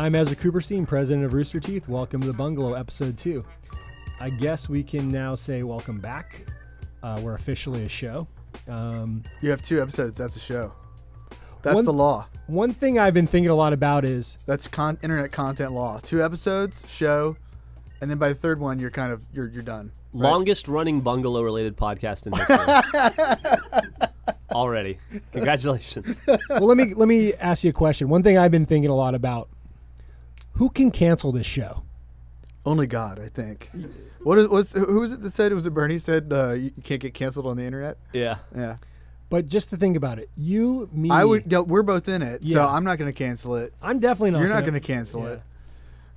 I'm Ezra Cooperstein, president of Rooster Teeth. Welcome to the Bungalow, episode two. I guess we can now say welcome back. Uh, we're officially a show. Um, You have two episodes. That's a show. That's One- the law. one thing I've been thinking a lot about is That's con- internet content law. Two episodes, show, and then by the third one, you're kind of you're you're done. right? Longest running bungalow related podcast in history. Already. Congratulations. well, let me let me ask you a question. One thing I've been thinking a lot about: who can cancel this show? Only God, I think. What is what's who was it that said? It was it Bernie said uh, you you can't get canceled on the internet? Yeah. Yeah, But just to think about it, you, me, I would. Yeah, we're both in it, so Yeah. I'm not going to cancel it. I'm definitely not. You're not gonna- going to cancel yeah. it.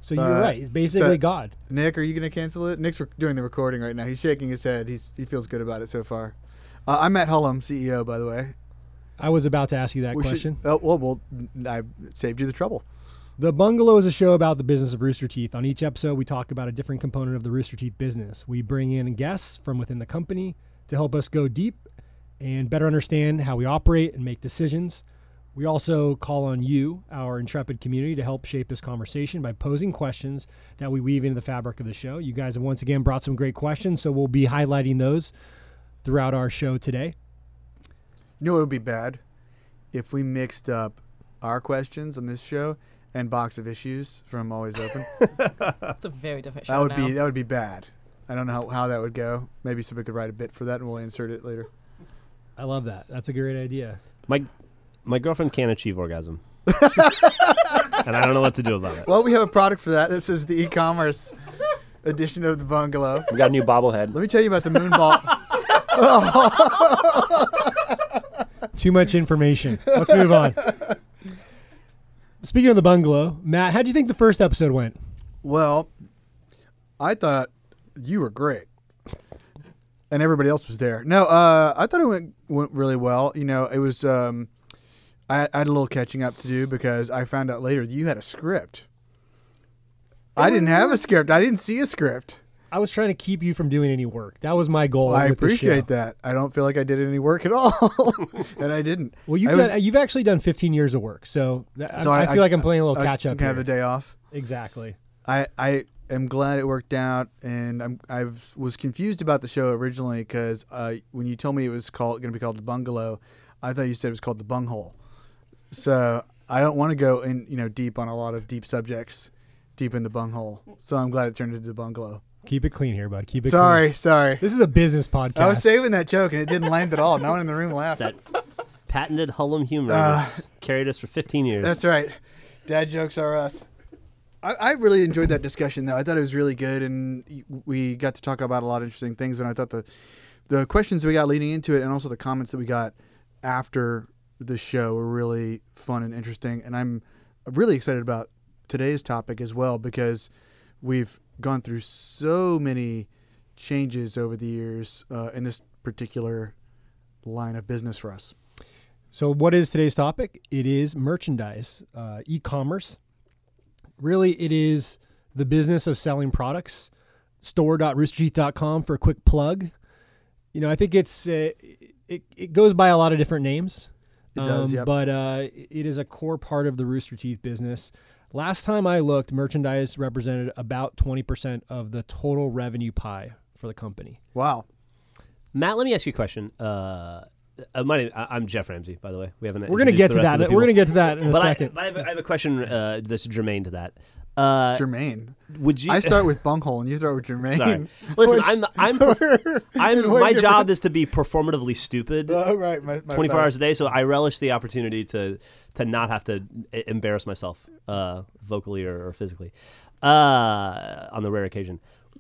So you're Uh, right. It's basically so- God. Nick, are you going to cancel it? Nick's re- doing the recording right now. He's shaking his head. He's he feels good about it so far. Uh, I'm Matt Hullum, CEO, by the way. I was about to ask you that We should- question. oh, well, well, I saved you the trouble. The Bungalow is a show about the business of Rooster Teeth. On each episode, we talk about a different component of the Rooster Teeth business. We bring in guests from within the company to help us go deep and better understand how we operate and make decisions. We also call on you, our intrepid community, to help shape this conversation by posing questions that we weave into the fabric of the show. You guys have once again brought some great questions, so we'll be highlighting those throughout our show today. You know what would be bad? If we mixed up our questions on this show and Box of Issues from Always Open. It's a very different show that would now. be that would be bad. I don't know how, how that would go. Maybe somebody could write a bit for that and we'll insert it later. I love that. That's a great idea. My my girlfriend can't achieve orgasm. and I don't know what to do about it. Well, we have a product for that. This is the e-commerce edition of the bungalow. We got a new bobblehead. Let me tell you about the moon ball. Too much information. Let's move on. Speaking of the bungalow, Matt, how do you think the first episode went? well, I thought you were great. And everybody else was there. No, uh, I thought it went went really well. You know, it was. Um, I, I had a little catching up to do because I found out later you had a script. I didn't have a script. I didn't see a script. I was trying to keep you from doing any work. That was my goal. I the show. appreciate that. I don't feel like I did any work at all, and I didn't. Well, you've I was- done, you've actually done 15 years of work, so, that, So I, I- I feel I- like I'm playing a little I catch up. can have a day off. Exactly. I I am glad it worked out, and I'm I was confused about the show originally because uh, when you told me it was called going to be called the Bungalow, I thought you said it was called the Bunghole. So I don't want to go in you know deep on a lot of deep subjects, deep in the bunghole. So I'm glad it turned into the Bungalow. Keep it clean here, bud. Keep it. Sorry, Clean. sorry. Sorry. This is a business podcast. I was saving that joke and it didn't land at all. No one in the room laughed. That patented Hullum humor Uh, that's carried us for 15 years. That's right. Dad jokes are us. I, I really enjoyed that discussion, though. I thought it was really good, and we got to talk about a lot of interesting things. And I thought the the questions we got leading into it, and also the comments that we got after the show, were really fun and interesting. And I'm really excited about today's topic as well because we've gone through so many changes over the years uh, in this particular line of business for us. So, what is today's topic? It is merchandise, uh, e commerce. Really, it is the business of selling products. Store.roosterteeth.com for a quick plug. You know, I think it's uh, it, it goes by a lot of different names. It does, um, yep. But uh, it is a core part of the Rooster Teeth business. Last time I looked, merchandise represented about 20% of the total revenue pie for the company. Wow. Matt, let me ask you a question. Uh, uh, my name, I, I'm Jeff Ramsey, by the way. We haven't. We're going to get to that. We're going to get to that in a But I, second. but I, have a, I have a question uh, that's germane to that. Uh, Jermaine. would you? I start with bunghole and you start with Jermaine. Sorry. Listen, Which- I'm. I'm. perf- I'm. In what My job is to be performatively stupid. Oh, right. My, my 24 bad. hours a day. So I relish the opportunity to to not have to embarrass myself uh, vocally or, or physically uh, on the rare occasion.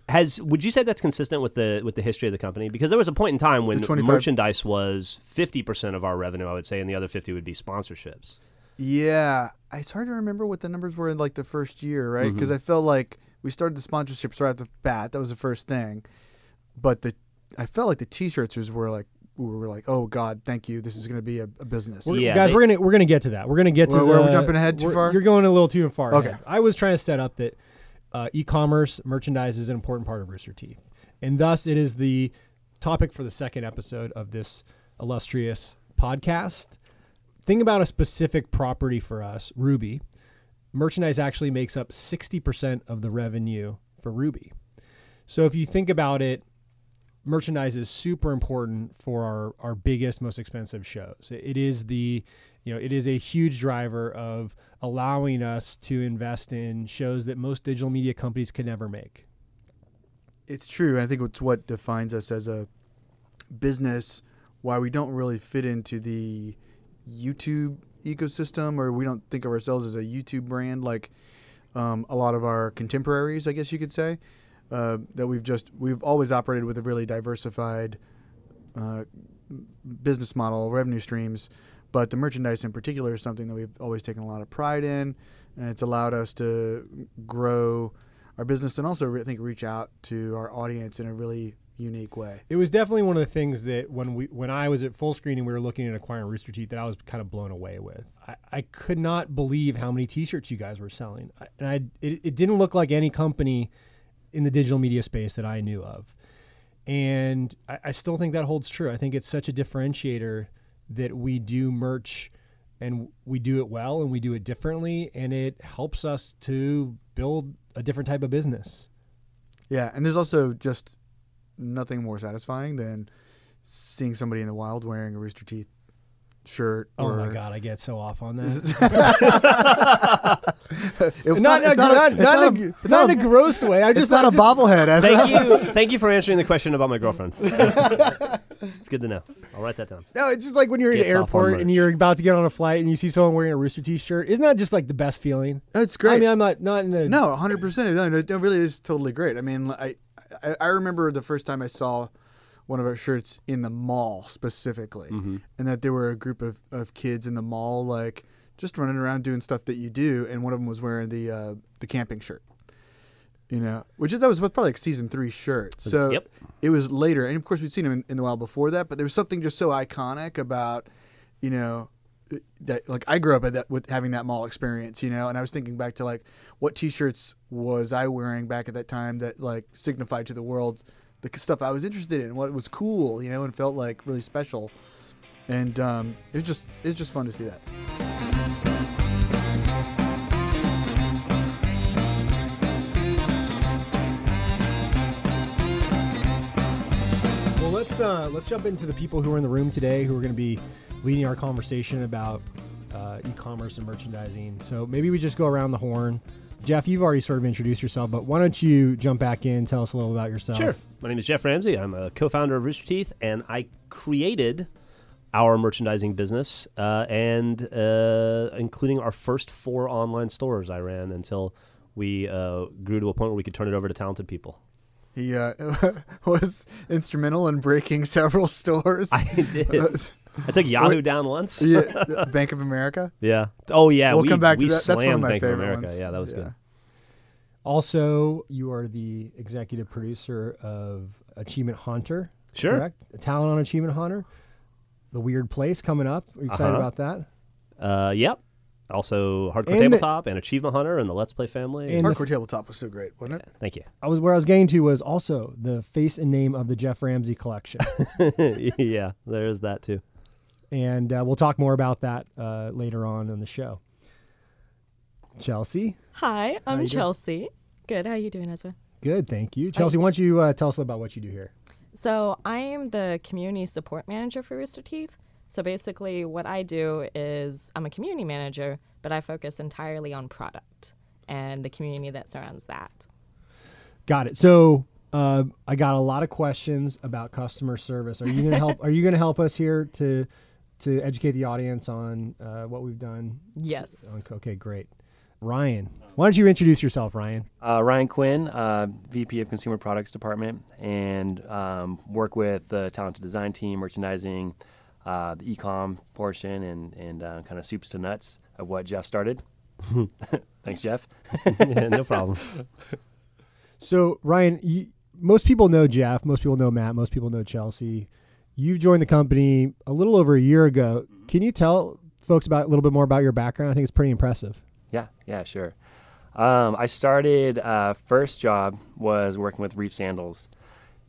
Has would you say that's consistent with the with the history of the company? Because there was a point in time when 25 merchandise was 50% of our revenue, I would say, and the other 50 would be sponsorships. Yeah. It's hard to remember what the numbers were in like the first year, right? Mm-hmm. Because I felt like we started the sponsorships right at the bat. That was the first thing. But the I felt like the t-shirts was were like we were like, oh God, thank you. This is going to be a, a business. We're- Yeah, guys, they- we're gonna we're gonna get to that. We're gonna get to We're- the. we're jumping ahead too far? You're going a little too far. Okay. ahead. I was trying to set up that uh, e-commerce merchandise is an important part of Rooster Teeth, and thus it is the topic for the second episode of this illustrious podcast. Think about a specific property for us, Ruby. merchandise actually makes up 60% of the revenue for Ruby. So if you think about it, merchandise is super important for our, our biggest, most expensive shows. It is the you know, it is a huge driver of allowing us to invest in shows that most digital media companies can never make. It's true. I think it's what defines us as a business. Why we don't really fit into the YouTube ecosystem, or we don't think of ourselves as a YouTube brand like um, a lot of our contemporaries, I guess you could say. Uh, that we've just we've always operated with a really diversified uh, business model, revenue streams. But the merchandise in particular is something that we've always taken a lot of pride in, and it's allowed us to grow our business and also I think reach out to our audience in a really unique way. It was definitely one of the things that when we when I was at Fullscreen and we were looking at acquiring Rooster Teeth that I was kind of blown away with. I, I could not believe how many T-shirts you guys were selling, I, and I it, it didn't look like any company in the digital media space that I knew of. And I, I still think that holds true. I think it's such a differentiator that we do merch and we do it well and we do it differently and it helps us to build a different type of business. Yeah, and there's also just nothing more satisfying than seeing somebody in the wild wearing a Rooster Teeth shirt. Oh or my god, I get so off on that. it's not, it's in a- not, it's not, not a, a- it's not not in a- a gross way. I It's just not I a just- bobblehead. As Thank you, thank you for answering the question about my girlfriend. it's good to know. I'll write that down. No, it's just like when you're in an Gets off on airport and you're about to get on a flight and you see someone wearing a Rooster T-shirt. Isn't that just like the best feeling? That's great. I mean, I'm not not in a No, hundred percent. No, no, it really is totally great. I mean, I, I I remember the first time I saw one of our shirts in the mall specifically, Mm-hmm. and that there were a group of, of kids in the mall like just running around doing stuff that you do, and one of them was wearing the uh, the camping shirt. You know, which is that was probably like season three shirt. So Yep. it was later, and of course we'd seen him in, in the wild before that. But there was something just so iconic about, you know, that like I grew up at that with having that mall experience, you know, and I was thinking back to like what T-shirts was I wearing back at that time that like signified to the world the stuff I was interested in, what was cool, you know, and felt like really special, and um, it was just it was just fun to see that. Well, let's uh, let's jump into the people who are in the room today who are going to be leading our conversation about uh, e-commerce and merchandising. So maybe we just go around the horn. Jeff, you've already sort of introduced yourself, but why don't you jump back in, tell us a little about yourself? Sure. My name is Jeff Ramsey. I'm a co-founder of Rooster Teeth, and I created our merchandising business, uh, and uh, including our first four online stores I ran until we uh, grew to a point where we could turn it over to talented people. He uh, was instrumental in breaking several stores. I did. I took Yahoo down once. yeah, Bank of America. Yeah. Oh yeah. we'll we, come back we to that. That's one of slammed my Bank favorite of America. ones. Yeah, that was good. Also, you are the executive producer of Achievement Hunter. Sure. Correct? Talent on Achievement Hunter. The Weird Place coming up. Are you excited Uh-huh. about that? Uh, yep. Also, Hardcore And the- Tabletop and Achievement Hunter and the Let's Play family. And the Hardcore tabletop was so great, wasn't it? Thank you. I was where I was getting to was also the face and name of the Jeff Ramsey collection. yeah, there is that too. And uh, we'll talk more about that uh, later on in the show. Chelsea, Hi, I'm doing? Chelsea. Good. How you doing, Ezra? good, thank you. Chelsea, why don't you uh, tell us a little about what you do here? So I am the community support manager for Rooster Teeth. So basically, what I do is I'm a community manager, but I focus entirely on product and the community that surrounds that. Got it. So uh, I got a lot of questions about customer service. Are you gonna help? are you gonna help us here to to educate the audience on uh, what we've done? Yes. Okay, great. Ryan, why don't you introduce yourself, Ryan? Uh, Ryan Quinn, uh, VP of Consumer Products Department, and um, work with the talented design team, merchandising, uh, the e-com portion, and and uh, kind of soups to nuts of what Jeff started. Thanks, Jeff. yeah, no problem. So, Ryan, you, most people know Jeff. Most people know Matt. Most people know Chelsea. You joined the company a little over a year ago. Can you tell folks about a little bit more about your background? I think it's pretty impressive. Yeah, yeah, sure. Um, I started uh, first job was working with Reef Sandals,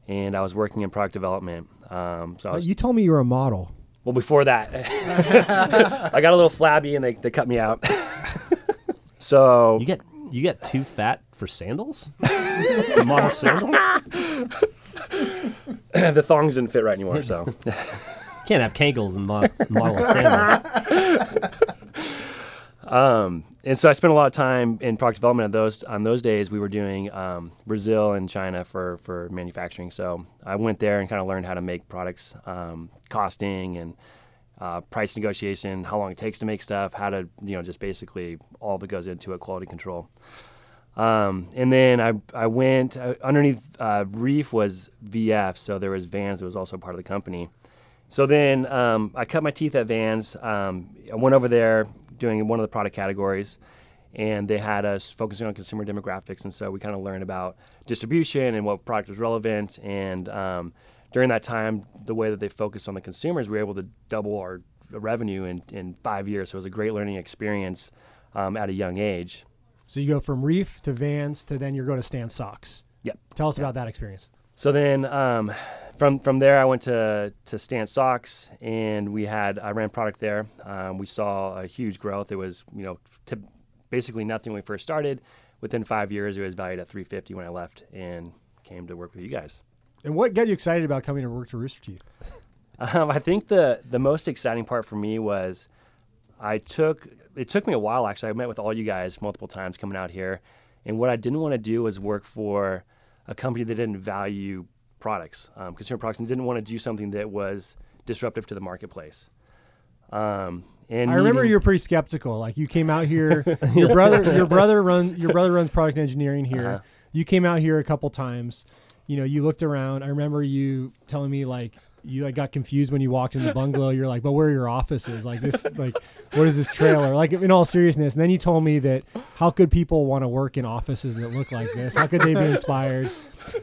and I was working in product development. Um, so I was you told me you were a model. Well, before that, I got a little flabby and they, they cut me out. So You get you get too fat for sandals? For model sandals? the thongs didn't fit right anymore. So Can't have cankles and mo- model sandals. Um, and so I spent a lot of time in product development. At those on those days, we were doing um, Brazil and China for for manufacturing. So I went there and kind of learned how to make products, um, costing and uh, price negotiation, how long it takes to make stuff, how to you know just basically all that goes into it, quality control. Um, and then I I went uh, underneath uh, Reef was VF, so there was Vans that was also part of the company. So then um, I cut my teeth at Vans. Um, I went over there doing one of the product categories, and they had us focusing on consumer demographics. And so we kind of learned about distribution and what product was relevant. And um, during that time, the way that they focused on the consumers, we were able to double our revenue in, in five years. So it was a great learning experience um, at a young age. So you go from Reef to Vans to then you're going to Stance Socks. Yep. Tell us about that experience. So then um, from from there, I went to to Stance Socks, and we had I ran product there. Um, we saw a huge growth. It was you know to basically nothing when we first started. Within five years, it was valued at 350 when I left and came to work with you guys. And what got you excited about coming to work to Rooster Teeth? Um, I think the the most exciting part for me was I took it took me a while actually. I met with all you guys multiple times coming out here, and what I didn't want to do was work for a company that didn't value products, um, consumer products, and didn't want to do something that was disruptive to the marketplace. Um, and I remember meeting- you were pretty skeptical. Like you came out here, your brother, your brother runs, your brother runs product engineering here. Uh-huh. You came out here a couple times. You know, you looked around. I remember you telling me like you like got confused when you walked in the bungalow. You're like, but where are your offices? Like this, like what is this trailer? Like in all seriousness. And then you told me that how could people want to work in offices that look like this? How could they be inspired?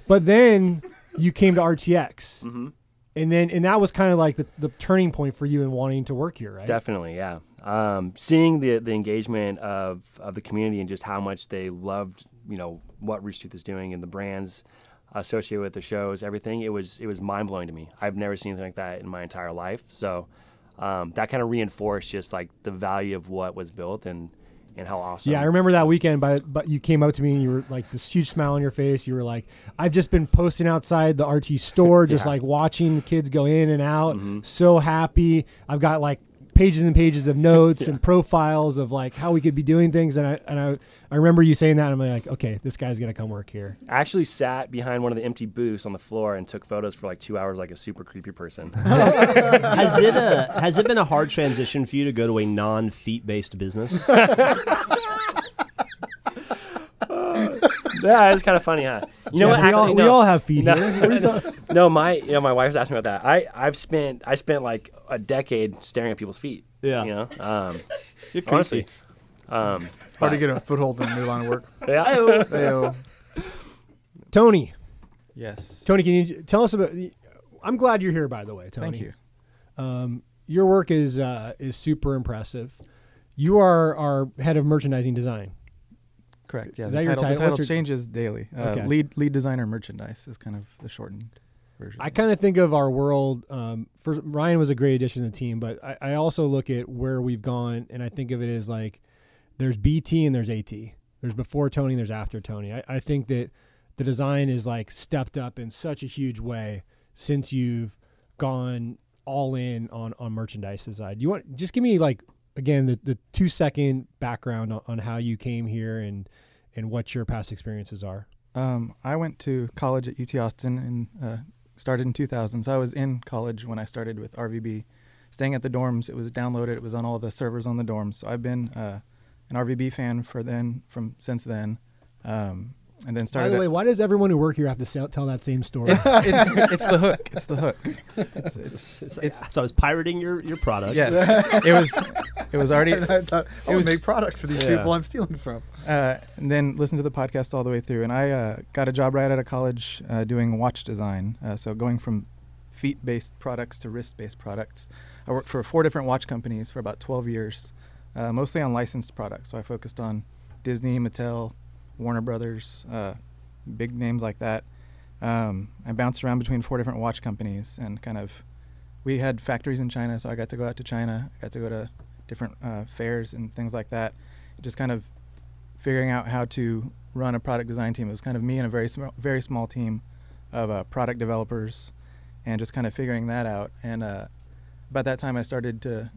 But then you came to RTX. Mhm. And then, and that was kind of like the, the turning point for you in wanting to work here, right? Definitely, yeah. Um, seeing the the engagement of, of the community and just how much they loved, you know, what Rooster Teeth is doing and the brands associated with the shows, everything. It was it was mind blowing to me. I've never seen anything like that in my entire life. So um, that kind of reinforced just like the value of what was built and and how awesome. Yeah, I remember that weekend. But but you came up to me and you were like this huge smile on your face. You were like, "I've just been posting outside the RT store, just Yeah. like watching the kids go in and out. Mhm. So happy. I've got like pages and pages of notes and profiles of like how we could be doing things. And I and I I remember you saying that. And I'm like, okay, this guy's gonna come work here. I actually sat behind one of the empty booths on the floor and took photos for like two hours, like a super creepy person. has it a has it been a hard transition for you to go to a non feet based business? yeah, it's kind of funny, huh? You know Yeah, what? we, Actually, all, no. we all have feet No. here. What are you talking? no, my you know my wife's asking about that. I I've spent I spent like a decade staring at people's feet. Yeah. You know, um, You're honestly. Um, Hard to get a foothold in a new line of work. yeah. Ayo. Tony, Yes. Tony, can you tell us about? I'm glad you're here, by the way, Tony. Thank you. Um, your work is uh, is super impressive. You are our head of merchandising design. Correct. Yeah. Is the that your title, title? The title your- changes daily. Uh, Okay. Lead lead designer merchandise is kind of the shortened version. I kind of think of our world. Um, for Ryan was a great addition to the team, but I, I also look at where we've gone, and I think of it as like there's BT and there's AT. There's before Tony, and there's after Tony. I, I think that the design is like stepped up in such a huge way since you've gone all in on on merchandise design. Do you want just give me like again the, the two second background on, on how you came here and and what your past experiences are. Um, I went to college at UT Austin and uh, started in 2000. So I was in college when I started with RVB, staying at the dorms. It was downloaded. It was on all the servers on the dorms. So I've been uh, an RVB fan for then from since then, um, and then started. By started. the at- way, why does everyone who work here have to sell, tell that same story? it's, it's it's the hook. It's the hook. It's, it's, it's so I was pirating your, your product. yes. it was it was already I thought It would was- make products for these Yeah. people I'm stealing from. uh, and then listen to the podcast all the way through. And I uh, got a job right out of college uh, doing watch design. Uh, so going from feet-based products to wrist-based products. I worked for four different watch companies for about 12 years, uh, mostly on licensed products. So I focused on Disney, Mattel, Warner Brothers, uh, big names like that. Um, I bounced around between four different watch companies and kind of. We had factories in China, so I got to go out to China. I got to go to different uh, fairs and things like that. Just kind of figuring out how to run a product design team. It was kind of me and a very small, very small team of uh, product developers, and just kind of figuring that out. And uh, about that time, I started to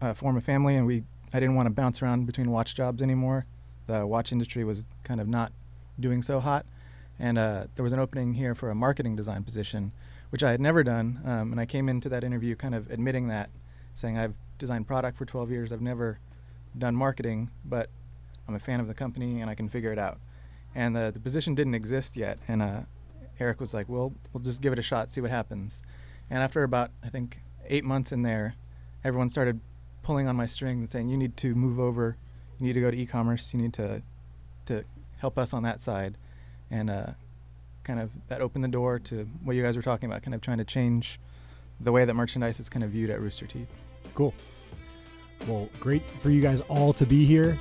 uh, form a family, and we I didn't want to bounce around between watch jobs anymore. The watch industry was kind of not doing so hot, and uh, there was an opening here for a marketing design position, which I had never done. Um, and I came into that interview kind of admitting that, saying I've designed product for 12 years. I've never done marketing, but I'm a fan of the company and I can figure it out. And the, the position didn't exist yet. And uh, Eric was like, well, we'll just give it a shot, see what happens. And after about, I think, eight months in there, everyone started pulling on my strings and saying, you need to move over, you need to go to e-commerce, you need to, to help us on that side. And uh, kind of that opened the door to what you guys were talking about, kind of trying to change the way that merchandise is kind of viewed at Rooster Teeth. Cool. Well, great for you guys all to be here.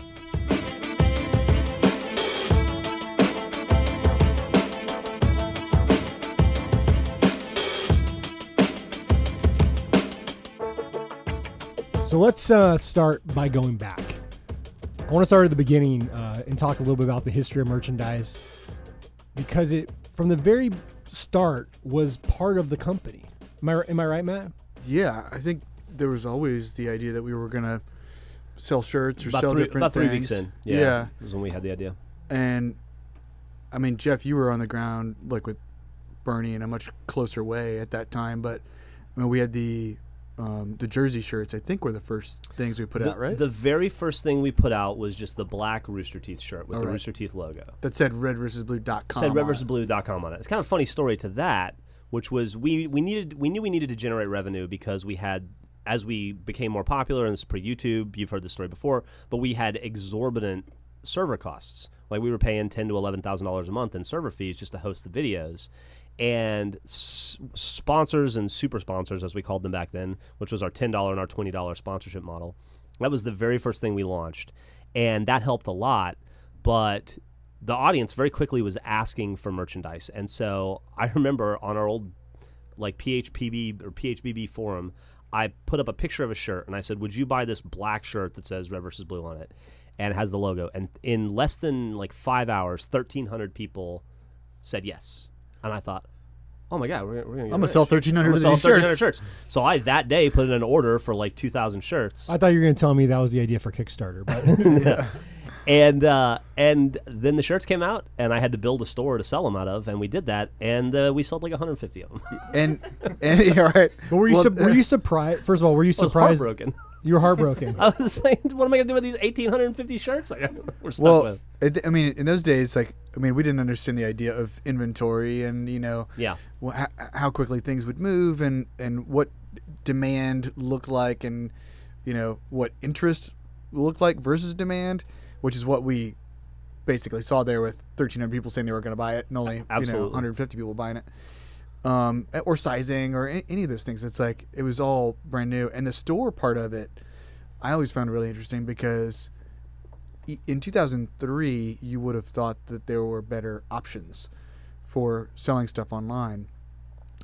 So let's uh, start by going back. I want to start at the beginning uh, and talk a little bit about the history of merchandise because it, from the very start, was part of the company. Am I, am I right, Matt? Yeah, I think there was always the idea that we were gonna sell shirts or about sell three, different about three things. weeks in. Yeah, Yeah. was when we had the idea. And I mean, Jeff, you were on the ground like with Bernie in a much closer way at that time, but I mean, we had the um, the jersey shirts. I think were the first things we put the, out, right? The very first thing we put out was just the black Rooster Teeth shirt with All the right. Rooster Teeth logo. that said red versus blue.com. said red versus blue.com on it. It's kind of a funny story to that, which was we we needed we knew we needed to generate revenue because we had as we became more popular and this is pre YouTube, you've heard this story before, but we had exorbitant server costs. Like we were paying ten to eleven thousand dollars a month in server fees just to host the videos. And s- sponsors and super sponsors, as we called them back then, which was our ten dollar and our twenty dollar sponsorship model, that was the very first thing we launched, and that helped a lot. But the audience very quickly was asking for merchandise, and so I remember on our old like PHPB or PHBB forum, I put up a picture of a shirt and I said, "Would you buy this black shirt that says Red versus Blue on it?" and has the logo. And in less than like five hours, thirteen hundred people said yes, and I thought. Oh my God! We're, we're gonna get I'm gonna rich. sell I'm 1,300 gonna of sell these 1,300 shirts. shirts. So I that day put in an order for like two thousand shirts. I thought you were going to tell me that was the idea for Kickstarter, but and uh, and then the shirts came out, and I had to build a store to sell them out of, and we did that, and uh, we sold like 150 of them. And and yeah, right. But were you Well, su- were you surprised? First of all, were you I was surprised? heartbroken. You were heartbroken. I was saying, what am I gonna do with these 1,850 shirts? Like, we're stuck well, with. it, I mean, in those days, like, I mean, we didn't understand the idea of inventory and you know, Yeah, wh- how quickly things would move and and what demand looked like and you know what interest looked like versus demand, which is what we basically saw there with 1,300 people saying they were going to buy it and only you know 150 people buying it. Um, or sizing or any of those things. It's like it was all brand new, and the store part of it, I always found really interesting because in 2003 you would have thought that there were better options for selling stuff online,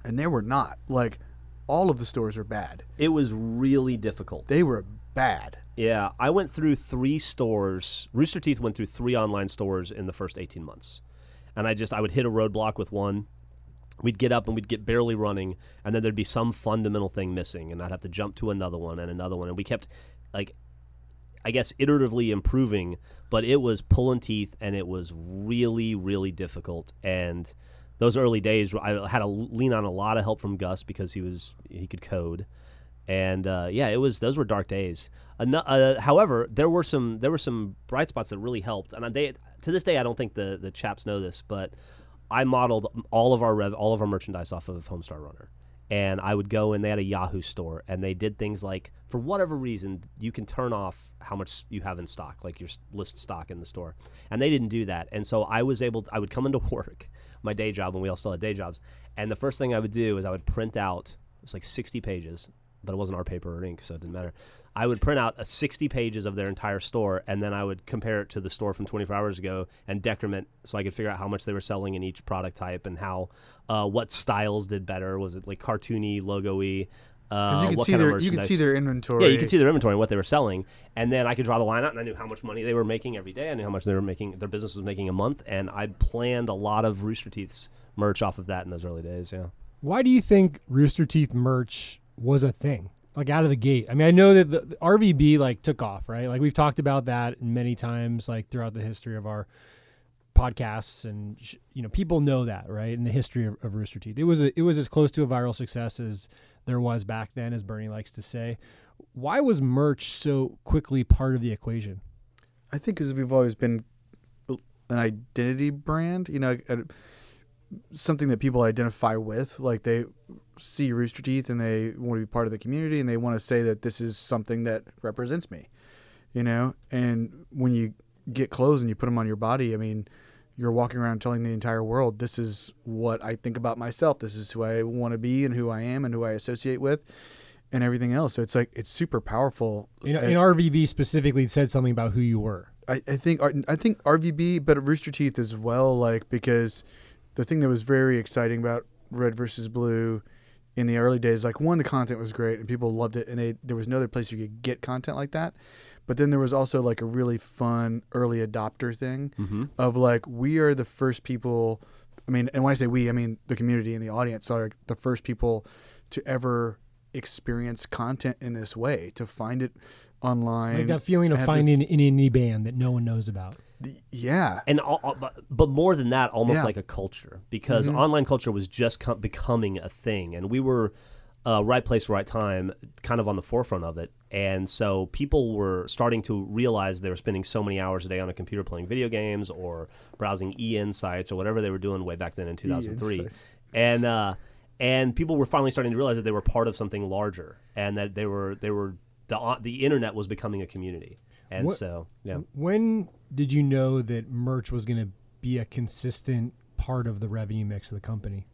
and there were not. Like all of the stores were bad. it was really difficult. They were bad. Yeah, I went through three stores. Rooster Teeth went through three online stores in the first 18 months. And I just I would hit a roadblock with one. We'd get up and we'd get barely running and then there'd be some fundamental thing missing and I'd have to jump to another one and another one and we kept like I guess iteratively improving, but it was pulling teeth and it was really really difficult and those early days I had to lean on a lot of help from Gus because he was he could code and uh, yeah, it was those were dark days. Ano- uh, however, there were some there were some bright spots that really helped, and they to this day I don't think the the chaps know this, but I modeled all of our rev- all of our merchandise off of Homestar Runner, and I would go and they had a Yahoo store, and they did things like for whatever reason you can turn off how much you have in stock, like your list stock in the store, and they didn't do that, and so I was able to, I would come into work, my day job, and we all still had day jobs, and the first thing I would do is I would print out it was like 60 pages but it wasn't our paper or ink, so it didn't matter. I would print out a 60 pages of their entire store, and then I would compare it to the store from 24 hours ago and decrement, so I could figure out how much they were selling in each product type and how, uh, what styles did better. Was it like cartoony, logo-y? Uh, you could see their you could see their inventory. yeah, you could see their inventory and what they were selling, and then I could draw the line out, and I knew how much money they were making every day. I knew how much they were making, their business was making a month, and I planned a lot of Rooster Teeth's merch off of that in those early days. Yeah, Why do you think Rooster Teeth merch was a thing? Like out of the gate. I mean, I know that the, the RVB like took off, right? Like we've talked about that many times, like throughout the history of our podcasts, and you know, people know that, right? In the history of, of Rooster Teeth, it was a, it was as close to a viral success as there was back then, as Bernie likes to say. Why was merch so quickly part of the equation? I think because we've always been uh, an identity brand, you know, something that people identify with. Like they see Rooster Teeth and they want to be part of the community and they want to say that this is something that represents me, you know. And when you get clothes and you put them on your body, I mean, you're walking around telling the entire world, this is what I think about myself. This is who I want to be and who I am and who I associate with. And everything else. So it's like it's super powerful. In, And- in RVB specifically, it said something about who you were. I, I think I think RVB, but Rooster Teeth as well. Like because the thing that was very exciting about Red versus Blue in the early days, like one, the content was great and people loved it, and they, there was no other place you could get content like that. But then there was also like a really fun early adopter thing mm-hmm. of like we are the first people. I mean, and when I say we, I mean the community and the audience are the first people to ever experience content in this way to find it online. Like that feeling of have finding an indie band that no one knows about. Yeah, and all, but, but more than that, almost Yeah. like a culture because Mhm. online culture was just com- becoming a thing, and we were uh, right place, right time, kind of on the forefront of it. And so people were starting to realize they were spending so many hours a day on a computer playing video games or browsing EN sites or whatever they were doing way back then in 2003. Insights. and uh, and people were finally starting to realize that they were part of something larger and that they were they were the uh, the internet was becoming a community. And What- so, yeah. When did you know that merch was going to be a consistent part of the revenue mix of the company?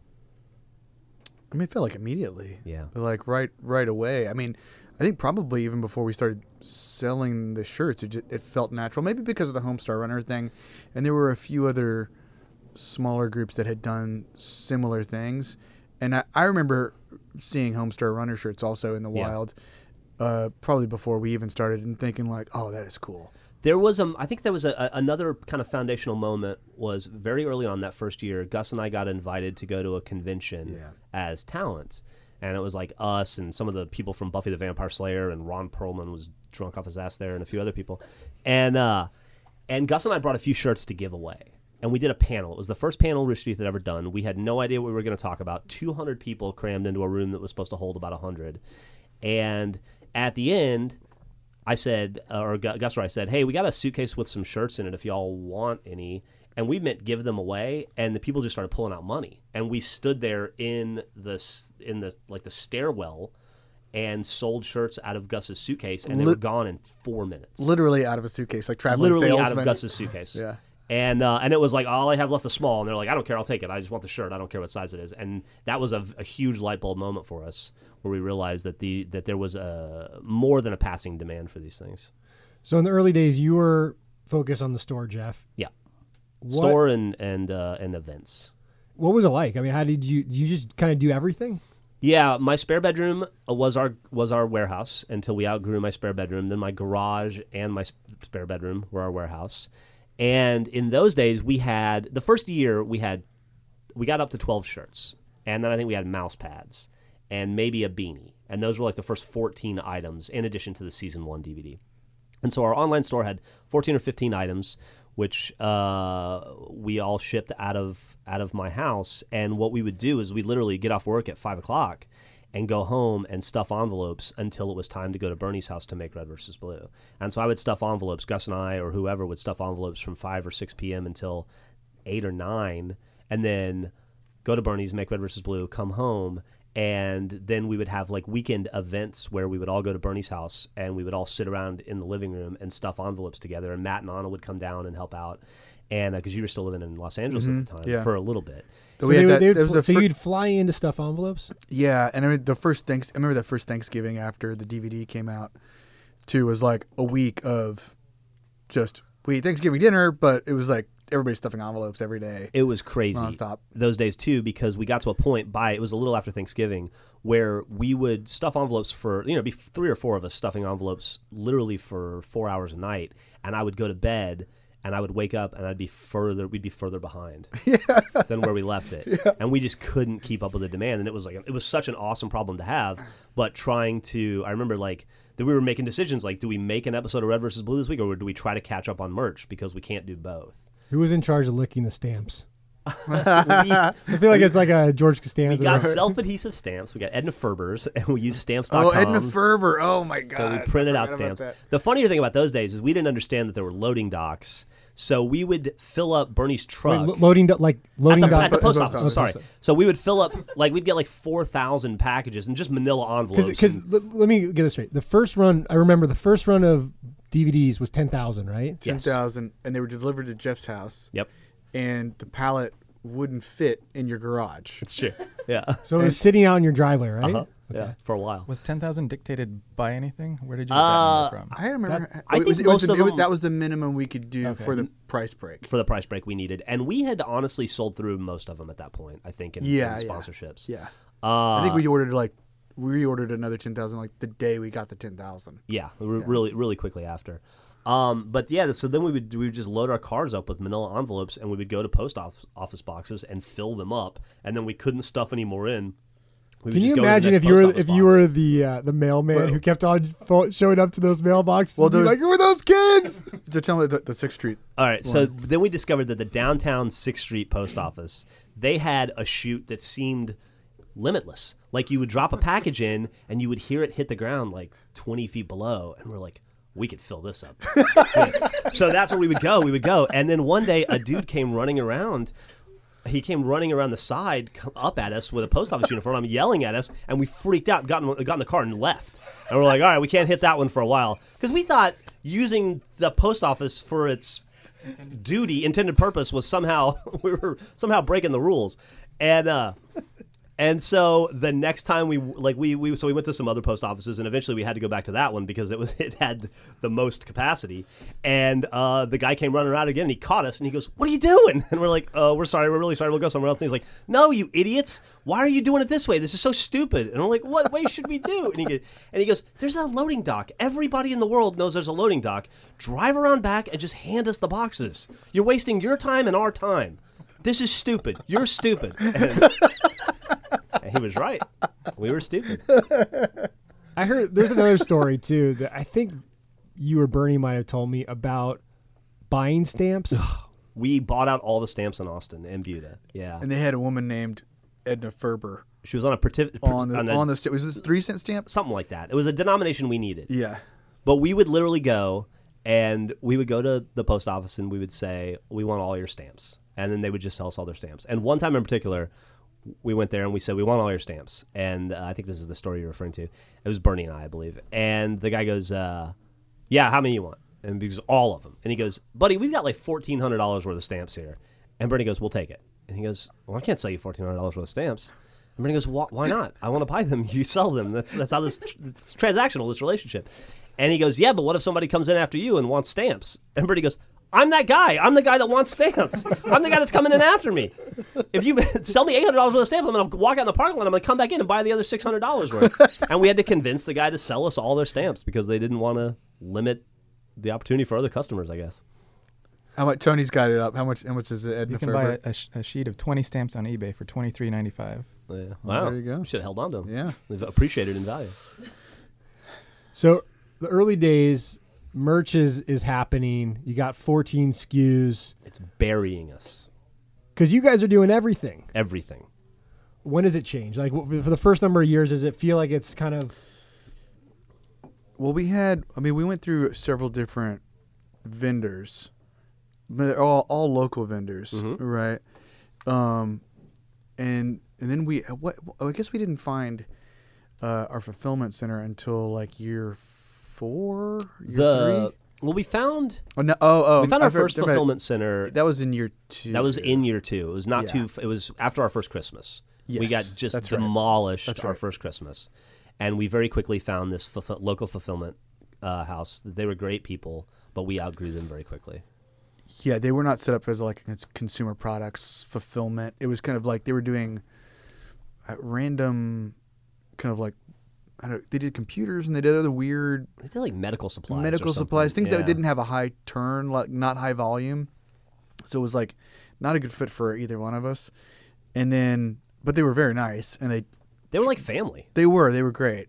I mean, it felt like immediately. Yeah. Like right right away. I mean, I think probably even before we started selling the shirts, it, just, it felt natural. Maybe because of the Homestar Runner thing, and there were a few other smaller groups that had done similar things. And I, I remember seeing Homestar Runner shirts also in the Yeah. wild, uh, probably before we even started, and thinking like, oh, that is cool. There was um, I think there was a, a, another kind of foundational moment was very early on that first year. Gus and I got invited to go to a convention Yeah. as talent, and it was like us and some of the people from Buffy the Vampire Slayer and Ron Perlman was drunk off his ass there and a few other people, and uh, and Gus and I brought a few shirts to give away. And we did a panel. It was the first panel Rooster Teeth had ever done. We had no idea what we were going to talk about. 200 people crammed into a room that was supposed to hold about 100. And at the end, I said, uh, or Gu- Gus or I said, hey, we got a suitcase with some shirts in it if y'all want any. And we meant give them away, and the people just started pulling out money. And we stood there in the in the like the stairwell, and sold shirts out of Gus's suitcase, and they were gone in four minutes. Literally out of a suitcase, like traveling Literally out of Gus's suitcase. Yeah. And uh, and it was like all I have left is small, and they're like, I don't care, I'll take it. I just want the shirt. I don't care what size it is. And that was a, a huge light bulb moment for us, where we realized that the that there was a more than a passing demand for these things. So in the early days, you were focused on the store, Jeff. Yeah. What, Store and and uh, and events. What was it like? I mean, how did you did you just kind of do everything? Yeah, my spare bedroom uh, was our was our warehouse until we outgrew my spare bedroom. Then my garage and my spare bedroom were our warehouse. And in those days, we had the first year we had we got up to twelve shirts, and then I think we had mouse pads and maybe a beanie, and those were like the first fourteen items in addition to the season one DVD. And so our online store had 14 or 15 items, which uh, we all shipped out of out of my house. And what we would do is we literally get off work at five o'clock and go home and stuff envelopes until it was time to go to Bernie's house to make Red versus Blue. And so I would stuff envelopes. Gus and I or whoever would stuff envelopes from five or six p.m. until eight or nine, and then go to Bernie's, make Red versus Blue, come home, and then we would have like weekend events where we would all go to Bernie's house and we would all sit around in the living room and stuff envelopes together. And Matt and Anna would come down and help out, and because you were still living in Los Angeles at the mm-hmm. time yeah. for a little bit. But so they that- they would fl- the so fir- you'd fly into stuff envelopes. Yeah, and I mean, the first thanks. I remember that first Thanksgiving after the DVD came out, too, was like a week of just we ate Thanksgiving dinner, but it was like everybody's stuffing envelopes every day. It was crazy Nonstop. those days too because we got to a point by it was a little after Thanksgiving where we would stuff envelopes for you know be three or four of us stuffing envelopes literally for four hours a night, and I would go to bed and I would wake up and I'd be further we'd be further behind than where we left it, and we just couldn't keep up with the demand, and it was like it was such an awesome problem to have, but trying to I remember like. That we were making decisions like, do we make an episode of Red versus Blue this week, or do we try to catch up on merch because we can't do both? Who was in charge of licking the stamps? We- I feel like it's like a George Costanza. We Costanza. got self-adhesive stamps. We got Edna Ferber's, and we used stamps.com. Oh, Edna Ferber. Oh my god. So we printed out stamps. The funnier thing about those days is we didn't understand that there were loading docks. So we would fill up Bernie's truck. lo- loading do- like at loading the, dock- at the post Post office. office. Sorry. So we would fill up like we'd get like four thousand packages and just Manila envelopes. Because and- let me get this straight. The first run, I remember the first run of DVDs was ten thousand, right? Yes. 10,000 and they were delivered to Jeff's house yep, and the pallet wouldn't fit in your garage. it's true. Yeah, So it was sitting out in your driveway, right? uh-huh. yeah, for a while. Was ten thousand dictated by anything? Where did you get Uh, that number from? I remember. I think was, it was most the, of it was- them- that was the minimum we could do Okay. for the price break. For the price break we needed, and we had honestly sold through most of them at that point. I think in, Yeah, in yeah. sponsorships. Yeah, Uh, I think we ordered like we ordered another ten thousand like the day we got the ten thousand. Yeah, r- really, really quickly after. Um, but yeah, so then we would we would just load our cars up with Manila envelopes, and we would go to post office, office boxes and fill them up, and then we couldn't stuff any more in. We Can you go to the imagine if you were office if you were the uh, the mailman Well- who kept on fo- showing up to those mailboxes? Well, and be like, who are those kids? So tell me the, the Sixth Street. All right, so then we discovered that the downtown Sixth Street post office they had a chute that seemed limitless. Like you would drop a package in, and you would hear it hit the ground like twenty feet below, and we're like, we could fill this up. So that's where we would go. We would go, and then one day a dude came running around. He came running around the side, up at us with a post office uniform. I'm yelling at us, and we freaked out, got in, got in the car, and left. And we're like, all right, we can't hit that one for a while because we thought using the post office for its duty, intended purpose was somehow we were somehow breaking the rules, and uh, and so the next time we like we we so we went to some other post offices and eventually we had to go back to that one because it was it had the most capacity, and uh, the guy came running around again and he caught us and he goes, "What are you doing?" And we're like, "Oh, we're sorry, we're really sorry. We'll go somewhere else." And he's like, "No, you idiots! Why are you doing it this way? This is so stupid." And I'm like, "What way should we do?" And he goes, and he goes, "There's a loading dock. Everybody in the world knows there's a loading dock. Drive around back and just hand us the boxes. You're wasting your time and our time. This is stupid. You're stupid." And, and he was right. We were stupid. I heard there's another story too that I think you or Bernie might have told me about buying stamps. We bought out all the stamps in Austin and Buda. Yeah, And they had a woman named Edna Ferber she was on a partic- on the on a- on the sta- was this three cent stamp? something like that. It was a denomination we needed. Yeah. But we would literally go and we would go to the post office and we would say, We want all your stamps. And then they would just sell us all their stamps. And one time in particular, we went there and we said, We want all your stamps. And uh, I think this is the story you're referring to. It was Bernie and I, I believe. And the guy goes, uh, Yeah, how many you want? And because all of them. And he goes, Buddy, we've got like $1,400 worth of stamps here. And Bernie goes, We'll take it. And he goes, Well, I can't sell you $1,400 worth of stamps. And Bernie goes, why, not? I want to buy them. You sell them. That's that's how this it's transactional, this relationship. And he goes, yeah, but what if somebody comes in after you and wants stamps? And Bernie goes, I'm that guy. I'm the guy that wants stamps. I'm the guy that's coming in after me. If you sell me $800 worth of stamps, I'm going to walk out in the parking lot. I'm going to come back in and buy the other $600 worth. and we had to convince the guy to sell us all their stamps because they didn't want to limit the opportunity for other customers, I guess. How much Tony's got it up? How much? How much is it? Edna You can Ferber? buy a, a, sh- a sheet of 20 stamps on eBay for twenty three ninety five. Yeah. Well, Wow. there you go. Should have held on to them. yeah. They've appreciated in value. So the early days, merch is, is happening. You got 14 SKUs It's burying us. because you guys are doing everything. Everything. When does it change? Like for the first number of years, does it feel like it's kind of Well, we had. I mean, we went through several different vendors, but they're all all local vendors, Mhm. right? Um, and and then we what I guess we didn't find uh, our fulfillment center until like year four, year the three. well, we found Oh no! Oh oh! we found our first fulfillment center. That was in year two. That was in year two. It was not Yeah. too. It was after our first Christmas. we got just that's right. demolished That's our right. first Christmas, and we very quickly found this fulfill- local fulfillment uh, house. They were great people, but we outgrew them very quickly. Yeah, they were not set up as like a consumer products fulfillment. It was kind of like they were doing uh, random, kind of like I don't. They did computers and they did other weird They did like medical supplies. medical supplies, things Yeah. that didn't have a high turn, like not high volume. So it was like not a good fit for either one of us. And then, but they were very nice, and they They were like family. they were they were great.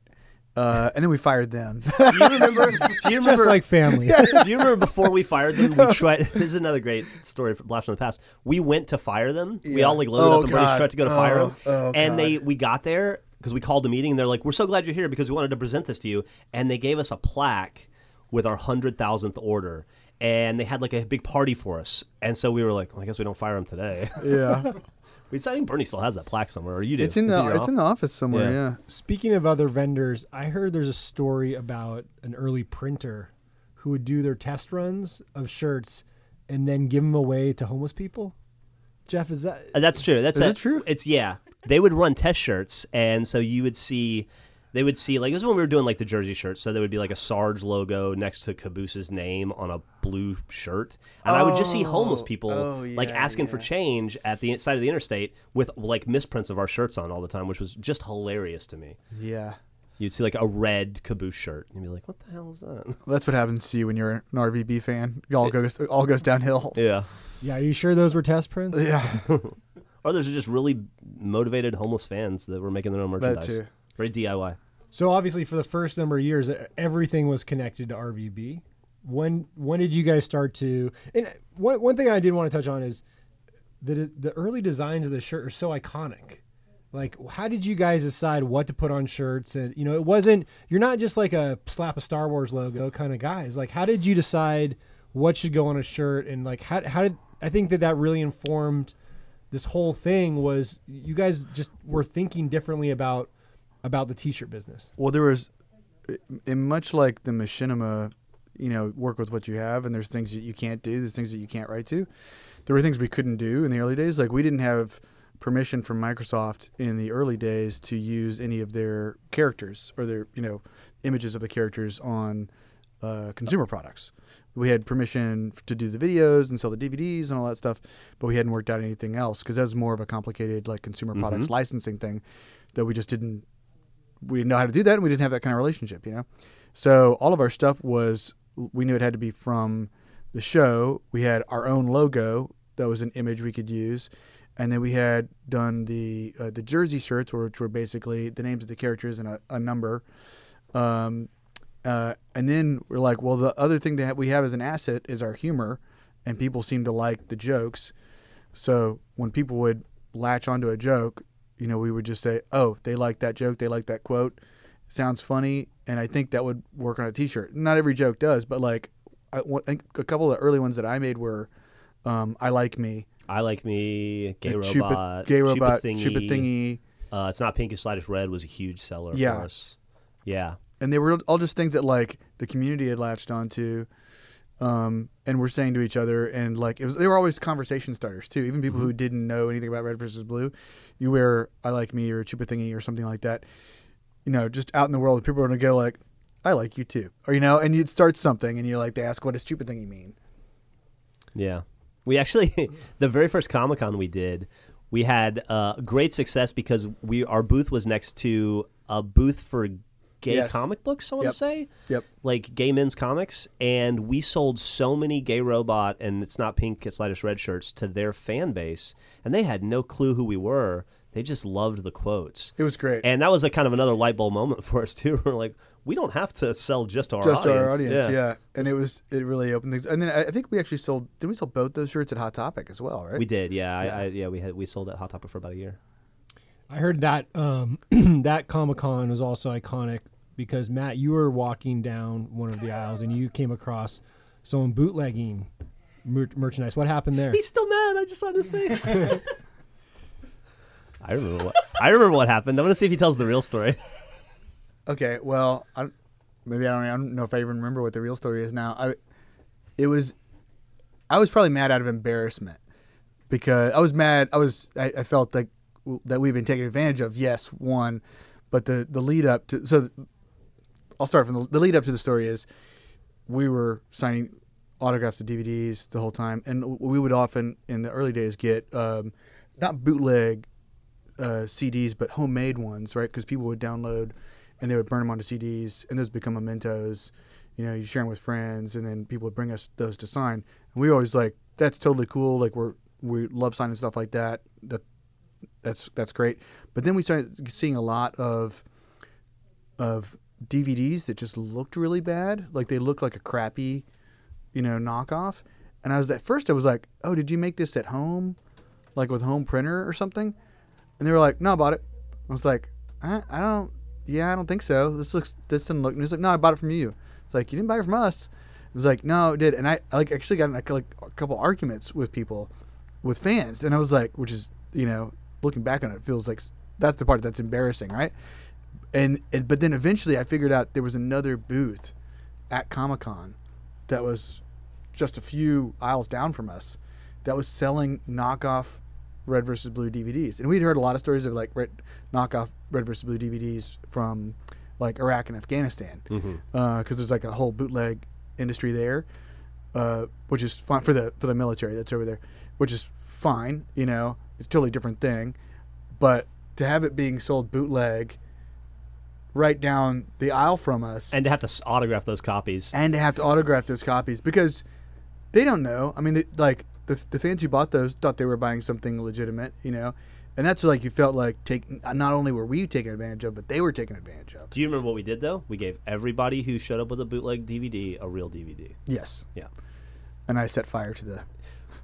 Uh, and then we fired them. Do you remember? Do you remember? Just like family. do you remember before we fired them? We tried. This is another great story from Blast from the Past. We went to fire them. We all like loaded Oh, up and God. truck to go to fire Oh, them. oh, and they we got there because we called a meeting. and They're like, "We're so glad you're here because we wanted to present this to you." And they gave us a plaque with our hundred thousandth order. And they had like a big party for us, and so we were like, well, "I guess we don't fire them today." yeah, we I think Burnie still has that plaque somewhere, or you do. it's in It's the it's office? in the office somewhere. Yeah. Yeah. Speaking of other vendors, I heard there's a story about an early printer who would do their test runs of shirts and then give them away to homeless people. Jeff, is that Uh, That's true. That's Is a- it true? It's yeah. They would run test shirts, and so you would see. They would see like this is when we were doing like the jersey shirts. So there would be like a Sarge logo next to Caboose's name on a blue shirt, and I would just see homeless Oh, people oh, like yeah, asking for change at the side of the interstate with like misprints of our shirts on all the time, which was just hilarious to me. Yeah. You'd see like a red Caboose shirt, and you'd be like, "What the hell is that?" That's what happens to you when you're an RVB fan. It all goes all goes downhill. yeah. Yeah, are you sure those were test prints? Yeah, Or are just really motivated homeless fans that were making their own merchandise. that too. Very DIY. So obviously for the first number of years everything was connected to RVB. When when did you guys start to And uh, one one thing I did want to touch on is the the early designs of the shirt are so iconic. Like how did you guys decide what to put on shirts and you know it wasn't you're not just like a slap a Star Wars logo kind of guys. Like how did you decide what should go on a shirt and like how how did I think that that really informed this whole thing was you guys just were thinking differently about about the t-shirt business. Well, there was, much like the machinima, you know, work with what you have, and there's things that you can't do, there's things that you can't write to. There were things we couldn't do in the early days. Like we didn't have permission from Microsoft in the early days to use any of their characters or their, you know, images of the characters on uh, consumer products. We had permission to do the videos and sell the DVDs and all that stuff, but we hadn't worked out anything else because that was more of a complicated like consumer products Mhm. licensing thing that we just didn't we didn't know how to do that and we didn't have that kind of relationship, you know. So all of our stuff was we knew it had to be from the show. We had our own logo that was an image we could use, and then we had done the uh, the jersey shirts, which were basically the names of the characters and a, a number. Um, uh, and then we're like, well, the other thing that we have as an asset is our humor, and people seem to like the jokes. So when people would latch onto a joke, you know, we would just say, "Oh, they like that joke. They like that quote. Sounds funny." And I think that would work on a T-shirt. Not every joke does, but like, I, think a couple of the early ones that I made were, um, "I like me," I like me, gay robot, Chupa, gay Chupa thingy. Chupa thingy, Uh, it's not pinkish sliders red was a huge seller Yeah. for us. Yeah, and they were all just things that like the community had latched onto. Um, and we're saying to each other, and like it was, they were always conversation starters too. Even people who didn't know anything about red versus blue, you wear "I like me" or "Chupa thingy" or something like that. You know, just out in the world, people are gonna go like, "I like you too," or you know, and you'd start something, and you're like, they ask, "What does "Chupa thingy" mean?" yeah. We actually the very first Comic Con we did, we had uh, great success because we our booth was next to a booth for gay Yes. comic books. I want Yep. to say. Yep. like gay men's comics, and we sold so many gay robot and it's not pink, it's lightest red shirts to their fan base, and they had no clue who we were. They just loved the quotes, It was great. and that was a kind of another light bulb moment for us too. We're like, we don't have to sell just to our just to audience. our audience, yeah. And it was it really opened things. And then I I think we actually sold. Did we sell both those shirts at Hot Topic as well? Right? we did, yeah, Yeah. I, I, yeah. We had we sold at Hot Topic for about a year. I heard that um, that Comic Con was also iconic because Matt, you were walking down one of the aisles and you came across someone bootlegging mer- merchandise. What happened there? He's still mad. I just saw his face. I remember what I remember what happened. I want to see if he tells the real story. Okay, well, I, maybe I don't, I don't know if I even remember what the real story is now. I, it was, I was probably mad out of embarrassment because I was mad. I was, I, I felt like that we've been taken advantage of. Yes, one, but the the lead up to so, I'll start from the, the lead up to the story is, we were signing autographs of DVDs the whole time, and we would often in the early days get um, not bootleg uh, CDs, but homemade ones, right? Because people would download and they would burn them onto CDs, and those become mementos. You know, you share them with friends, and then people would bring us those to sign. And we always like that's totally cool. Like we're we love signing stuff like that. That that's that's great. But then we started seeing a lot of of DVDs that just looked really bad. Like they looked like a crappy, you know, knockoff. And I was at first I was like, "Oh, did you make this at home, like with home printer or something?" And they were like, "No, I bought it." I was like, "I, I don't. Yeah, I don't think so. This looks. This doesn't look." And he's like, "No, I bought it from you." It's like you didn't buy it from us. It was like, "No, it did." And I, I like actually got in like, like a couple arguments with people, with fans, and I was like, which is you know, looking back on it, it feels like that's the part that's embarrassing, right? And, and but then eventually I figured out there was another booth at Comic Con that was just a few aisles down from us that was selling knockoff Red versus Blue DVDs, and we'd heard a lot of stories of like red, knockoff Red versus Blue DVDs from like Iraq and Afghanistan, because there's like a whole bootleg industry there, uh, which is fine for the for the military that's over there, which is fine. You know, it's a totally different thing, but to have it being sold bootleg right down the aisle from us and to have to autograph those copies. and to have to autograph those copies because they don't know. I mean, it, like the the fans who bought those thought they were buying something legitimate, you know, and that's like you felt like take not only were we taken advantage of, but they were taken advantage of. Do you remember what we did though? We gave everybody who showed up with a bootleg DVD a real DVD. Yes, Yeah. and I set fire to the.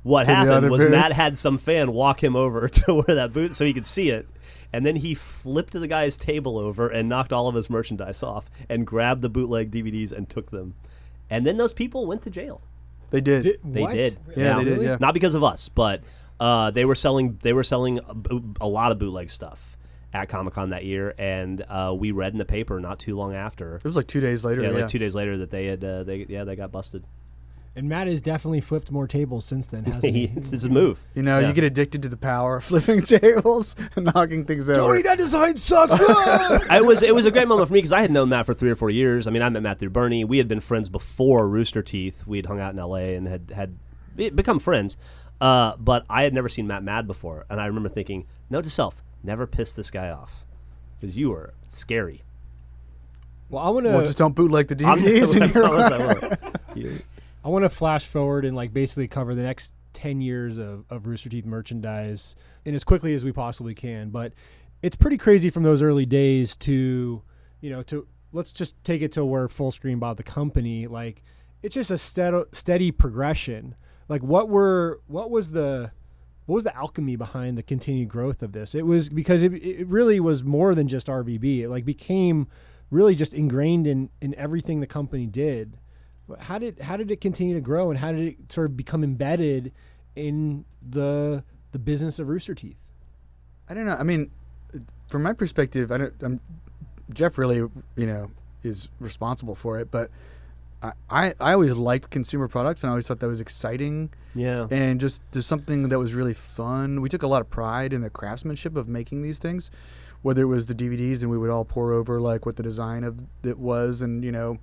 What To the happened was booth. Matt had some fan walk him over to where that booth so he could see it. And then he flipped the guy's table over and knocked all of his merchandise off and grabbed the bootleg DVDs and took them. And then those people went to jail. They did. Did- They what? did. Yeah, they did, yeah. Not because of us, but uh, they were selling they were selling a, a lot of bootleg stuff at Comic Con that year, and uh, we read in the paper not too long after. It was like two days later. Yeah, Yeah, like two days later that they had uh, they yeah they got busted. And Matt has definitely flipped more tables since then, hasn't he? it's, it's a move. You know, Yeah. you get addicted to the power of flipping tables and knocking things out. over. that design sucks. it was it was a great moment for me because I had known Matt for three or four years. I mean, I met Matt through Burnie. We had been friends before Rooster Teeth. We had hung out in L.A. and had had become friends. Uh, but I had never seen Matt mad before, and I remember thinking, note to self, never piss this guy off because you were scary. well, I want Well, to just don't bootleg the I'm- DVDs. I in your promise I want to flash forward and like basically cover the next 10 years of, of Rooster Teeth merchandise in as quickly as we possibly can. But it's pretty crazy from those early days to, you know, to let's just take it to where Fullscreen bought the company. Like it's just a steady, steady progression. Like what were, what was the, what was the alchemy behind the continued growth of this? It was because it, it really was more than just RVB. It like became really just ingrained in, in everything the company did. How did how did it continue to grow, and how did it sort of become embedded in the the business of Rooster Teeth? I don't know. I mean, from my perspective, I don't. I'm, Jeff really, you know, is responsible for it, but I, I, I always liked consumer products, and I always thought that was exciting yeah. and just just something that was really fun. We took a lot of pride in the craftsmanship of making these things, whether it was the DVDs, and we would all pour over like what the design of it was, and you know,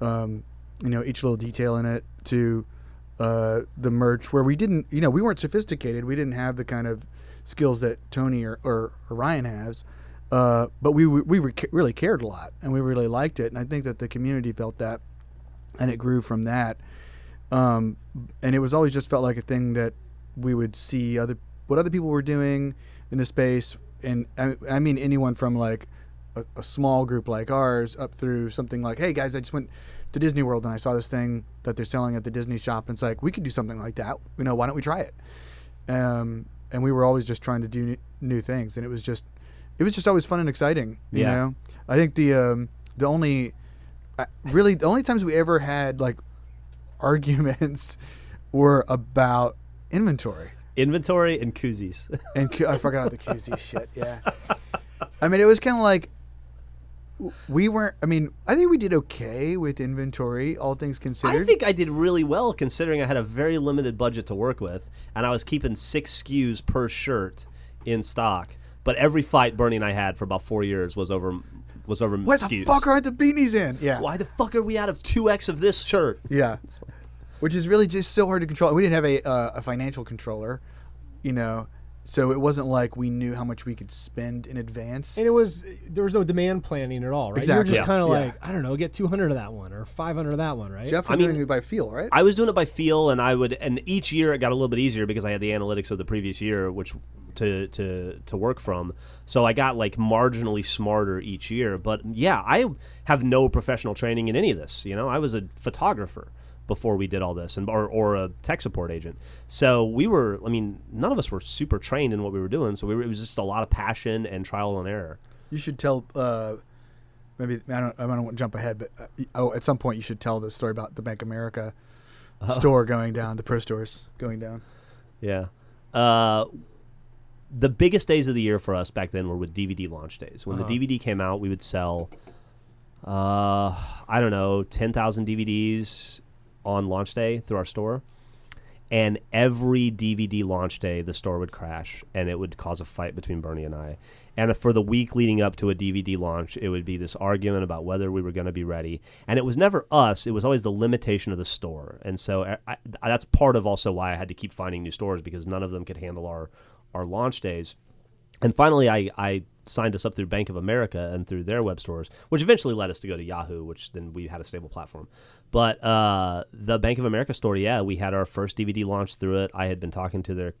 um, you know, each little detail in it to uh, the merch where we didn't, you know, we weren't sophisticated. We didn't have the kind of skills that Tony or, or, or Ryan has. Uh, but we we were, really cared a lot, and we really liked it, and I think that the community felt that, and it grew from that. Um, and it was always just felt like a thing that we would see other what other people were doing in the space, and I, I mean anyone from like a, a small group like ours up through something like, hey guys, I just went to Disney World and I saw this thing that they're selling at the Disney shop, and it's like we could do something like that. You know, why don't we try it? Um, and we were always just trying to do new, things, and it was just it was just always fun and exciting. You Yeah. know, I think the um, the only uh, really the only times we ever had like arguments were about inventory. Inventory and koozies. And I forgot the koozie shit. Yeah. I mean, it was kind of like we weren't. I mean, I think we did okay with inventory, all things considered. I think I did really well considering I had a very limited budget to work with, and I was keeping six SKUs per shirt in stock. But every fight Burnie and I had for about four years was over was over Where SKUs. the fuck are the beanies in? Yeah. Why the fuck are we out of two X of this shirt? Yeah. which is really just so hard to control. We didn't have a uh, a financial controller, you know, so it wasn't like we knew how much we could spend in advance. And it was there was no demand planning at all, right? You were just Yeah. kind of Yeah. like I don't know, get 200 of that one or 500 of that one, right? Jeff I was mean- doing it by feel, right? I was doing it by feel, and I would, and each year it got a little bit easier because I had the analytics of the previous year, which to to to work from. So I got like marginally smarter each year. But yeah, I have no professional training in any of this. You know, I was a photographer before we did all this, and or, or a tech support agent. So we were, I mean, none of us were super trained in what we were doing. So we were, it was just a lot of passion and trial and error. You should tell. Uh, maybe I don't. I don't want to jump ahead, but uh, oh, at some point you should tell the story about the Bank of America store going down, the pro stores going down. Yeah. Uh, the biggest days of the year for us back then were with DVD launch days. When Uh-huh. the DVD came out, we would sell, uh, I don't know, 10,000 DVDs on launch day through our store. And every DVD launch day, the store would crash and it would cause a fight between Burnie and I. And for the week leading up to a DVD launch, it would be this argument about whether we were going to be ready. And it was never us, it was always the limitation of the store. And so I, I, that's part of also why I had to keep finding new stores because none of them could handle our, our launch days. And finally, I, I signed us up through Bank of America and through their web stores, which eventually led us to go to Yahoo, which then we had a stable platform. But uh, the Bank of America store, yeah, we had our first DVD launch through it. I had been talking to their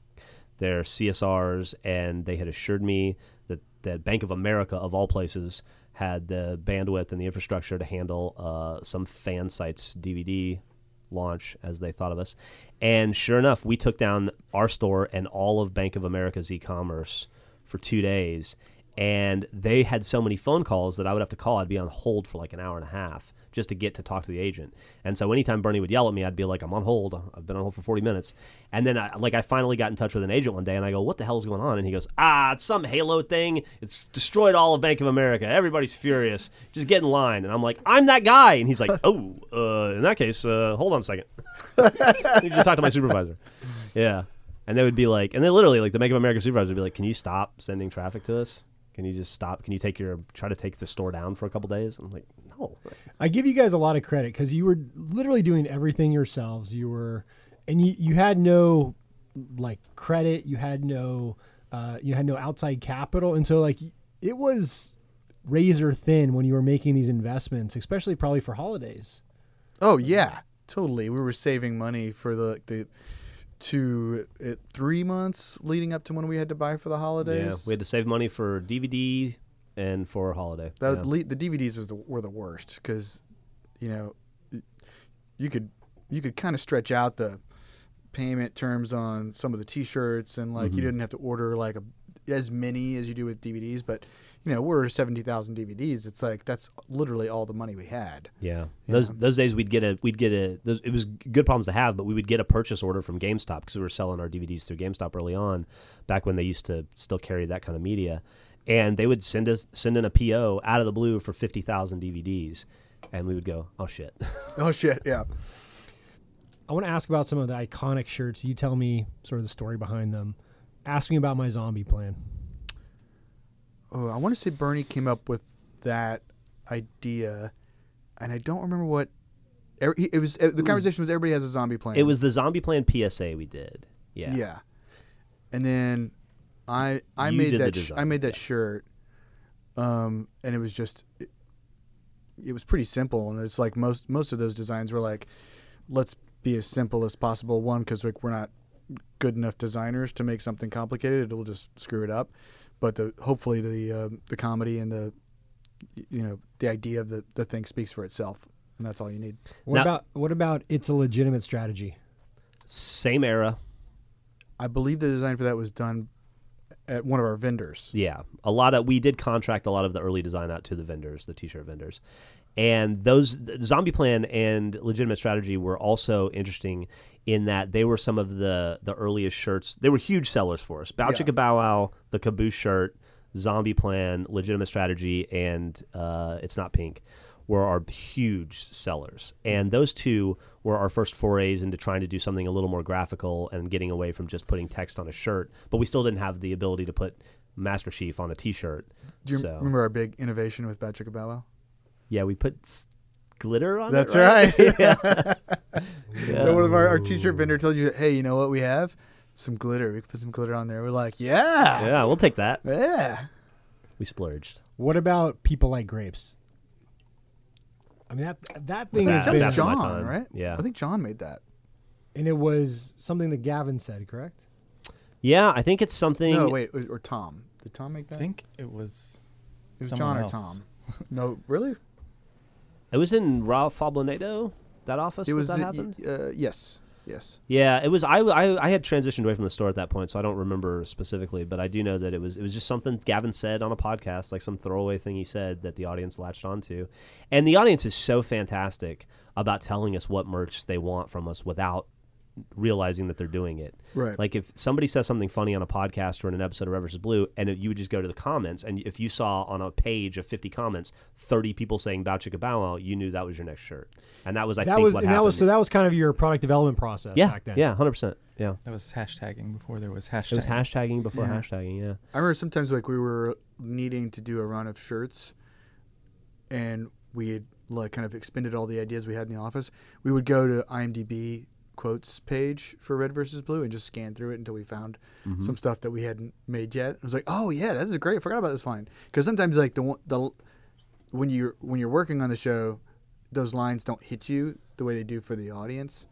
their CSRs, and they had assured me that that Bank of America, of all places, had the bandwidth and the infrastructure to handle uh, some fan sites DVD launch as they thought of us. And sure enough, we took down our store and all of Bank of America's e-commerce for two days. And they had so many phone calls that I would have to call. I'd be on hold for like an hour and a half just to get to talk to the agent. And so anytime Burnie would yell at me, I'd be like, "I'm on hold. I've been on hold for 40 minutes." And then, I, like, I finally got in touch with an agent one day, and I go, "What the hell is going on?" And he goes, "Ah, it's some Halo thing. It's destroyed all of Bank of America. Everybody's furious. Just get in line." And I'm like, "I'm that guy." And he's like, "Oh, uh, in that case, uh, hold on a second. you just talk to my supervisor." Yeah. And they would be like, and they literally like the Bank of America supervisor would be like, "Can you stop sending traffic to us? Can you just stop? Can you take your try to take the store down for a couple days?" I'm like, "No." I give you guys a lot of credit because you were literally doing everything yourselves. You were, and you, you had no like credit. You had no, uh, you had no outside capital, and so like it was razor thin when you were making these investments, especially probably for holidays. Oh yeah, totally. We were saving money for the the two uh, three months leading up to when we had to buy for the holidays. Yeah, we had to save money for DVD and for holiday. That yeah. le- the DVDs was the, were the worst because, you know, you could you could kind of stretch out the payment terms on some of the T-shirts and like you Mm-hmm. didn't have to order like a, as many as you do with DVDs. But you know, we're seventy thousand DVDs. It's like that's literally all the money we had. Yeah, those those days we'd get a we'd get a those, it was good problems to have, but we would get a purchase order from GameStop because we were selling our DVDs through GameStop early on, back when they used to still carry that kind of media, and they would send us send in a PO out of the blue for fifty thousand DVDs, and we would go, oh shit, Oh shit, yeah. I want to ask about some of the iconic shirts. You tell me sort of the story behind them. Ask me about my zombie plan. Oh, I want to say Burnie came up with that idea, and I don't remember what. er- It was the conversation was everybody has a zombie plan. it was the Zombie Plan PSA we did. Yeah, Yeah. And then I I You made did the that sh- I made that yeah. shirt. Um and it was just it, it was pretty simple and it's like most most of those designs were like let's be as simple as possible one cuz like we're not good enough designers to make something complicated it'll just screw it up but the hopefully the uh, the comedy and the you know the idea of the the thing speaks for itself and that's all you need. What Now- about what about it's a legitimate strategy? same era. I believe the design for that was done at one of our vendors. Yeah, a lot of we did contract a lot of the early design out to the vendors, the t-shirt vendors, and those Zombie Plan and Legitimate Strategy were also interesting in that they were some of the the earliest shirts. They were huge sellers for us. Bow Yeah. Chicka Bow Wow, the Caboose shirt, Zombie Plan, Legitimate Strategy, and uh, It's Not Pink were our huge sellers. And those two were our first forays into trying to do something a little more graphical and getting away from just putting text on a shirt. But we still didn't have the ability to put Master Chief on a T-shirt. Do you so remember our big innovation with Bow Chicka Bow Wow? yeah, we put glitter on That's it. right. yeah. Yeah, One of our, our t-shirt vendor told you, hey, you know what we have? Some glitter. We can put some glitter on there. We're like, yeah, yeah, we'll take that. yeah. We splurged. What about people like grapes? I mean that that thing That's has after been, my John, right? Yeah. I think John made that. and it was something that Gavin said, correct? Yeah, I think it's something. No, wait, or, or Tom. Did Tom make that? I think it was. it was John else. or Tom. no, really? It was in Ralph Fablonato, that office It was that, that happened. Uh, yes, yes. Yeah, it was. I, I I had transitioned away from the store at that point, so I don't remember specifically, but I do know that it was it was just something Gavin said on a podcast, like some throwaway thing he said that the audience latched onto, and the audience is so fantastic about telling us what merch they want from us without realizing that they're doing it. Right. Like if somebody says something funny on a podcast or in an episode of Red vs. Blue, and if you would just go to the comments, and if you saw on a page of 50 comments, 30 people saying "Bow Chicka Bow Wow," you knew that was your next shirt, and that was I that think was what and happened. that was so that was kind of your product development process yeah, back then. yeah, hundred percent, yeah. That was hashtagging before there was hashtag. It was hashtagging before Yeah. hashtagging, yeah. I remember sometimes like we were needing to do a run of shirts, and we had like kind of expended all the ideas we had in the office. We would go to IMDb quotes page for Red versus Blue and just scan through it until we found Mm-hmm. some stuff that we hadn't made yet. I was like, oh yeah, that's great. I forgot about this line because sometimes like the the when you're when you're working on the show, those lines don't hit you the way they do for the audience.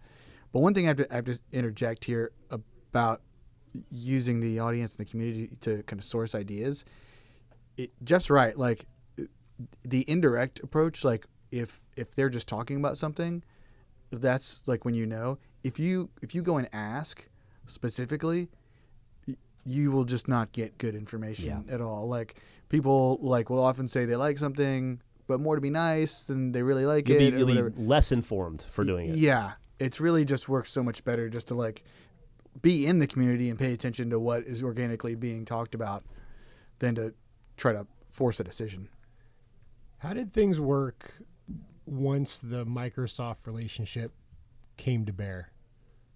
But one thing I have to, I have to interject here about using the audience and the community to kind of source ideas. It, Jeff's right. Like the indirect approach, like if if they're just talking about something, that's like when you know. If you if you go and ask specifically, you will just not get good information at all. Like people like will often say they like something, but more to be nice than they really like You'll, it. or you'll whatever. be less informed for doing it. Yeah, it's really just works so much better just to like be in the community and pay attention to what is organically being talked about than to try to force a decision. How did things work once the Microsoft relationship came to bear?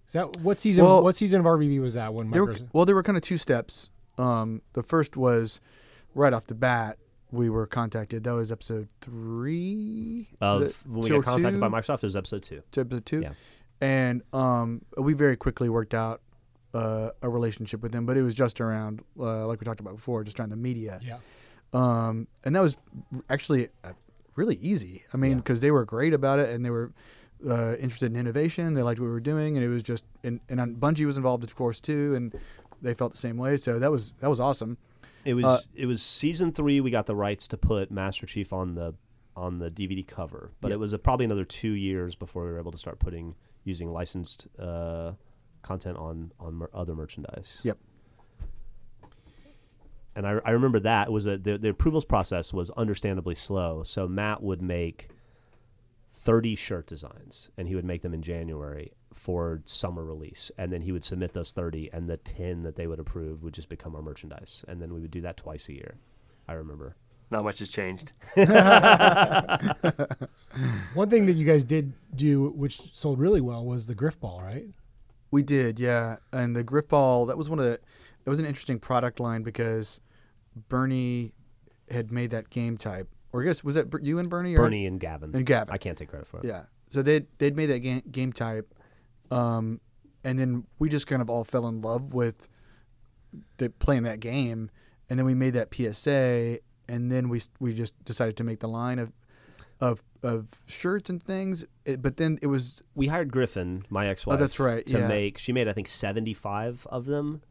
Is that what season? Well- what season of RVB was that? When There were, well, there were kind of two steps. Um, the first was right off the bat we were contacted. That was episode three Of Was when we two got or contacted by? Microsoft, it was episode two. to episode two, Yeah. and um, we very quickly worked out uh, a relationship with them. But it was just around, uh, like we talked about before, just around the media. yeah. um, and that was actually uh, really easy. I mean, Yeah. because they were great about it, and they were uh, interested in innovation. They liked what we were doing, and it was just and and Bungie was involved, of course, too, and they felt the same way. So that was that was awesome. It was Uh, it was season three. We got the rights to put Master Chief on the on the DVD cover, but Yeah. it was uh probably another two years before we were able to start putting using licensed uh, content on on mer- other merchandise. Yep. And I, I remember that was a the, the approvals process was understandably slow. So Matt would make thirty shirt designs, and he would make them in January for summer release, and then he would submit those thirty, and the ten that they would approve would just become our merchandise, and then we would do that twice a year. I remember. Not much has changed. One thing that you guys did do, which sold really well, was the Grifball, right? We did, yeah. And the Grifball, that was one of the, it was an interesting product line because Burnie had made that game type. Or I guess was that you and Burnie? Or? Burnie and Gavin. and Gavin. I can't take credit for it. Yeah. So they they'd made that game, game type, um, and then we just kind of all fell in love with the, playing that game, and then we made that PSA, and then we we just decided to make the line of of of shirts and things. It, but then it was We hired Griffon, my ex-wife. Oh, that's right, To yeah. make, she made I think seventy-five of them.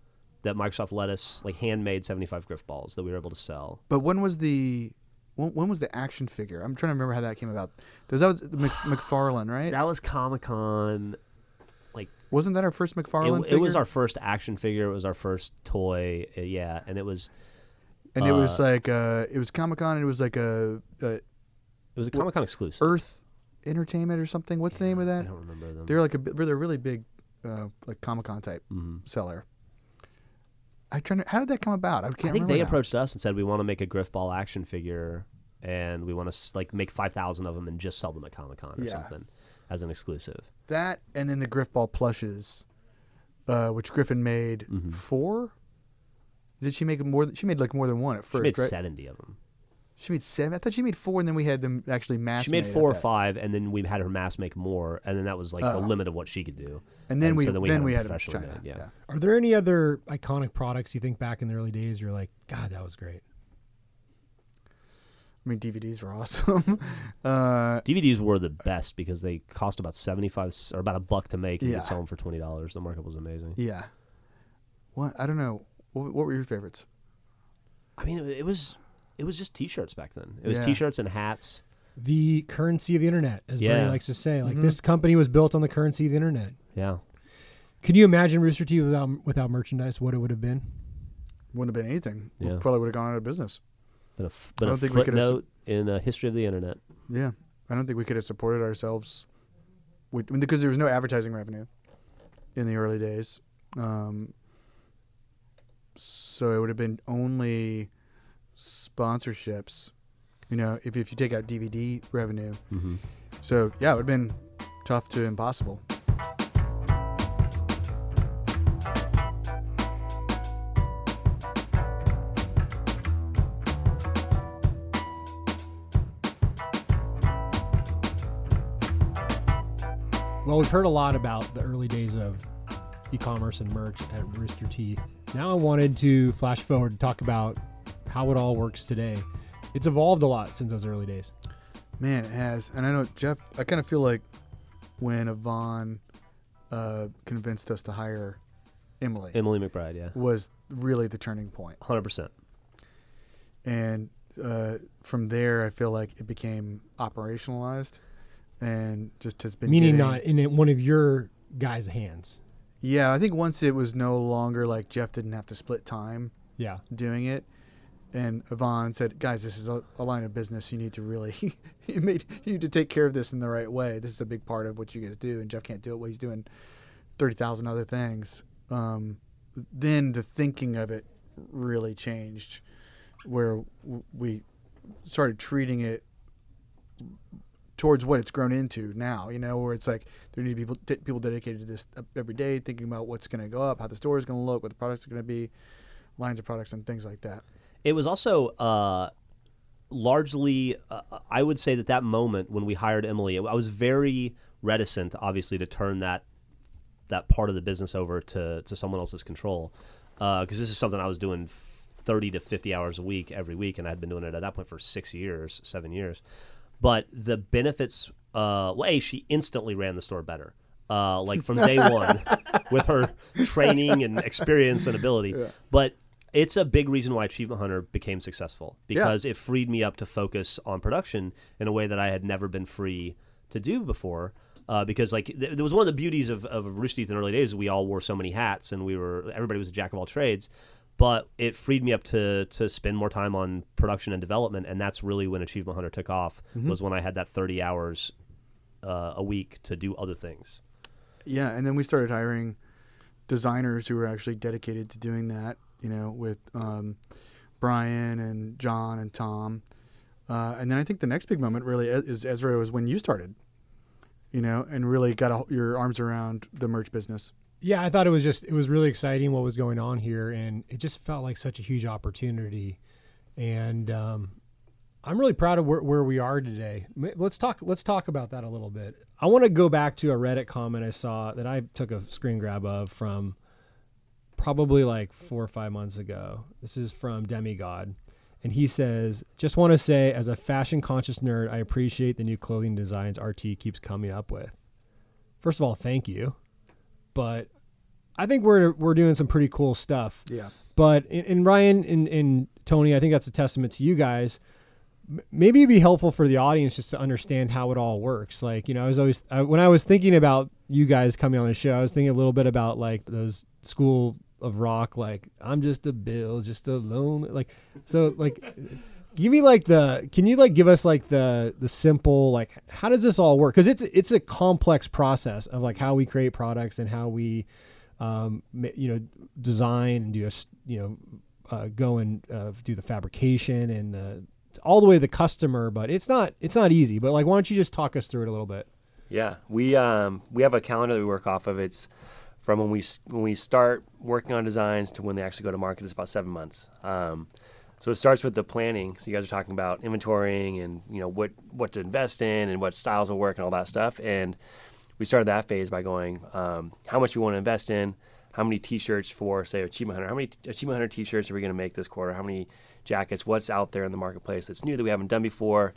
That Microsoft let us like handmade seventy-five Grifballs that we were able to sell. But when was the when, when was the action figure? I'm trying to remember how that came about. Because that was Mc, McFarlane, right? That was Comic Con. Like Wasn't that our first McFarlane? It, it was our first action figure. It was our first toy. uh, yeah, and it was and it was uh, like uh, it was Comic Con. and It was like a, a it was a Comic Con exclusive. Earth Entertainment or something. What's the name of that? I don't remember them. They're like a they're a really big, uh, like Comic Con type Mhm. seller. I trying to. How did that come about? I can't I think they now. approached us and said we want to make a Grifball action figure, and we want to like make five thousand of them and just sell them at Comic Con or Yeah. something as an exclusive. that, and then the Grifball plushes, uh, which Griffon made Mhm. four. Did she make more? Than, she made like more than one at first. She made right? seventy of them. She made seven. I thought she made four, and then we had them actually mass. She made made four or that. five, and then we had her mass make more, and then that was like the Oh. limit of what she could do. and then and we so then we then had we them had them China. made, yeah. Are there any other iconic products you think back in the early days you're like, God, that was great? I mean, DVDs were awesome. uh, DVDs were the best because they cost about seventy five or about a buck to make, and you Yeah. could sell them for twenty dollars. The markup was amazing. yeah. What I don't know. What, what were your favorites? I mean, it, it was it was just T-shirts back then. It was Yeah. T-shirts and hats. The currency of the internet, as Burnie likes to say. Like Mhm. this company was built on the currency of the internet. Yeah, Can you imagine Rooster Teeth without without merchandise? What it would have been? Wouldn't have been anything. We Yeah. probably would have gone out of business. been a, f- been I a don't think we could've s- in a history of the internet. Yeah, I don't think we could have supported ourselves with, because there was no advertising revenue in the early days. Um, so it would have been only sponsorships. You know, if if you take out DVD revenue. Mm-hmm. So yeah, it would have been tough to impossible. Well, we've heard a lot about the early days of e-commerce and merch at Rooster Teeth. Now I wanted to flash forward and talk about how it all works today. It's evolved a lot since those early days. Man, it has. And I know Jeff. I kind of feel like when Yvonne uh, convinced us to hire Emily Emily McBride, yeah, was really the turning point. hundred percent. and uh, from there, I feel like it became operationalized, and just has been Meaning getting- not in one of your guys' hands. Yeah, I think once it was no longer like Jeff didn't have to split time Yeah. doing it, and Yvonne said, "Guys, this is a, a line of business. You need to really, you made, you need to take care of this in the right way. This is a big part of what you guys do, and Jeff can't do it while he's doing thirty thousand other things." Um, then the thinking of it really changed, where we started treating it towards what it's grown into now. You know, where it's like there need to be people, de- people dedicated to this every day, thinking about what's going to go up, how the store is going to look, what the products are going to be, lines of products, and things like that. It was also uh, largely, uh, I would say that that moment when we hired Emily, I was very reticent, obviously, to turn that that part of the business over to, to someone else's control, because this is something I was doing thirty to fifty hours a week every week, and I had been doing it at that point for six years, seven years. But the benefits, uh, well, a she instantly ran the store better. Uh, like from day one, with her training and experience and ability. But it's a big reason why Achievement Hunter became successful because it freed me up to focus on production in a way that I had never been free to do before. Uh, because like th- there was one of the beauties of, of Rooster Teeth in the early days, we all wore so many hats and we were everybody was a jack of all trades. But it freed me up to to spend more time on production and development, and that's really when Achievement Hunter took off. Was when I had that thirty hours uh, a week to do other things. Yeah, and then we started hiring designers who were actually dedicated to doing that. You know, with um, Brian and John and Tom, uh, and then I think the next big moment really is Ezra was when you started. You know, and really got a, your arms around the merch business. Yeah, I thought it was just it was really exciting what was going on here, and it just felt like such a huge opportunity. And um, I'm really proud of where, where we are today. Let's talk. Let's talk about that a little bit. I want to go back to a Reddit comment I saw that I took a screen grab of from probably like four or five months ago. This is from Demigod. And he says, just want to say, as a fashion conscious nerd, I appreciate the new clothing designs RT keeps coming up with. First of all, thank you. But I think we're we're doing some pretty cool stuff. Yeah. But in, in Ryan and, and Tony, I think that's a testament to you guys. Maybe it'd be helpful for the audience just to understand how it all works. Like, you know, I was always, I, when I was thinking about you guys coming on the show, I was thinking a little bit about like those school of rock, like, I'm just a bill, just a lonely, like, so like, give me like the, can you like give us like the, the simple, like, how does this all work? Cause it's, it's a complex process of like how we create products and how we, um, you know, design and do a, you know, uh, go and uh, do the fabrication and the all the way to the customer. But it's not it's not easy. But like, why don't you just talk us through it a little bit? Yeah, we um, we have a calendar that we work off of. It's from when we when we start working on designs to when they actually go to market. It's about seven months. Um, So it starts with the planning. So you guys are talking about inventorying and you know what what to invest in and what styles will work and all that stuff. And we started that phase by going um, how much we want to invest in, how many T-shirts for say Achievement Hunter, how many Achievement Hunter T-shirts are we going to make this quarter, how many jackets, what's out there in the marketplace that's new that we haven't done before,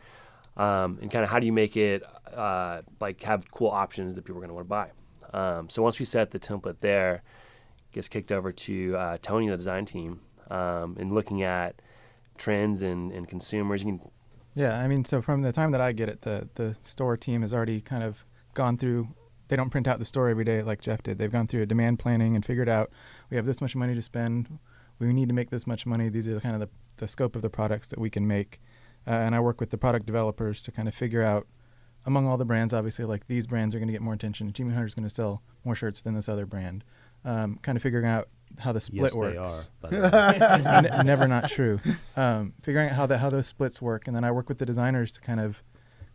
um, and kind of how do you make it uh, like have cool options that people are going to want to buy. Um, so once we set the template there, gets kicked over to uh, Tony, the design team, um, and looking at trends and, and consumers. You can Yeah, I mean, so from the time that I get it, the the store team has already kind of gone through. They don't print out the store every day like Jeff did. They've gone through a demand planning and figured out we have this much money to spend. We need to make this much money. These are the kind of the, the scope of the products that we can make. Uh, and I work with the product developers to kind of figure out among all the brands, obviously, like these brands are going to get more attention. Achievement Hunter is going to sell more shirts than this other brand. Um, kind of figuring out how the split yes, works. they are. by the way. N- never not true. Um, figuring out how that how those splits work, and then I work with the designers to kind of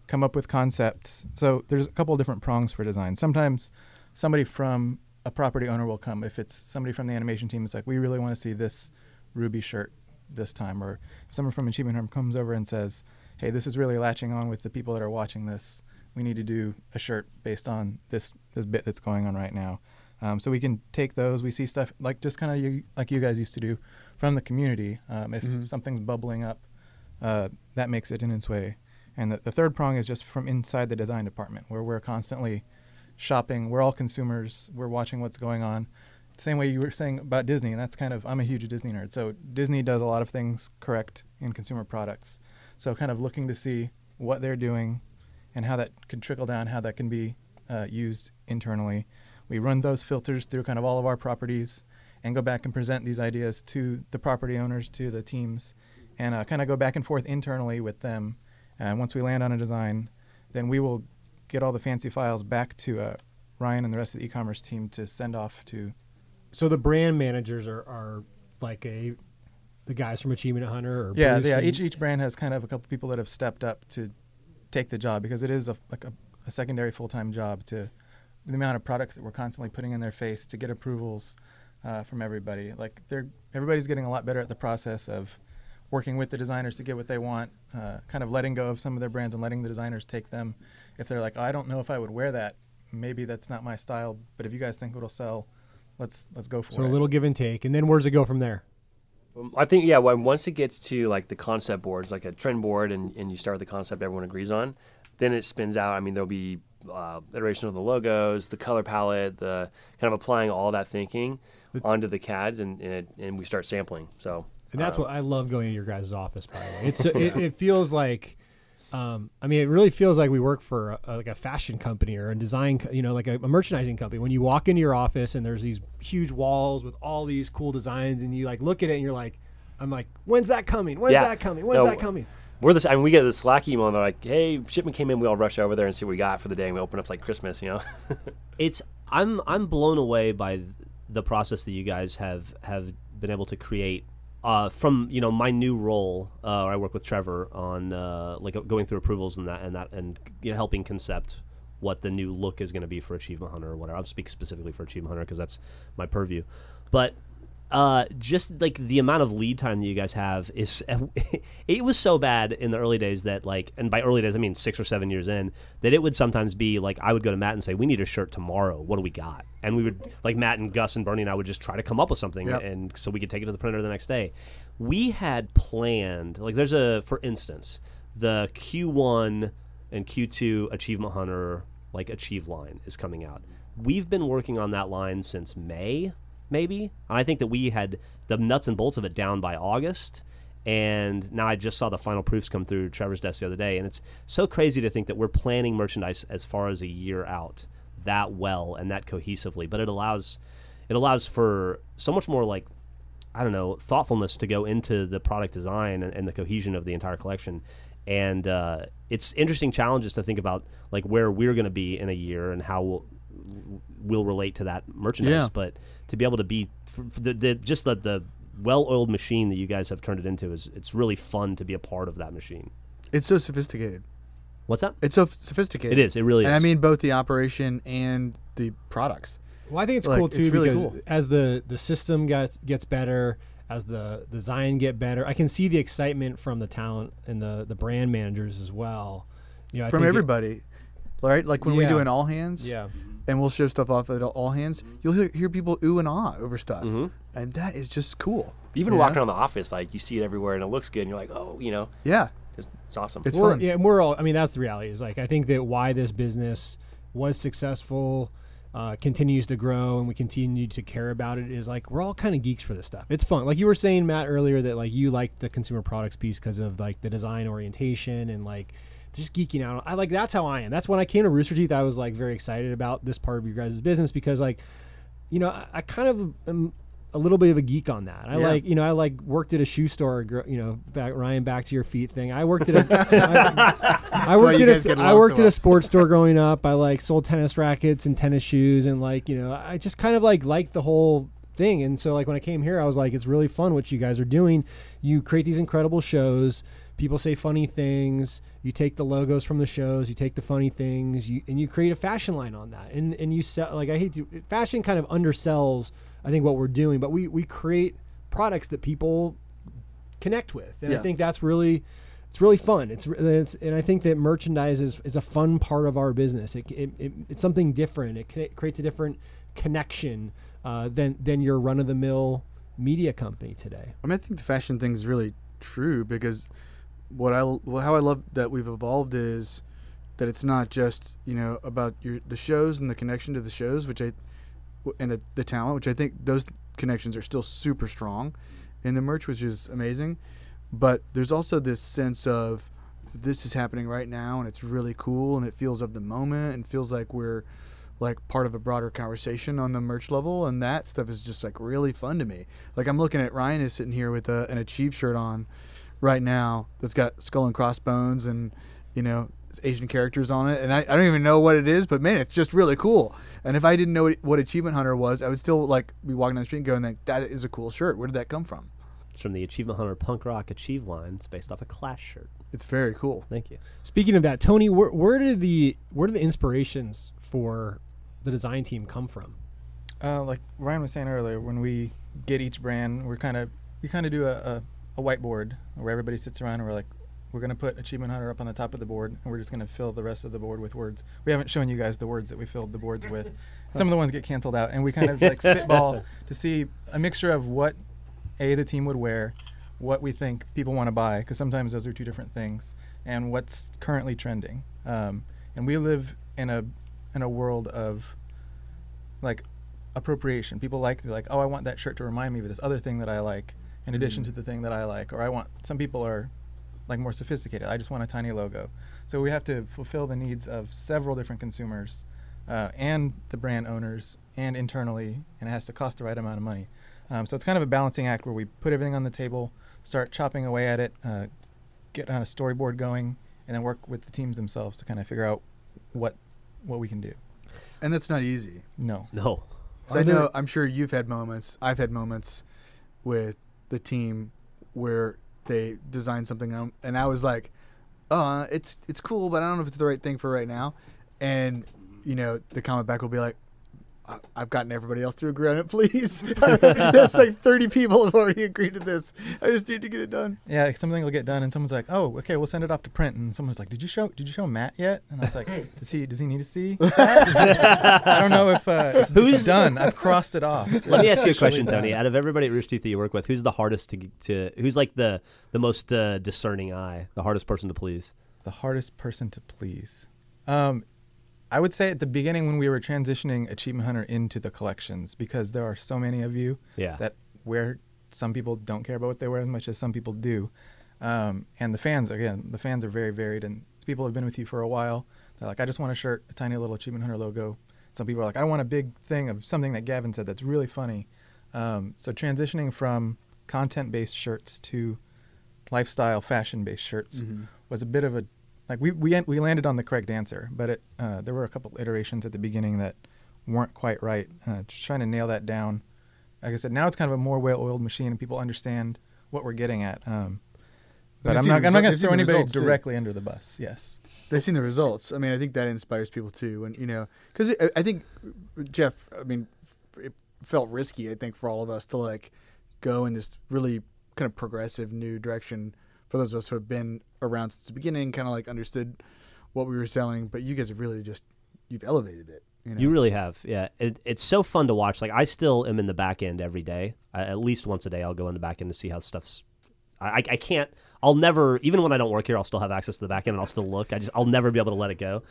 come up with concepts. So there's a couple of different prongs for design. Sometimes somebody from a property owner will come. If it's somebody from the animation team, it's like we really want to see this Ruby shirt this time, or if someone from Achievement Hunter comes over and says, "Hey, this is really latching on with the people that are watching this. We need to do a shirt based on this this bit that's going on right now." Um, so we can take those. We see stuff like just kind of you, like you guys used to do from the community. Um, if Mhm. something's bubbling up, uh, that makes it in its way. And the, the third prong is just from inside the design department, where we're constantly shopping. We're all consumers. We're watching what's going on. Same way you were saying about Disney, and that's kind of I'm a huge Disney nerd. So Disney does a lot of things correct in consumer products. So kind of looking to see what they're doing, and how that can trickle down, how that can be uh, used internally. We run those filters through kind of all of our properties, and go back and present these ideas to the property owners, to the teams, and uh, kind of go back and forth internally with them. And once we land on a design, then we will get all the fancy files back to uh, Ryan and the rest of the e-commerce team to send off to. So the brand managers are, are like a the guys from Achievement Hunter or Yeah, Bruce yeah. Each each brand has kind of a couple people that have stepped up to take the job because it is a like a, a secondary full time job to the amount of products that we're constantly putting in their face to get approvals uh, from everybody. Like they're everybody's getting a lot better at the process of working with the designers to get what they want, uh, kind of letting go of some of their brands and letting the designers take them. If they're like, I don't know if I would wear that, maybe that's not my style, but if you guys think it'll sell, let's let's go for so it. So a little give and take, and then where's it go from there? Um, I think yeah. When once it gets to like the concept boards, like a trend board, and, and you start with the concept everyone agrees on, then it spins out. I mean, there'll be uh, iteration of the logos, the color palette, the kind of applying all that thinking onto the CADs, and and, it, and we start sampling. So And that's uh, what I love going to your guys' office. By the way, it's it, it feels like, um, I mean, it really feels like we work for a, a- like a fashion company or a design, co- you know, like a, a merchandising company. When you walk into your office and there's these huge walls with all these cool designs, and you like look at it and you're like, I'm like, when's that coming? When's Yeah. that coming? When's No, that coming? We're this. I mean, we get the Slack email, and they're like, "Hey, shipment came in. We all rush over there and see what we got for the day." And we open up like Christmas, you know. it's I'm I'm blown away by the process that you guys have have been able to create. Uh, from you know my new role, uh, I work with Trevor on uh, like going through approvals and that and that and you know, helping concept what the new look is going to be for Achievement Hunter or whatever. I'll speak specifically for Achievement Hunter because that's my purview. But uh, just like the amount of lead time that you guys have is it was so bad in the early days that like and by early days I mean six or seven years in that it would sometimes be like I would go to Matt and say we need a shirt tomorrow. What do we got? And we would like Matt and Gus and Burnie and I would just try to come up with something Yep. and so we could take it to the printer the next day. We had planned like there's a for instance the Q1 and Q2 Achievement Hunter like Achieve line is coming out. We've been working on that line since May maybe. And I think that we had the nuts and bolts of it down by August. And now I just saw the final proofs come through Trevor's desk the other day. And it's so crazy to think that we're planning merchandise as far as a year out that well and that cohesively. But it allows it allows for so much more like I don't know thoughtfulness to go into the product design and, and the cohesion of the entire collection. And uh, it's interesting challenges to think about like where we're going to be in a year and how we'll, we'll relate to that merchandise. Yeah. But to be able to be f- f- the, the just the, the well-oiled machine that you guys have turned it into is it's really fun to be a part of that machine. It's so sophisticated. What's that? It's so sophisticated. It is. It really And is. I mean both the operation and the products. Well, I think it's Like, cool it's too really because cool. as the the system gets gets better, as the design get better. I can see the excitement from the talent and the the brand managers as well. You know, I From think it- everybody, right? Like when we do an all hands, yeah. And we'll show stuff off at all hands. You'll hear, hear people ooh and ah over stuff, Mhm. and that is just cool. Even Yeah. walking around the office, like you see it everywhere and it looks good, and you're like, oh, you know, Yeah, it's, it's awesome. it's we're, fun. Yeah, and we're all. I mean, that's the reality. Is like I think that why this business was successful, uh, continues to grow, and we continue to care about it is like we're all kind of geeks for this stuff. It's fun. Like you were saying, Matt, earlier that like you like the consumer products piece because of like the design orientation and like just geeking out. I like that's how I am. That's when I came to Rooster Teeth. I was like very excited about this part of your guys' business because like you know, I, I kind of am a little bit of a geek on that. I Yeah. like, you know, I like worked at a shoe store. You know, back Ryan, back to your feet thing. I worked at a, I, I worked at a, guys s- get I worked so at a sports store growing up. I like sold tennis rackets and tennis shoes, and like, you know, I just kind of like liked the whole thing. And so, like, when I came here, I was like, it's really fun what you guys are doing. You create these incredible shows. People say funny things. You take the logos from the shows. You take the funny things. You and you create a fashion line on that. And and you sell like I hate to fashion kind of undersells I think what we're doing, but we we create products that people connect with, and I think that's really it's really fun. It's, it's and I think that merchandise is, is a fun part of our business. It, it, it it's something different. It, ca- creates a different connection uh, than than your run of the mill media company today. I mean, I think the fashion thing is really true because what I how I love that we've evolved is that it's not just you know about your the shows and the connection to the shows, which I and the, the talent, which I think those connections are still super strong in the merch, which is amazing. But there's also this sense of this is happening right now, and it's really cool, and it feels of the moment, and feels like we're like part of a broader conversation on the merch level, and that stuff is just like really fun to me. Like I'm looking at Ryan is sitting here with a, an Achieve shirt on right now that's got skull and crossbones and you know Asian characters on it, and I, I don't even know what it is, but man, it's just really cool. And if I didn't know what, what Achievement Hunter was, I would still like be walking down the street and going, like, "That is a cool shirt. Where did that come from?" It's from the Achievement Hunter Punk Rock Achieve line. It's based off a Clash shirt. It's very cool. Thank you. Speaking of that, Tony, where, where did the where did the inspirations for the design team come from? Uh, like Ryan was saying earlier, when we get each brand, we're kind of we kind of do a, a, a whiteboard where everybody sits around and we're like, we're gonna put Achievement Hunter up on the top of the board, and we're just gonna fill the rest of the board with words. We haven't shown you guys the words that we filled the boards with. Some of the ones get canceled out, and we kind of like spitball to see a mixture of what a the team would wear, what we think people want to buy, because sometimes those are two different things, and what's currently trending. Um, and we live in a in a world of like appropriation. People like to be like, oh, I want that shirt to remind me of this other thing that I like, in addition Mm. to the thing that I like. Or I want. Some people are like more sophisticated. I just want a tiny logo. So we have to fulfill the needs of several different consumers, uh, and the brand owners, and internally, and it has to cost the right amount of money. Um, so it's kind of a balancing act where we put everything on the table, start chopping away at it, uh, get on a storyboard going, and then work with the teams themselves to kind of figure out what what we can do. And that's not easy. No. No. Are I know I'm sure you've had moments. I've had moments with the team where they designed something and I was like, "Uh, it's it's cool, but I don't know if it's the right thing for right now." And you know, the comment back will be like, "I- "I've gotten everybody else to agree on it, please." That's like 30 people have already agreed to this. I just need to get it done. Yeah, something will get done, and someone's like, "Oh, okay, we'll send it off to print." And someone's like, "Did you show? Did you show Matt yet?" And I was like, "Does he? Does he need to see?" I don't know if uh, it's, Who's- it's done. I've crossed it off. Let me ask you a question, Tony. done. Out of everybody at Rooster Teeth that you work with, who's the hardest to to who's like the the most uh, discerning eye, the hardest person to please? The hardest person to please. Um, I would say at the beginning when we were transitioning Achievement Hunter into the collections, because there are so many of you Yeah. that wear. Some people don't care about what they wear as much as some people do, um, and the fans again, the fans are very varied, and people have been with you for a while. They're like, I just want a shirt, a tiny little Achievement Hunter logo. Some people are like, I want a big thing of something that Gavin said that's really funny. Um, so transitioning from content-based shirts to lifestyle fashion-based shirts was a bit of a like we we we landed on the correct answer, but it uh, there were a couple iterations at the beginning that weren't quite right. Uh, just trying to nail that down. Like I said, now it's kind of a more well-oiled machine, and people understand what we're getting at. Um, but I'm not I'm not going to throw anybody results, too. directly under the bus. Yes. They've seen the results. I mean, I think that inspires people too. And you know, because I think Geoff, I mean, it felt risky. I think for all of us to like go in this really kind of progressive new direction for those of us who have been around since the beginning, kind of like understood what we were selling. But you guys have really just you've elevated it. You, know? You really have, yeah. It, it's so fun to watch. Like I still am in the back end every day. I, at least once a day, I'll go in the back end to see how stuff's. I, I can't. I'll never, even when I don't work here, I'll still have access to the back end and I'll still look. I just, I'll never be able to let it go.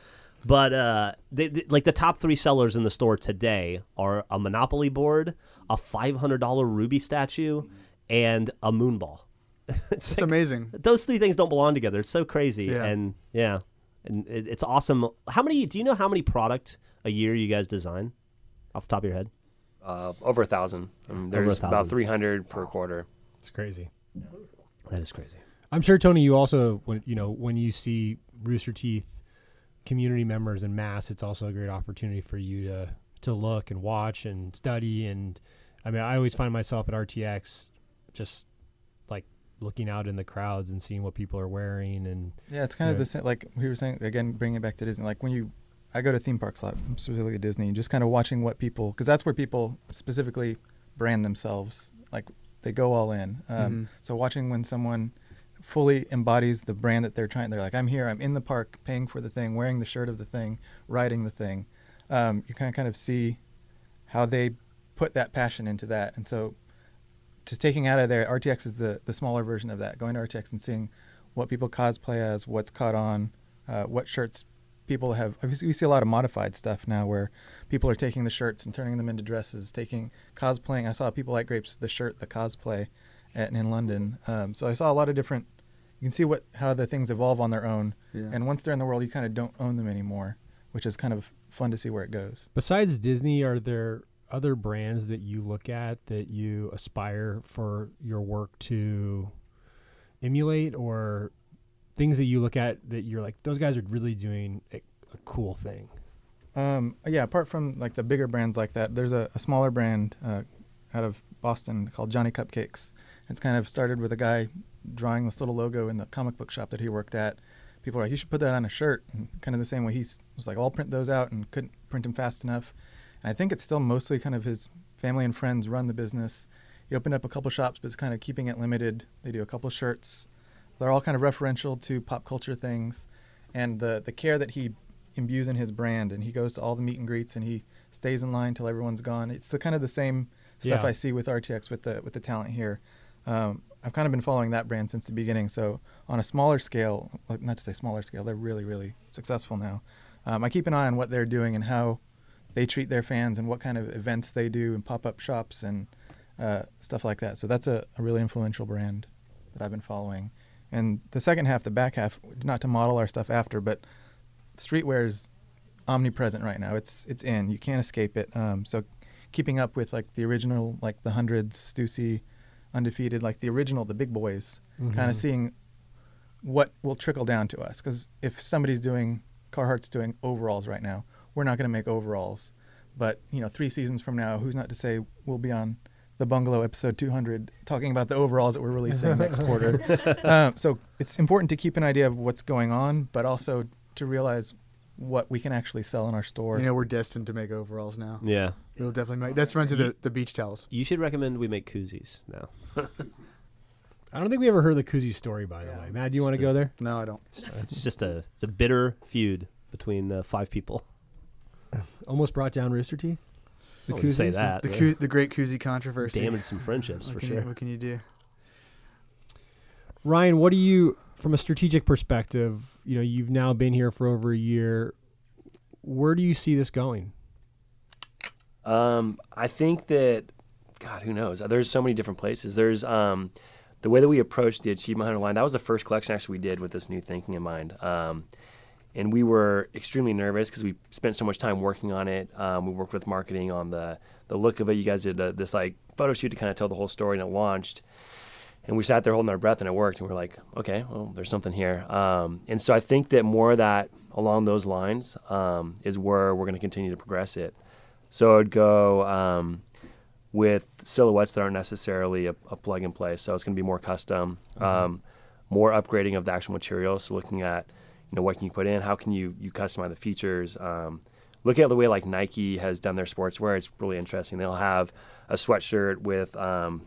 But uh, they, they, like the top three sellers in the store today are a Monopoly board, a five hundred dollar RWBY statue, and a Moonball. it's like, amazing. Those three things don't belong together. It's so crazy, Yeah. and yeah, and it, it's awesome. How many? Do you know how many product a year you guys design, off the top of your head? Uh, over a thousand. I mean, Over a there's thousand. about 300 per quarter. It's crazy. That is crazy. I'm sure Tony, you also when you know when you see Rooster Teeth community members in mass, it's also a great opportunity for you to to look and watch and study. And I mean, I always find myself at RTX just like looking out in the crowds and seeing what people are wearing and Yeah, it's kind of Yeah. the same. Like we were saying again, bringing it back to Disney. Like when you, I go to theme parks a lot, specifically Disney, and just kind of watching what people, because that's where people specifically brand themselves. Like they go all in. Um, Mhm. So watching when someone fully embodies the brand that they're trying, they're like, I'm here, I'm in the park, paying for the thing, wearing the shirt of the thing, riding the thing. Um, you kind of kind of see how they put that passion into that, and so just taking out of there, RTX is the the smaller version of that. Going to RTX and seeing what people cosplay as, what's caught on, uh, what shirts people have. obviously We see a lot of modified stuff now where people are taking the shirts and turning them into dresses, taking cosplaying. I saw people like Grapes, the shirt, the cosplay, at, in London. Um, so I saw a lot of different. You can see what how the things evolve on their own, Yeah. and once they're in the world, you kind of don't own them anymore, which is kind of fun to see where it goes. Besides Disney, are there other brands that you look at that you aspire for your work to emulate or things that you look at that you're like those guys are really doing a, a cool thing? Um, yeah, apart from like the bigger brands like that, there's a, a smaller brand uh, out of Boston called Johnny Cupcakes. It's kind of started with a guy drawing this little logo in the comic book shop that he worked at. People are like, you should put that on a shirt. And kind of the same way he was like, I'll print those out and couldn't print them fast enough. And I think it's still mostly kind of his family and friends run the business. He opened up a couple shops, but it's kind of keeping it limited. They do a couple shirts. They're all kind of referential to pop culture things. And the, the care that he imbues in his brand and he goes to all the meet and greets and he stays in line till everyone's gone. It's the kind of the same stuff Yeah. I see with RTX with the with the talent here. Um, I've kind of been following that brand since the beginning. So on a smaller scale, not to say smaller scale, they're really really successful now. Um, I keep an eye on what they're doing and how they treat their fans and what kind of events they do and pop up shops and uh, stuff like that. So that's a, a really influential brand that I've been following. And the second half, the back half, not to model our stuff after, but streetwear is omnipresent right now. It's it's in. You can't escape it. Um, so keeping up with like the original, like the hundreds, Stussy, undefeated, like the original, the big boys, kind of seeing what will trickle down to us. Because if somebody's doing Carhartt's doing overalls right now, we're not going to make overalls. But you know, three seasons from now, who's not to say we'll be on the Bungalow episode 200 talking about the overalls that we're releasing next quarter. Um, so it's important to keep an idea of what's going on, but also to realize what we can actually sell in our store. You know, we're destined to make overalls now. Yeah, We'll definitely make. That's run to the, the beach towels. you should recommend we make koozies now. I don't think we ever heard the koozie story by the way. Matt, do you want to go there? No, I don't. It's just a it's a bitter feud between uh, five people. Almost brought down Rooster Teeth. I wouldn't say koozies? that. The but koo- the great koozie controversy. damaged some friendships What for can sure. You, what can you do? Ryan, what do you, from a strategic perspective, you know, you've now been here for over a year. Where do you see this going? Um, I think that, God, who knows? There's so many different places. There's um, the way that we approached the Achievement Hunter line. That was the first collection actually we did with this new thinking in mind. Um, and we were extremely nervous because we spent so much time working on it. Um, we worked with marketing on the the look of it. You guys did uh this like photo shoot to kind of tell the whole story, and it launched. And we sat there holding our breath, and it worked. And we are like, okay, well, there's something here. Um, and so I think that more of that along those lines um, is where we're going to continue to progress it. So I'd go um, with silhouettes that aren't necessarily a, a plug and play. So it's going to be more custom, um, more upgrading of the actual material. So looking at, you know, what can you put in? How can you you customize the features? Um, looking at the way like Nike has done their sportswear, it's really interesting. They'll have a sweatshirt with um,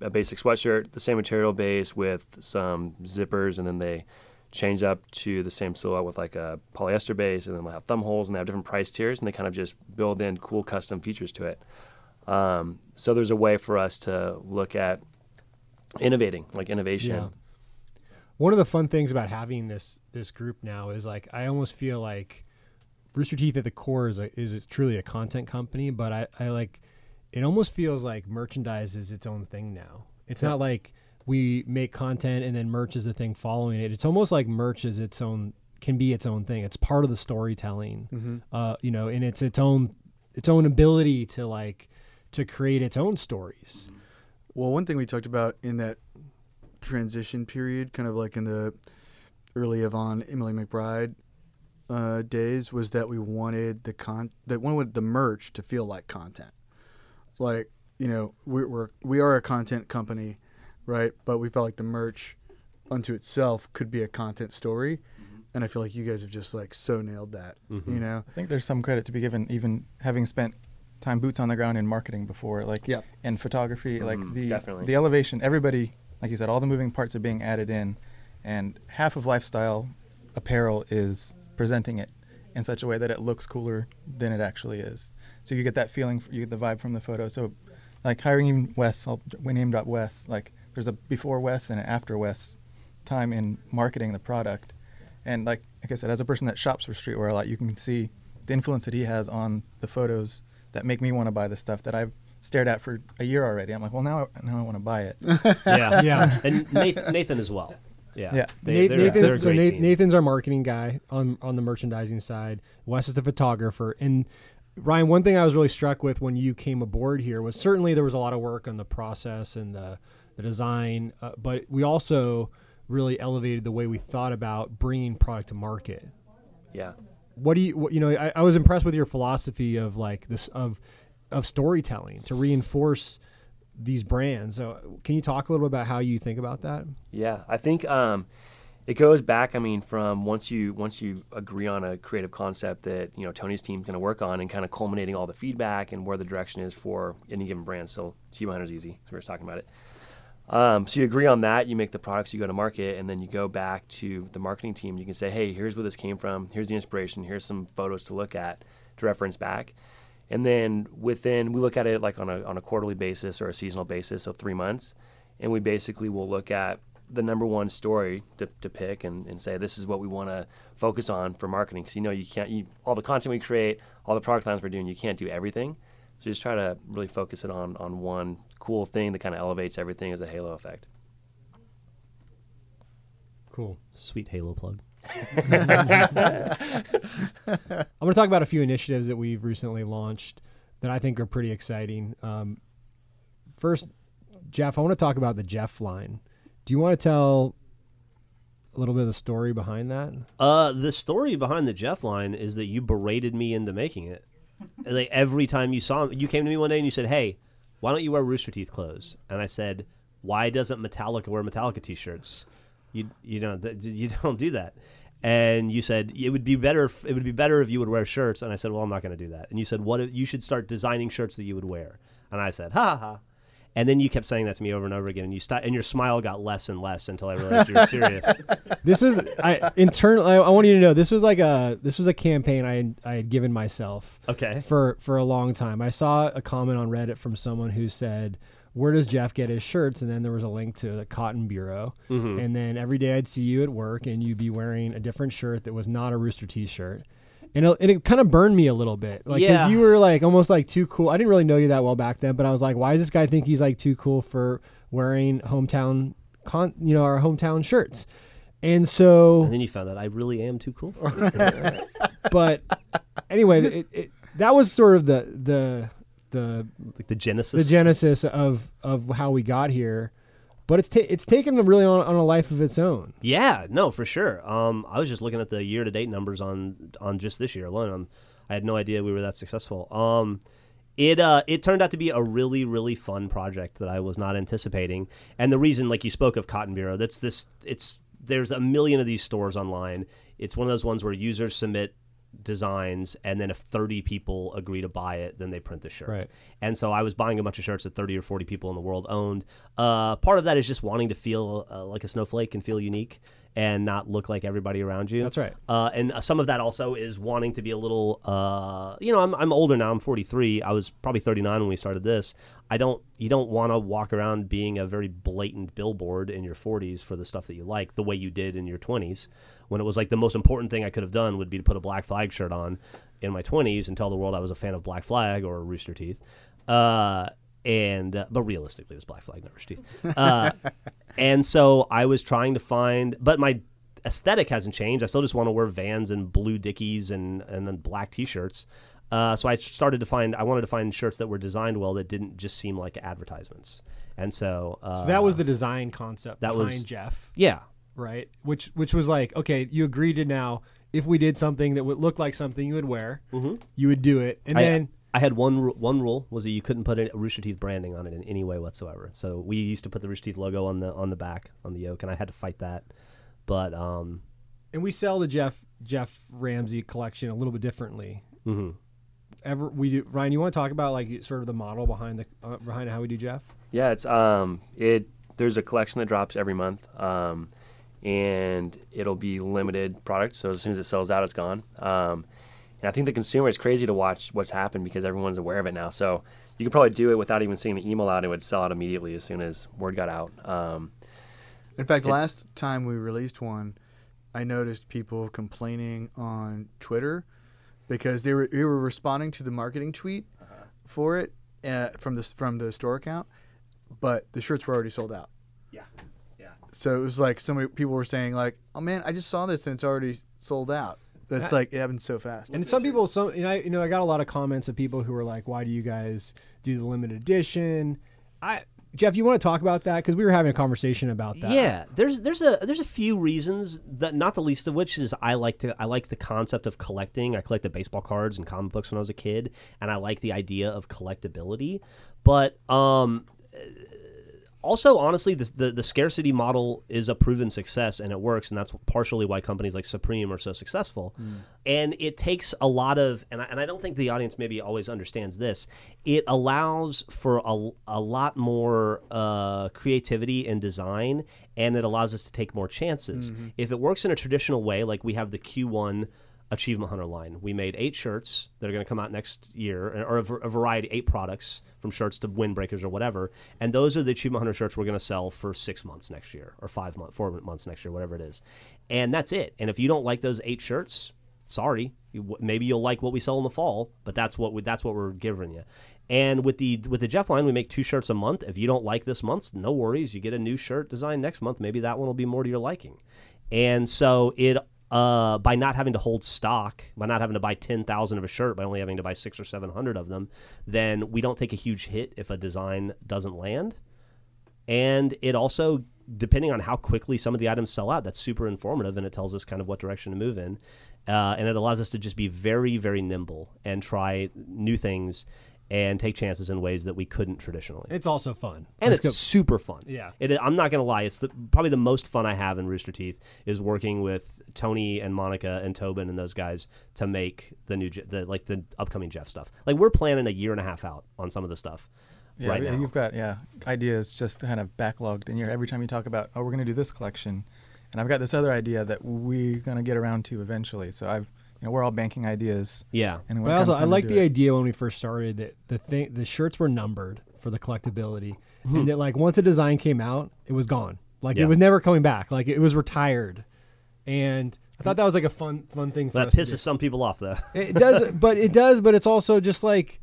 a basic sweatshirt, the same material base with some zippers, and then they change up to the same silhouette with like a polyester base, and then we'll have thumb holes, and they have different price tiers, and they kind of just build in cool custom features to it. Um, so there's a way for us to look at innovating, like innovation. Yeah. One of the fun things about having this this group now is like I almost feel like Rooster Teeth at the core is a, is it's truly a content company, but I, I like it almost feels like merchandise is its own thing now. It's not like we make content and then merch is the thing following it. It's almost like merch is its own can be its own thing. It's part of the storytelling, Mm-hmm. uh, you know, and it's its own its own ability to like to create its own stories. Well, one thing we talked about in that transition period, kind of like in the early Yvonne Emily McBride uh, days, was that we wanted the con that one wanted the merch to feel like content. Like you know we're, we're we are a content company, right? But we felt like the merch unto itself could be a content story, and I feel like you guys have just like so nailed that. Mm-hmm. You know, I think there's some credit to be given, even having spent time boots on the ground in marketing before, like Yep. and photography, like Mhm, the definitely. the elevation. Everybody, like you said, all the moving parts are being added in, and half of lifestyle apparel is presenting it in such a way that it looks cooler than it actually is. So you get that feeling, you get the vibe from the photo. So, like hiring Wes, I'll name drop Wes. Like there's a before Wes and an after Wes time in marketing the product. And like like I said, as a person that shops for streetwear a lot, you can see the influence that he has on the photos that make me want to buy the stuff that I've stared at for a year already. I'm like, well, now I, now I want to buy it. yeah, Yeah. and Nathan, Nathan as well. Yeah, Yeah. They, Nathan, they're, they're so great Na- team. Nathan's our marketing guy on on the merchandising side. Wes is the photographer, and Ryan. One thing I was really struck with when you came aboard here was certainly there was a lot of work on the process and the the design, uh, but we also really elevated the way we thought about bringing product to market. Yeah. What do you what, you know? I, I was impressed with your philosophy of like this of of storytelling to reinforce these brands. So, can you talk a little bit about how you think about that? Yeah, I think um, it goes back. I mean, from once you once you agree on a creative concept that you know Tony's team's going to work on, and kind of culminating all the feedback and where the direction is for any given brand. So T Hunter's easy. So we are just talking about it. Um, so you agree on that. You make the products. You go to market, and then you go back to the marketing team. You can say, "Hey, here's where this came from. Here's the inspiration. Here's some photos to look at to reference back." And then within, we look at it like on a on a quarterly basis or a seasonal basis, so three months, and we basically will look at the number one story to, to pick and, and say this is what we want to focus on for marketing because you know you can't you all the content we create all the product lines we're doing you can't do everything so just try to really focus it on on one cool thing that kind of elevates everything as a halo effect Cool. Sweet Halo plug. I'm going to talk about a few initiatives that we've recently launched that I think are pretty exciting. Um, first, Geoff, I want to talk about the Geoff line. Do you want to tell a little bit of the story behind that? Uh, the story behind the Geoff line is that you berated me into making it. like every time you saw you came to me one day and you said, "Hey, why don't you wear Rooster Teeth clothes?" And I said, "Why doesn't Metallica wear Metallica t-shirts? You you know you don't do that." And you said it would be better. If, it would be better if you would wear shirts. And I said, "Well, I'm not going to do that." And you said, "What? If you should start designing shirts that you would wear." And I said, "Ha ha." ha. And then you kept saying that to me over and over again, and you st- and your smile got less and less until I realized you were serious. This was I internal. I, I want you to know this was like a this was a campaign I had, I had given myself Okay. for for a long time. I saw a comment on Reddit from someone who said, "Where does Geoff get his shirts?" And then there was a link to the Cotton Bureau. Mhm. And then every day I'd see you at work, and you'd be wearing a different shirt that was not a Rooster T-shirt. And it, and it kind of burned me a little bit, like because Yeah. you were like almost like too cool. I didn't really know you that well back then, but I was like, why does this guy think he's like too cool for wearing hometown, con, you know, our hometown shirts? And so, And then you found out I really am too cool. For but anyway, it, it, that was sort of the the the like the genesis. the genesis of of how we got here. But it's ta- it's taken really on, on a life of its own. Yeah, no, for sure. Um, I was just looking at the year to date numbers on on just this year alone. Um, I had no idea we were that successful. Um, it uh, it turned out to be a really really fun project that I was not anticipating. And the reason, like you spoke of Cotton Bureau, that's this. It's there's a million of these stores online. It's one of those ones where users submit designs, and then if 30 people agree to buy it, then they print the shirt. Right. And so I was buying a bunch of shirts that 30 or 40 people in the world owned. Uh, part of that is just wanting to feel uh, like a snowflake and feel unique and not look like everybody around you. That's right. Uh, and uh, some of that also is wanting to be a little, uh, you know, I'm, I'm older now. I'm 43. I was probably 39 when we started this. I don't, you don't want to walk around being a very blatant billboard in your 40s for the stuff that you like, the way you did in your 20s, when it was like the most important thing I could have done would be to put a Black Flag shirt on in my 20s and tell the world I was a fan of Black Flag or Rooster Teeth. Uh, and uh, but realistically, it was Black Flag, not Rooster Teeth. Uh, and so I was trying to find, but my aesthetic hasn't changed. I still just want to wear Vans and blue Dickies and and then black T-shirts. Uh, so I started to find I wanted to find shirts that were designed well that didn't just seem like advertisements. And so, uh, So that was the design concept that behind was- Geoff, yeah, right? Which which was like, okay, you agreed to now if we did something that would look like something you would wear, you would do it, and I, then I had one ru- one rule was that you couldn't put a Rooster Teeth branding on it in any way whatsoever. So we used to put the Rooster Teeth logo on the on the back on the yoke, and I had to fight that. But um, and we sell the Geoff Geoff Ramsey collection a little bit differently. mhm. Ever we do, Ryan? You want to talk about like sort of the model behind the uh, behind how we do Geoff? Yeah, it's um it there's a collection that drops every month. Um and it'll be limited product, so as soon as it sells out it's gone. Um and I think the consumer is crazy to watch what's happened because everyone's aware of it now. So you could probably do it without even seeing the email out. It would sell out immediately as soon as word got out. Um, In fact, last time we released one, I noticed people complaining on Twitter because they were they were responding to the marketing tweet for it uh, from the from the store account, but the shirts were already sold out. yeah. So it was like so many people were saying like, "Oh man, I just saw this and it's already sold out." That's That- like it happened so fast. And some people, some you know, I, you know, I got a lot of comments of people who were like, "Why do you guys do the limited edition?" I Geoff, you want to talk about that because we were having a conversation about that. Yeah, there's there's a there's a few reasons that not the least of which is I like to I like the concept of collecting. I collected baseball cards and comic books when I was a kid, and I like the idea of collectability. But um, also, honestly, the, the the scarcity model is a proven success and it works, and that's partially why companies like Supreme are so successful. And it takes a lot of, and I, and I don't think the audience maybe always understands this. It allows for a, a lot more uh, creativity and design, and it allows us to take more chances. If it works in a traditional way, like we have the Q1 Achievement Hunter line. We made eight shirts that are going to come out next year, or a, variety, eight products from shirts to windbreakers or whatever. And those are the Achievement Hunter shirts we're going to sell for six months next year, or five months, four months next year, whatever it is. And that's it. And if you don't like those eight shirts, sorry, maybe you'll like what we sell in the fall, but that's what we, that's what we're giving you. And with the with the Geoff line, we make two shirts a month. If you don't like this month's, no worries. You get a new shirt design next month. Maybe that one will be more to your liking. And so it uh, by not having to hold stock, by not having to buy ten thousand of a shirt, by only having to buy six or seven hundred of them, then we don't take a huge hit if a design doesn't land. And it also, depending on how quickly some of the items sell out, that's super informative and it tells us kind of what direction to move in. Uh, and it allows us to just be very, very nimble and try new things and take chances in ways that we couldn't traditionally. it's also fun, and Let's it's go- super fun. Yeah. It, I'm not gonna lie. It's the, probably the most fun I have in Rooster Teeth is working with Tony and Monica and Tobin and those guys to make the new the like the upcoming Geoff stuff. Like we're planning a year and a half out on some of the stuff Yeah, right now. you've got yeah ideas just kind of backlogged in your every time you talk about oh we're going to do this collection, and I've got this other idea that we're going to get around to eventually. So I've you know we're all banking ideas, Yeah. and But also, I like the it- idea when we first started that the thing, the shirts were numbered for the collectability, Mm-hmm. and that like once a design came out, it was gone. Like Yeah. it was never coming back. Like it was retired, and I thought that was like a fun, fun thing for That pisses some people off though. It does, but it does, but it's also just like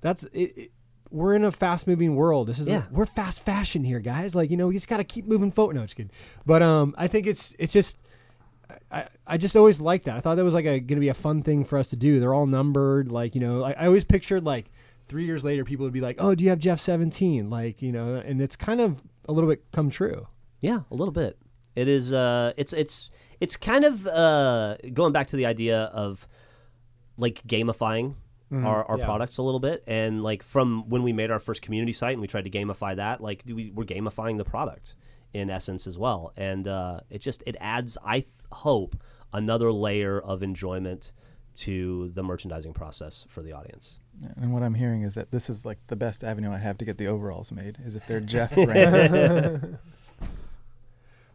that's it. it we're in a fast moving world. This is Yeah. we're fast fashion here, guys. Like you know, we just got to keep moving forward. No, just kidding. But um, I think it's it's just I, I just always liked that. I thought that was like a gonna be a fun thing for us to do. They're all numbered. Like you know, I, I always pictured like three years later, people would be like, "Oh, do you have Geoff 17?" Like you know, and it's kind of a little bit come true. Yeah, a little bit. It is. Uh, it's it's it's kind of uh, going back to the idea of like gamifying our, our Yeah. products a little bit, and like from when we made our first community site and we tried to gamify that, like we, we're gamifying the product in essence as well, and uh, it just it adds, I th- hope, another layer of enjoyment to the merchandising process for the audience. And what I'm hearing is that this is like the best avenue I have to get the overalls made is if they're Geoff branded.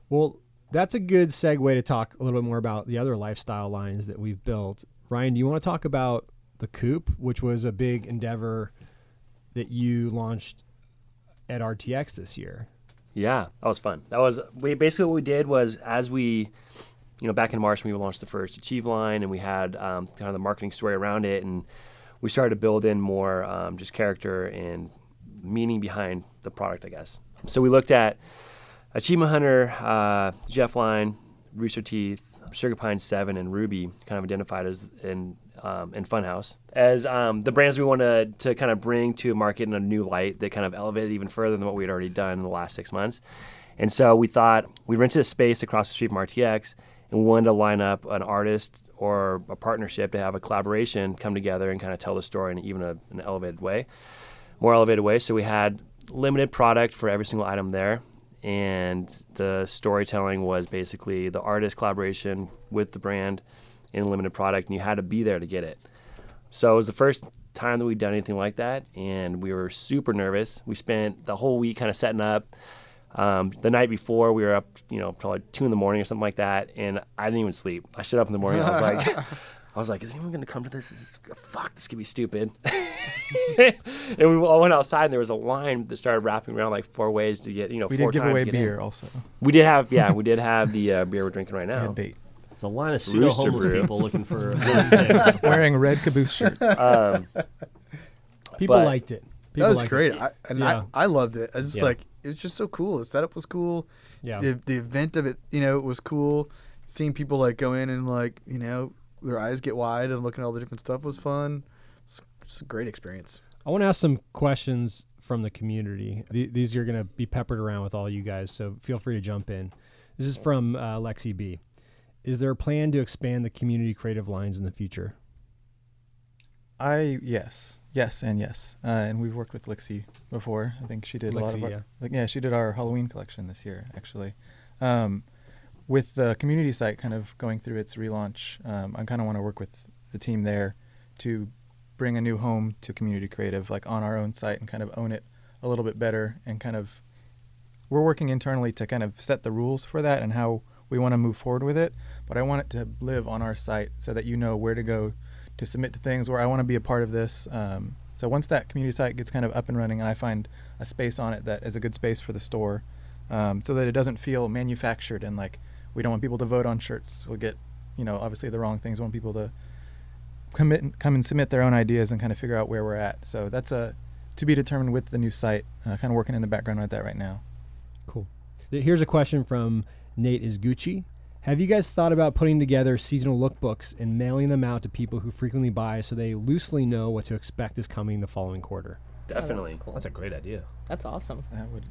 Well, that's a good segue to talk a little bit more about the other lifestyle lines that we've built. Ryan, do you want to talk about the Coop, which was a big endeavor that you launched at RTX this year? Yeah, that was fun. That was we basically what we did was as we, you know, back in March when we launched the first Achieve line and we had um, kind of the marketing story around it, and we started to build in more um, just character and meaning behind the product, I guess. So we looked at Achievement Hunter, uh, Geoff line, Rooster Teeth, Sugar Pine Seven, and RWBY kind of identified as in um, in Funhaus as um, the brands we wanted to kind of bring to market in a new light that kind of elevated even further than what we had already done in the last six months. And so we thought we rented a space across the street from RTX and we wanted to line up an artist or a partnership to have a collaboration come together and kind of tell the story in even a, an elevated way, more elevated way. So we had limited product for every single item there. And the storytelling was basically the artist collaboration with the brand in a limited product, and you had to be there to get it. So it was the first time that we'd done anything like that, and we were super nervous. We spent the whole week kind of setting up. Um, the night before, we were up, you know, probably two in the morning or something like that, and I didn't even sleep. I stood up in the morning. I was like, I was like, is anyone going to come to this? this is, fuck, this could be stupid. and we all went outside, and there was a line that started wrapping around like four ways to get, you know, we four did give times away get in. beer also. We did have, yeah, we did have the uh, beer we're drinking right now. bait. It's a line of pseudo homeless Brew. people looking for little fix. Wearing red caboose shirts. Um, People But- liked it. That People was liked great. It. I, and Yeah. I, I loved it. I was just Yeah. like, it was just so cool. The setup was cool. Yeah. The, the event of it, you know, it was cool. Seeing people like go in and like, you know, their eyes get wide and looking at all the different stuff was fun. It's, it's a great experience. I want to ask some questions from the community. Th- these are going to be peppered around with all you guys, so feel free to jump in. This is from uh, Lexi B. Is there a plan to expand the community creative lines in the future? I yes, yes, and yes. Uh, and we've worked with Lixie before. I think she did a lot of our, yeah. like yeah, she did our Halloween collection this year actually. Um, with the community site kind of going through its relaunch, um, I kind of want to work with the team there to bring a new home to community creative, like on our own site, and kind of own it a little bit better, and kind of we're working internally to kind of set the rules for that and how we want to move forward with it. But I want it to live on our site so that you know where to go to submit to things where I want to be a part of this. Um, so once that community site gets kind of up and running, and I find a space on it that is a good space for the store, um, so that it doesn't feel manufactured and like we don't want people to vote on shirts. We'll get, you know, obviously the wrong things. We want people to commit, and- come and submit their own ideas and kind of figure out where we're at. So that's a to be determined with the new site. Uh, kind of working in the background with that right now. Cool. Here's a question from Nate is Gucci. Have you guys thought about putting together seasonal lookbooks and mailing them out to people who frequently buy so they loosely know what to expect is coming the following quarter? definitely. that's cool. That's a great idea. That's awesome. That would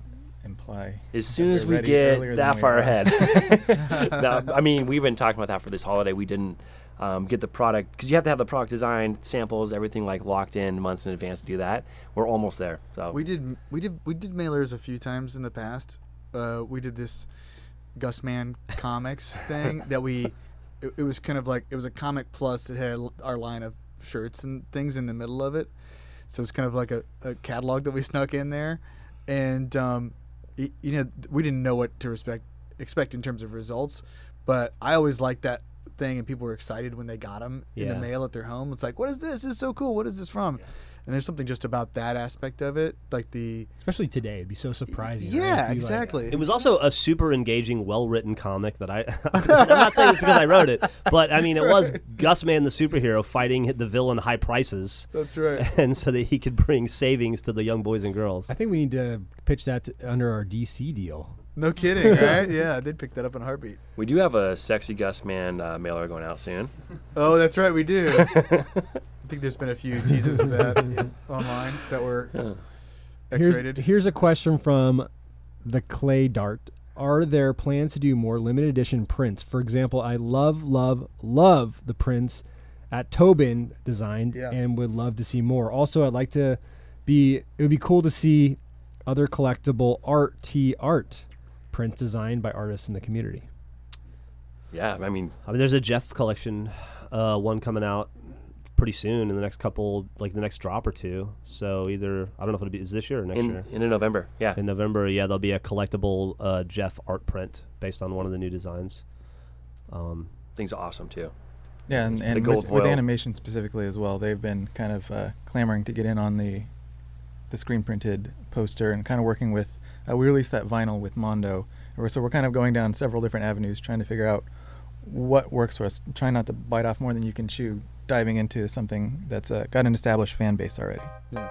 imply As soon as we get that we far are. ahead. No, I mean, we've been talking about that for this holiday. We didn't um, get the product because you have to have the product design, samples, everything like locked in months in advance to do that. We're almost there. So We did we did we did mailers a few times in the past. Uh, we did this Gus Man comics thing that we. It, it was kind of like it was a comic plus that had our line of shirts and things in the middle of it. So it's kind of like a, a catalog that we snuck in there, and um, y- you know we didn't know what to respect expect in terms of results, but I always liked that thing, and people were excited when they got them in the mail at their home. It's like, what is this? This is so cool. What is this from? And there's something just about that aspect of it, like the Especially today, it'd be so surprising. yeah, If you, like- exactly. It was also a super engaging, well-written comic that I. I'm not saying this because I wrote it, but I mean it was Gus Man, the superhero, fighting the villain high prices, That's right. and so that he could bring savings to the young boys and girls. I think we need to pitch that to, under our DC deal. No kidding, right? Yeah, I did pick that up in a heartbeat. we do have a sexy Gus Man uh, mailer going out soon. Oh, that's right, we do. I think there's been a few teases of that online that were Here's, X-rated. here's a question from the Clay Dart. Are there plans to do more limited edition prints? For example, I love, love, love the prints at Tobin designed Yeah. and would love to see more. Also, I'd like to be, it would be cool to see other collectible art T art prints designed by artists in the community. Yeah, I mean, I mean, there's a Geoff collection uh, one coming out pretty soon in the next couple, like the next drop or two. So either I don't know if it'll be is this year or next in year. in November. Yeah. In November, yeah, there'll be a collectible uh, Geoff art print based on one of the new designs. Um, Things are awesome too. Yeah, and, and gold with, with animation specifically as well, they've been kind of uh, clamoring to get in on the the screen printed poster and kind of working with. Uh, we released that vinyl with Mondo, so we're kind of going down several different avenues, trying to figure out what works for us. Trying not to bite off more than you can chew, diving into something that's uh, got an established fan base already. Yeah.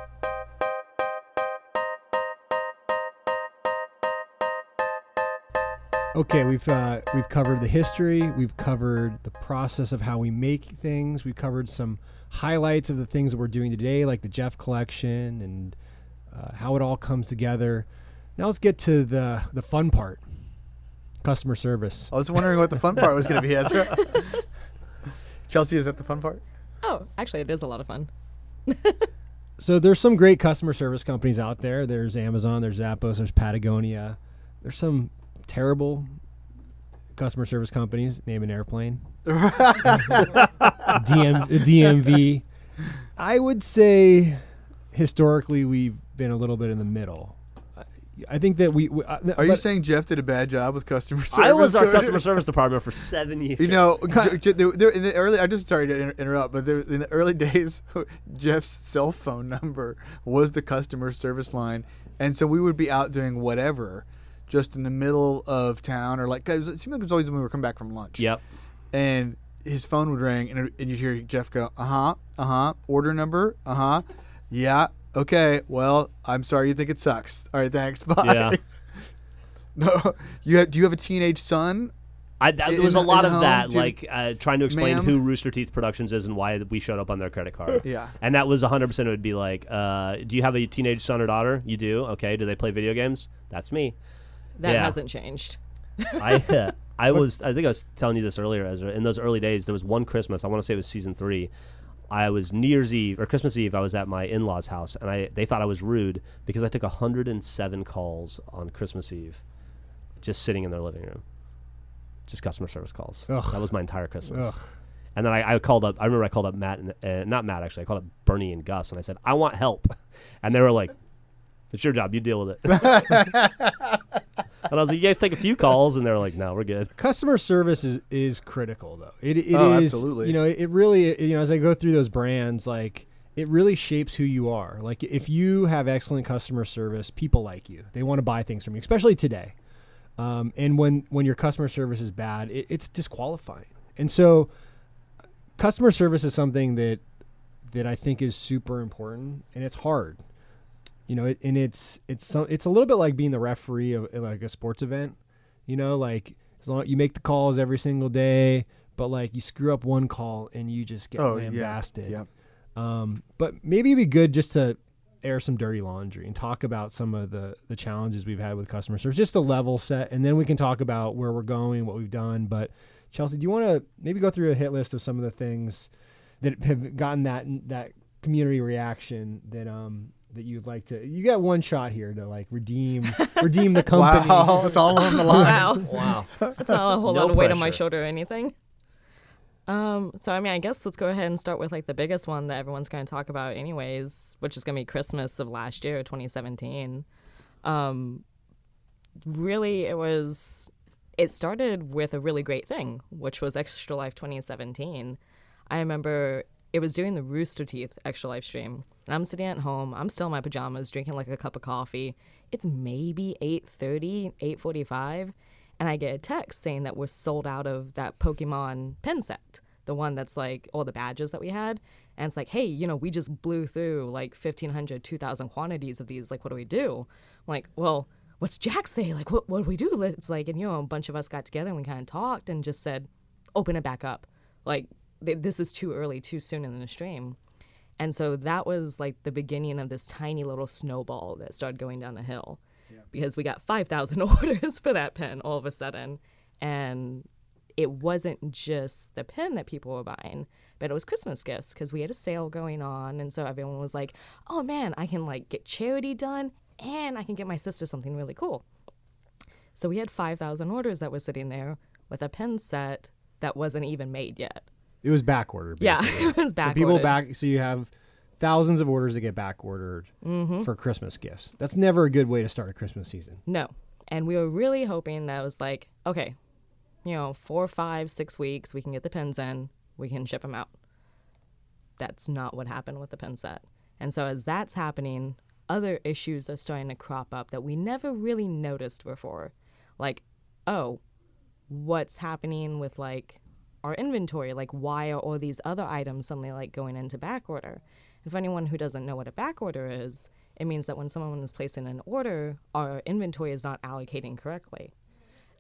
Okay, we've uh, we've covered the history. We've covered the process of how we make things. We've covered some highlights of the things that we're doing today, like the Geoff collection and uh, how it all comes together. Now let's get to the the fun part: customer service. I was wondering what the fun part was going to be, Ezra. Chelsea, is that the fun part? Oh, actually, it is a lot of fun. So there's some great customer service companies out there. There's Amazon, there's Zappos, there's Patagonia. There's some terrible customer service companies. Name an airplane. DM, DMV. I would say historically we've been a little bit in the middle. I- I think that we. we uh, Are you saying Geoff did a bad job with customer service? I was our customer service department for seven years. You know, J- J- there, there, in the early, I'm just sorry to inter- interrupt, but there, in the early days, Geoff's cell phone number was the customer service line, and so we would be out doing whatever, just in the middle of town, or like 'cause it seemed like it was always when we were coming back from lunch. Yep. And his phone would ring, and, and you'd hear Geoff go, "Uh huh, uh huh, order number, uh huh, yeah, okay, well, I'm sorry you think it sucks. All right, thanks, bye." Yeah. No, you have, do you have a teenage son? I, that, there was a lot of home, that, you- like uh, trying to explain Ma'am? who Rooster Teeth Productions is and why we showed up on their credit card. Yeah. And that was 100% it would be like, uh, do you have a teenage son or daughter? You do? Okay. Do they play video games? That's me. That Yeah. hasn't changed. I I was I think I was telling you this earlier Ezra. In those early days, there was one Christmas. I want to say it was season three. I was New Year's Eve or Christmas Eve. I was at my in-laws' house, and I they thought I was rude because I took 107 calls on Christmas Eve, just sitting in their living room, just customer service calls. Ugh. That was my entire Christmas. Ugh. And then I, I called up. I remember I called up Matt and uh, not Matt actually. I called up Burnie and Gus, and I said I want help, and they were like, "It's your job. You deal with it." and I was like, "You guys take a few calls," and they were like, "No, we're good." customer service is, is critical though. It, it Oh, is- absolutely. you know it really you know as i go through those brands like it really shapes who you are. Like if you have excellent customer service people like you. They want to buy things from you especially today. Um, and when when your customer service is bad it, it's disqualifying. And so customer service is something that that i think is super important and it's hard you know it, and it's it's so, it's a little bit like being the referee of like a sports event you know like as long you make the calls every single day but like you screw up one call and you just get Oh, yeah. lambasted Yep. um, but maybe it'd be good just to air some dirty laundry and talk about some of the the challenges we've had with customer service just a level set and then we can talk about where we're going what we've done but chelsea do you want to maybe go through a hit list of some of the things that have gotten that that community reaction that um that you'd like to you got one shot here to like redeem redeem the company Wow, it's all on the line. Wow. Wow. That's not a whole No lot of weight on my shoulder or anything. Um, so I mean, I guess let's go ahead and start with like the biggest one that everyone's going to talk about, anyways, which is going to be Christmas of last year, 2017. Um, really, it was. It started with a really great thing, which was Extra Life 2017. I remember it was doing the Rooster Teeth Extra live stream, and I'm sitting at home. I'm still in my pajamas, drinking like a cup of coffee. It's maybe 8:30, 8:45 and I get a text saying that we're sold out of that Pokemon pen set, the one that's like all the badges that we had. And it's like, hey, you know, we just blew through like 1,500, 2,000 quantities of these. Like, what do we do? I'm like, well, what's Jack say? Like, what, what do we do? It's like, and you know, a bunch of us got together and we kind of talked and just said, open it back up. Like, this is too early, too soon in the stream. And so that was like the beginning of this tiny little snowball that started going down the hill because we got 5,000 orders for that pen all of a sudden. And it wasn't just the pen that people were buying, but it was Christmas gifts because we had a sale going on. And so everyone was like, oh man, I can like get charity done and I can get my sister something really cool. So we had 5,000 orders that were sitting there with a pen set that wasn't even made yet. It was back ordered. Yeah, it was back So people back. So you have thousands of orders that get back ordered Mm-hmm. for Christmas gifts. That's never a good way to start a Christmas season. No. And we were really hoping that it was like, okay, you know, four, five, six weeks, we can get the pins in, we can ship them out. That's not what happened with the pin set. And so as that's happening, other issues are starting to crop up that we never really noticed before. Like, oh, what's happening with like our inventory? Like, why are all these other items suddenly like going into back order? And for anyone who doesn't know what a back order is, it means that when someone is placing an order, our inventory is not allocating correctly.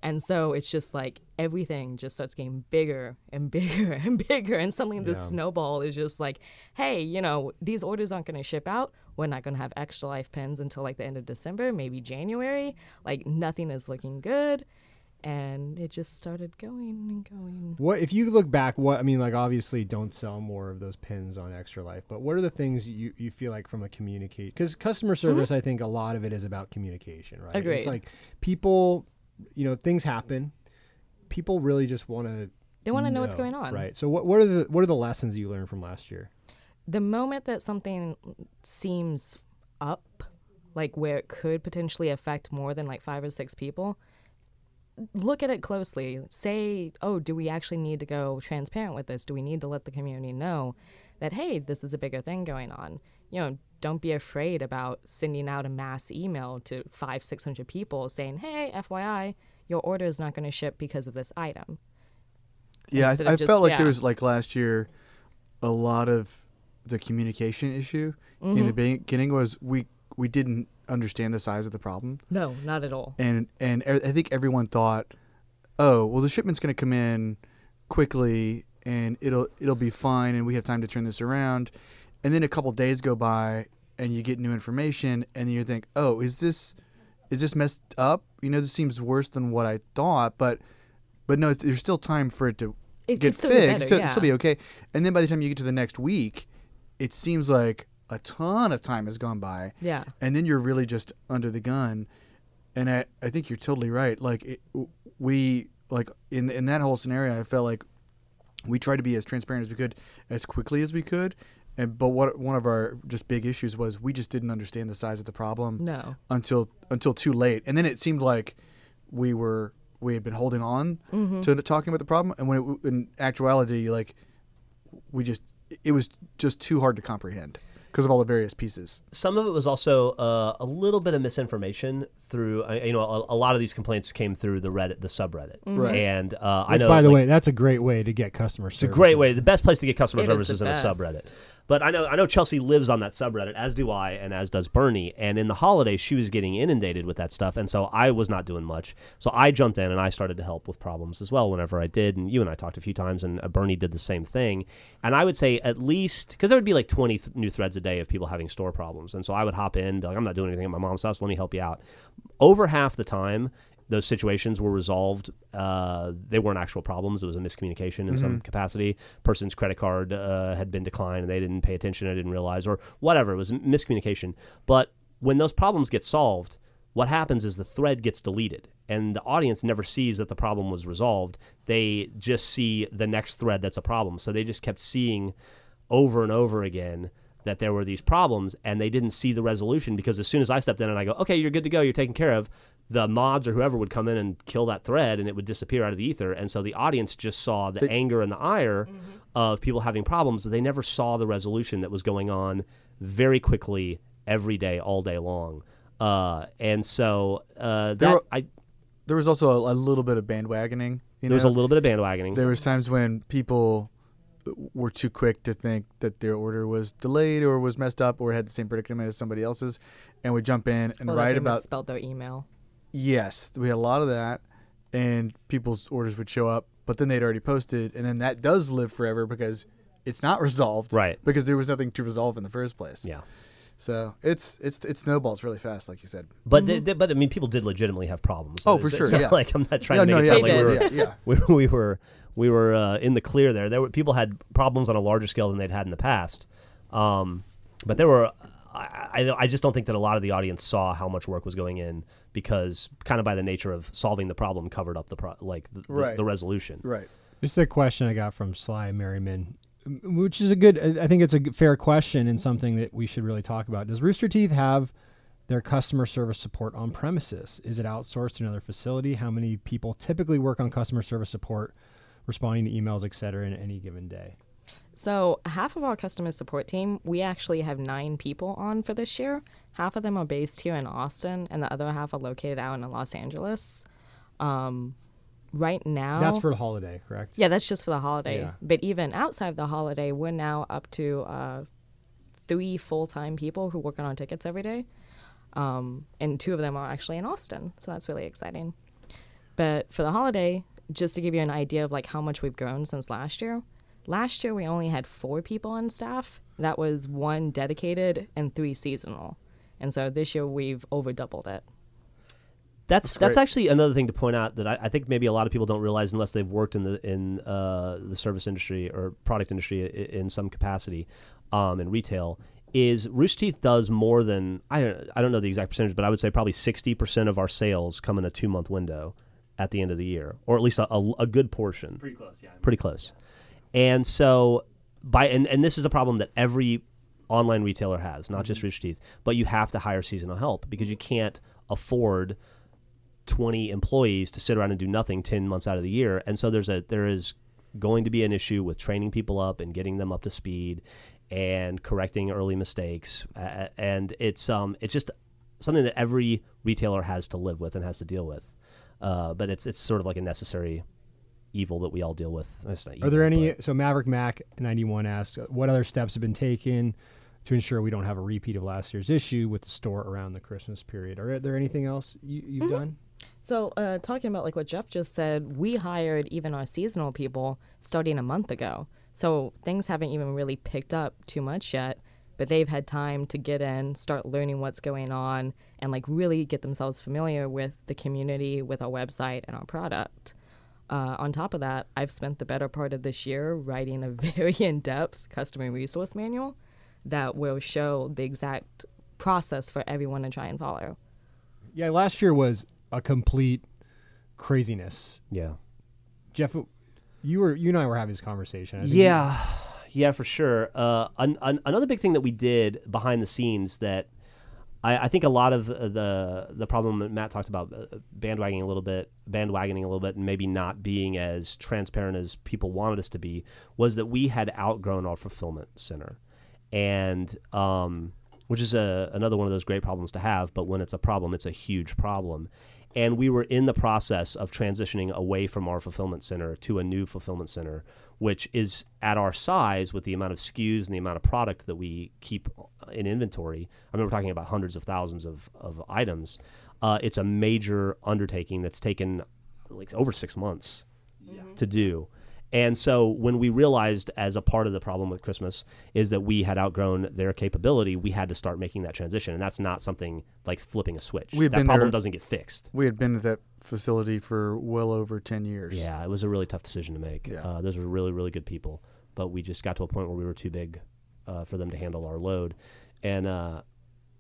And so it's just like everything just starts getting bigger and bigger and bigger. And suddenly this Yeah. snowball is just like, hey, you know, these orders aren't going to ship out. We're not going to have extra life pins until like the end of December, maybe January. Like nothing is looking good. And it just started going and going. What if you look back? What I mean, like obviously, don't sell more of those pins on Extra Life. But what are the things you, you feel like from a communicate? Because customer mm-hmm. service, I think a lot of it is about communication, right? Agreed. It's like people, you know, things happen. People really just want to. They want to know what's going on. right? So what what are the what are the lessons you learned from last year? the moment that something seems up, like where it could potentially affect more than like five or six people, look at it closely. Say, oh, do we actually need to go transparent with this? Do we need to let the community know that, hey, this is a bigger thing going on? You know, don't be afraid about sending out a mass email to five, 600 people saying, hey, FYI, your order is not going to ship because of this item. Yeah, Instead I, I just- felt like yeah. there was like last year, a lot of the communication issue in Mm-hmm. the beginning was we we didn't understand the size of the problem, No, not at all. and and I think everyone thought, oh well, the shipment's going to come in quickly and it'll it'll be fine, and we have time to turn this around, and then a couple days go by and you get new information, and you think, oh, is this is this messed up? You know, this seems worse than what I thought, but but no, there's still time for it to It get still be fixed. better, so yeah. It'll be okay. And then by the time you get to the next week, it seems like a ton of time has gone by, Yeah. and then you're really just under the gun. And I, I think you're totally right. Like it, we like in in that whole scenario, I felt like we tried to be as transparent as we could, as quickly as we could. And but what one of our just big issues was we just didn't understand the size of the problem No. until until too late, and then it seemed like we were we had been holding on Mm-hmm. to talking about the problem, and when it, in actuality, like we just it was just too hard to comprehend because of all the various pieces. some of it was also uh, a little bit of misinformation through uh, you know a, a lot of these complaints came through the reddit the subreddit Right. and uh, i know by the like, way, that's a great way to get customer service. it's service. a great way the best place to get customer It is service the is in a subreddit but i know i know chelsea lives on that subreddit as do i and as does Burnie. And in the holidays she was getting inundated with that stuff. And so i was not doing much. So i jumped in and i started to help with problems as well whenever i did. And you and i talked a few times and uh, Burnie did the same thing. And i would say at least because there would be like 20 th- new threads a day of people having store problems. And so i would hop in be like i'm not doing anything at my mom's house. Let me help you out. Over half the time those situations were resolved. Uh, they weren't actual problems. It was a miscommunication in some capacity. Person's credit card uh, had been declined and they didn't pay attention. I didn't realize, or whatever. It was a miscommunication. But when those problems get solved, what happens is the thread gets deleted and the audience never sees that the problem was resolved. They just see the next thread that's a problem. So they just kept seeing over and over again that there were these problems and they didn't see the resolution because as soon as I stepped in and I go, okay, you're good to go, you're taken care of, the mods or whoever would come in and kill that thread and it would disappear out of the ether. And so the audience just saw the They- anger and the ire of people having problems. They never saw the resolution that was going on very quickly every day, all day long. Uh, and so uh, There were- I, There was also a, a little bit of bandwagoning. You there was a little bit of bandwagoning. There was times when people were too quick to think that their order was delayed or was messed up or had the same predicament as somebody else's, and would jump in and Well, that write they about misspelled their email. Yes, we had a lot of that, and people's orders would show up, but then they'd already posted, and then that does live forever because it's not resolved, Right. Because there was nothing to resolve in the first place. yeah. So it's it's it snowballs really fast, like you said. But they, they- but I mean, people did legitimately have problems. Oh, It's- for it's sure, not yeah. Like I'm not trying yeah, to no, make it yeah, sound like we were, yeah, yeah. we, we were we were uh, in the clear there. There were people had problems on a larger scale than they'd had in the past. Um, but there were I, I I just don't think that a lot of the audience saw how much work was going in because kind of by the nature of solving the problem covered up the pro- like the, the- Right. the resolution. Right. This is a question I got from Sly Merriman, which is a good. I think it's a fair question and something that we should really talk about. Does Rooster Teeth have their customer service support on premises? Is it outsourced to another facility? How many people typically work on customer service support, responding to emails, et cetera, in any given day? So, half of our customer support team, we actually have nine people on for this year. Half of them are based here in Austin, and the other half are located out in Los Angeles. Um, right now, That's for the holiday, correct? yeah, that's just for the holiday. Yeah. But even outside of the holiday, we're now up to uh, three full time people who work on our tickets every day. Um, and two of them are actually in Austin. So that's really exciting. But for the holiday, just to give you an idea of like how much we've grown since last year, last year we only had four people on staff. That was one dedicated and three seasonal. And so this year we've over doubled it. That's That's that's, actually another thing to point out that I, I think maybe a lot of people don't realize unless they've worked in the in uh, the service industry or product industry in, in some capacity, um, in retail, is Rooster Teeth does more than I don't I don't know the exact percentage, but I would say probably sixty percent of our sales come in a two month window at the end of the year, or at least a, a, a good portion Pretty close, yeah. pretty close. And so by and, and this is a problem that every online retailer has, not just Rooster Teeth, but you have to hire seasonal help because you can't afford 20 employees to sit around and do nothing 10 months out of the year. And so there's a there is going to be an issue with training people up and getting them up to speed and correcting early mistakes. Uh, and it's um it's just something that every retailer has to live with and has to deal with. Uh, but it's it's sort of like a necessary evil that we all deal with. It's not Are there any? So Maverick Mac ninety one asked, what other steps have been taken to ensure we don't have a repeat of last year's issue with the store around the Christmas period? Are there anything else you, you've done? So, uh, talking about like what Geoff just said, we hired even our seasonal people starting a month ago. So things haven't even really picked up too much yet, but they've had time to get in, start learning what's going on, and like really get themselves familiar with the community, with our website, and our product. Uh, on top of that, I've spent the better part of this year writing a very in depth customer resource manual that will show the exact process for everyone to try and follow. Yeah, last year was a complete craziness. yeah. Geoff, you were you and I were having this conversation. I think Yeah, yeah, for sure. Uh, an, an, another big thing that we did behind the scenes that I, I think a lot of uh, the the problem that Matt talked about uh, bandwagoning a little bit, bandwagoning a little bit, and maybe not being as transparent as people wanted us to be was that we had outgrown our fulfillment center, and um, which is a, another one of those great problems to have. But when it's a problem, it's a huge problem. And we were in the process of transitioning away from our fulfillment center to a new fulfillment center, which is at our size with the amount of SKUs and the amount of product that we keep in inventory. I mean, we're talking about hundreds of thousands of, of items. Uh, it's a major undertaking that's taken like over six months to do. And so when we realized as a part of the problem with Christmas is that we had outgrown their capability, we had to start making that transition. And that's not something like flipping a switch. We've that been problem there- doesn't get fixed. We had been at that facility for well over 10 years. Yeah, it was a really tough decision to make. Yeah. Uh, those were really, really good people, but we just got to a point where we were too big uh, for them to handle our load, and uh,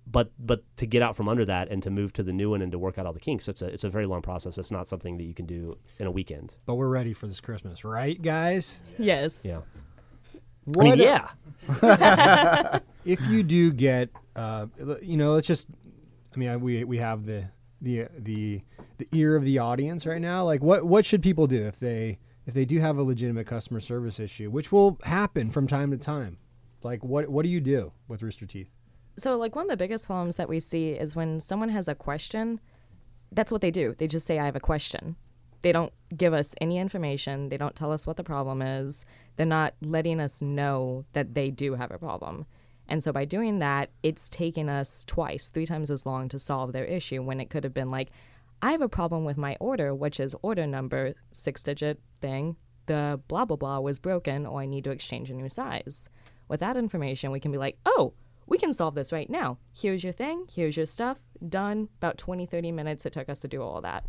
but but to get out from under that and to move to the new one and to work out all the kinks, it's a it's a very long process. It's not something that you can do in a weekend. but we're ready for this Christmas, right, guys? Yes. Yeah, What I mean, yeah, if you do get, uh, you know, let's just, I mean, I- we we have the the the the ear of the audience right now. Like, what what should people do if they if they do have a legitimate customer service issue, which will happen from time to time? Like, what what do you do with Rooster Teeth? So, like, one of the biggest problems that we see is when someone has a question, that's what they do. They just say, I have a question. They don't give us any information. They don't tell us what the problem is. They're not letting us know that they do have a problem. And so, by doing that, it's taking us twice, three times as long to solve their issue when it could have been like, I have a problem with my order, which is order number, six digit thing. The blah, blah, blah was broken, or I need to exchange a new size. With that information, we can be like, oh, we can solve this right now. Here's your thing, here's your stuff, done. About 20, 30 minutes it took us to do all that.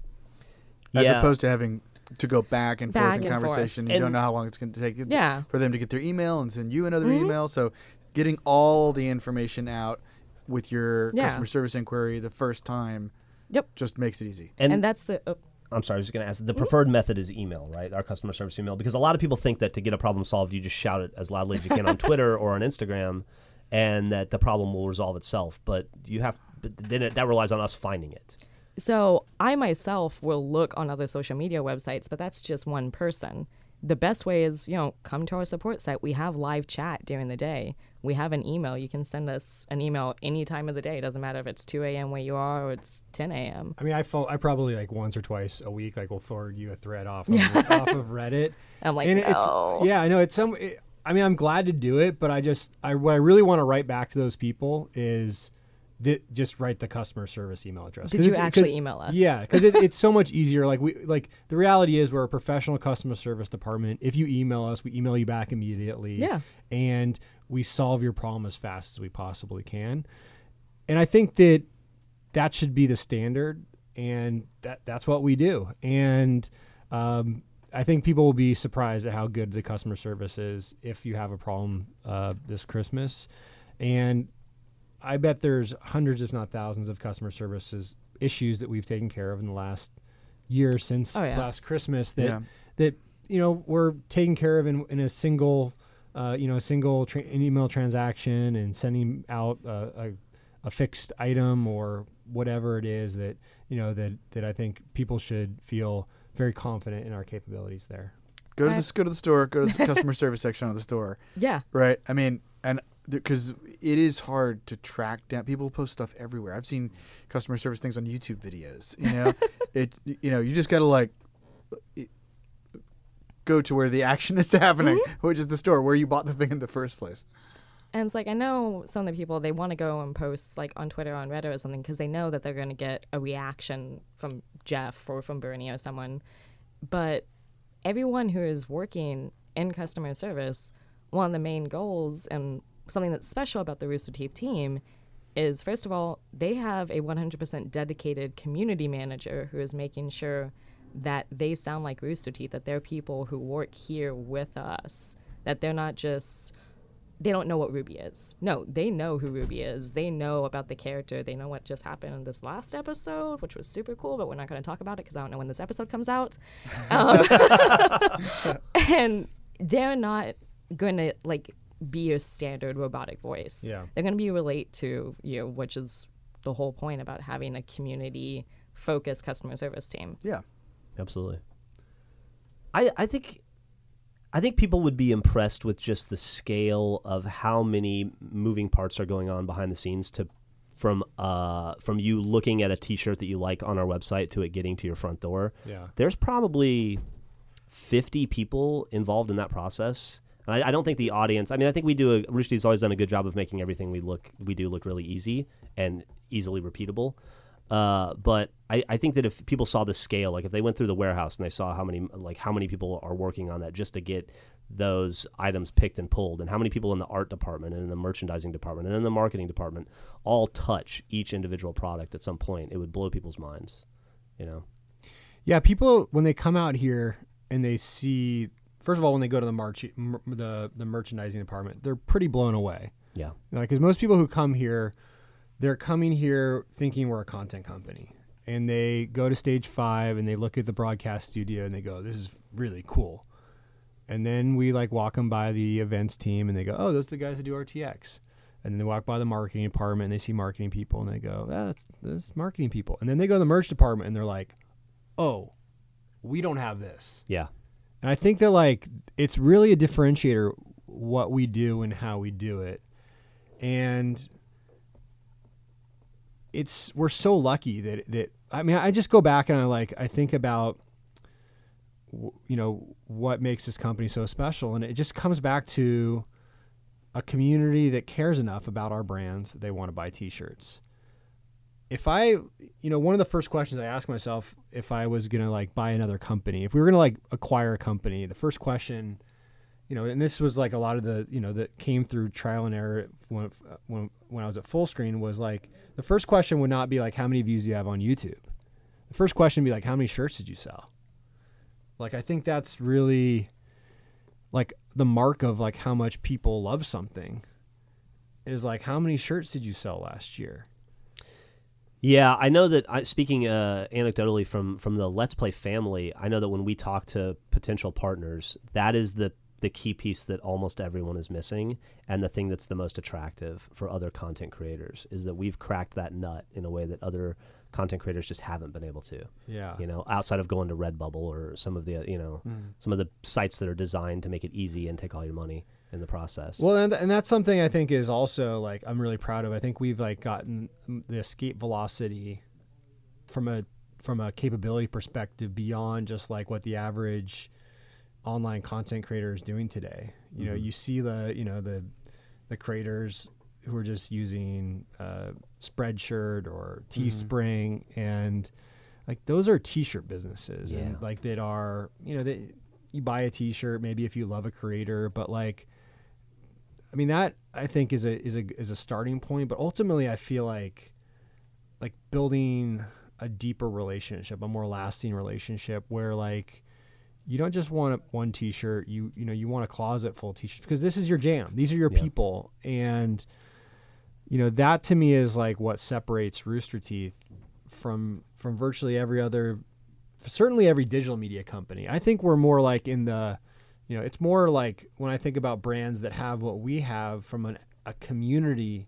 As yeah. opposed to having to go back and forth in and forth. conversation. You And- don't know how long it's going to take Yeah. for them to get their email and send you another Mm-hmm. email. So getting all the information out with your Yeah. customer service inquiry the first time Yep. just makes it easy. And, and that's the. Oh, I'm sorry, I was just going to ask. The preferred method is email, right? Our customer service email, because a lot of people think that to get a problem solved, you just shout it as loudly as you can on Twitter or on Instagram, and that the problem will resolve itself. But you have, but then it, that relies on us finding it. So I myself will look on other social media websites, but that's just one person. The best way is, you know, come to our support site. We have live chat during the day. We have an email. You can send us an email any time of the day. It doesn't matter if it's 2 a.m. where you are or it's 10 a.m. I mean, I fo- I probably like once or twice a week, like will forward you a thread off of, off of Reddit. I'm like, and no. it's yeah, I know it's some. It, I mean, I'm glad to do it, but I just I what I really want to write back to those people is that just write the customer service email address. Did you actually email us? Yeah, because it, it's so much easier. Like we like the reality is we're a professional customer service department. If you email us, we email you back immediately. Yeah. and we solve your problem as fast as we possibly can. And I think that that should be the standard, and that that's what we do. And um, I think people will be surprised at how good the customer service is if you have a problem uh, this Christmas. And I bet there's hundreds, if not thousands, of customer services issues that we've taken care of in the last year since Oh, yeah. last Christmas that Yeah. that you know we're taken care of in, in a single uh, you know a single tra- an email transaction and sending out a, a, a fixed item or whatever it is that you know that that I think people should feel very confident in our capabilities there. Go to I- the go to the store. Go to the customer service section of the store. Yeah. Right. I mean, and because it is hard to track down. People post stuff everywhere. I've seen customer service things on YouTube videos. You know, it. You know, you just gotta like it- go to where the action is happening, mm-hmm. which is the store where you bought the thing in the first place. And it's like I know some of the people they want to go and post like on Twitter or on Reddit or something because they know that they're going to get a reaction from Geoff or from Burnie or someone. But everyone who is working in customer service, one of the main goals and something that's special about the Rooster Teeth team is first of all, they have a 100% dedicated community manager who is making sure that they sound like Rooster Teeth, that they're people who work here with us, that they're not just they don't know what RWBY is. No, they know who Ruby is. They know about the character. They know what just happened in this last episode, which was super cool, but we're not going to talk about it because I don't know when this episode comes out. Um, and they're not going to like be your standard robotic voice. Yeah. They're going to be relate to you, which is the whole point about having a community focused customer service team. Yeah. Absolutely. I I think I think people would be impressed with just the scale of how many moving parts are going on behind the scenes to from uh from you looking at a t-shirt that you like on our website to it getting to your front door. Yeah. There's probably 50 people involved in that process. And I, I don't think the audience. I mean, I think we do. Teeth's always done a good job of making everything we look we do look really easy and easily repeatable. Uh, but I, I think that if people saw the scale, like if they went through the warehouse and they saw how many like how many people are working on that just to get those items picked and pulled, and how many people in the art department and in the merchandising department and in the marketing department all touch each individual product at some point, it would blow people's minds. You know. Yeah, people when they come out here and they see, first of all, when they go to the march, the the merchandising department, they're pretty blown away. Yeah. Like, because most people who come here, they're coming here thinking we're a content company, and they go to stage five and they look at the broadcast studio and they go, "This is really cool." And then we like walk them by the events team and they go, "Oh, those are the guys that do RTX." And then they walk by the marketing department and they see marketing people and they go, ah, that's, that's marketing people. And then they go to the merch department and they're like, oh, we don't have this. Yeah. And I think that like it's really a differentiator what we do and how we do it. And it's we're so lucky that that I mean I just go back and I like I think about you know what makes this company so special. And it just comes back to a community that cares enough about our brands they want to buy t-shirts. If I, you know, one of the first questions I ask myself if I was gonna like buy another company, if we were gonna like acquire a company, the first question, you know, and this was like a lot of the, you know, that came through trial and error when when when I was at Fullscreen was like the first question would not be like how many views do you have on YouTube, the first question would be like how many shirts did you sell. Like I think that's really like the mark of like how much people love something is like how many shirts did you sell last year Yeah, I know that. I, speaking uh, anecdotally from from the Let's Play family, I know that when we talk to potential partners, that is the the key piece that almost everyone is missing, and the thing that's the most attractive for other content creators is that we've cracked that nut in a way that other content creators just haven't been able to. Yeah. You know, outside of going to Redbubble or some of the uh, you know mm. some of the sites that are designed to make it easy and take all your money in the process. Well, and, and that's something I think is also like I'm really proud of. I think we've like gotten the escape velocity from a from a capability perspective beyond just like what the average online content creator is doing today. You know, Mhm. you see the you know the the creators who are just using uh, Spreadshirt or Teespring and like those are t-shirt businesses Yeah. and like that are you know that you buy a t-shirt maybe if you love a creator but like I mean that I think is a is a is a starting point, but ultimately I feel like like building a deeper relationship, a more lasting relationship where like you don't just want a, one t-shirt, you you know, you want a closet full of t-shirts because this is your jam. These are your Yeah. people and you know, that to me is like what separates Rooster Teeth from from virtually every other certainly every digital media company. I think we're more like in the you know, it's more like when I think about brands that have what we have from an, a community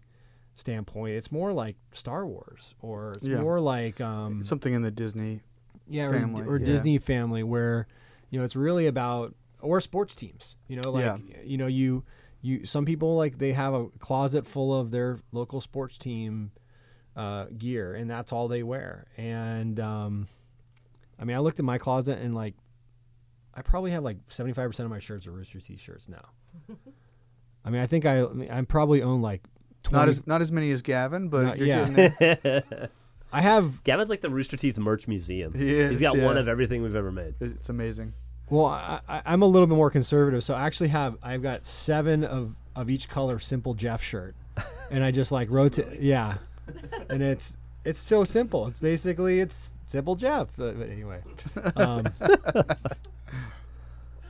standpoint, it's more like Star Wars or it's Yeah. more like um, Something in the Disney. yeah, or, family, or yeah. Disney family where you know it's really about or sports teams. You know, like Yeah. you know you you some people like they have a closet full of their local sports team uh, gear and that's all they wear. And um, I mean, I looked at my closet and like I probably have like seventy five percent of my shirts are Rooster T-shirts now. I mean, I think I I, mean, I probably own like 20, Not as not as many as Gavin, but Not- you're yeah. getting there. I have Gavin's like the Rooster Teeth merch museum. He He's is, got one of everything we've ever made. It's amazing. Well, I, I, I'm a little bit more conservative, so I actually have I've got seven of of each color simple Geoff shirt, and I just like rotate. Yeah, and it's it's so simple. It's basically it's simple Geoff. But, but anyway, um,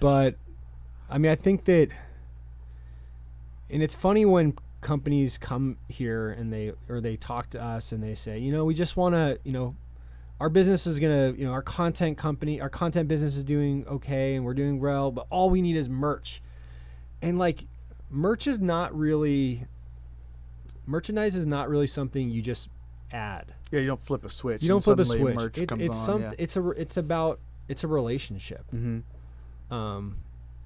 but I mean, I think that, and it's funny when companies come here and they or they talk to us and they say, you know, we just want to, you know, our business is gonna, you know, our content company, our content business is doing okay and we're doing well, but all we need is merch. And like, merch is not really, merchandise is not really something you just add. Yeah, you don't flip a switch. You don't flip a switch. Merch It, comes it's on, some, yeah. it's a, it's about, it's a relationship. Mm-hmm. Um,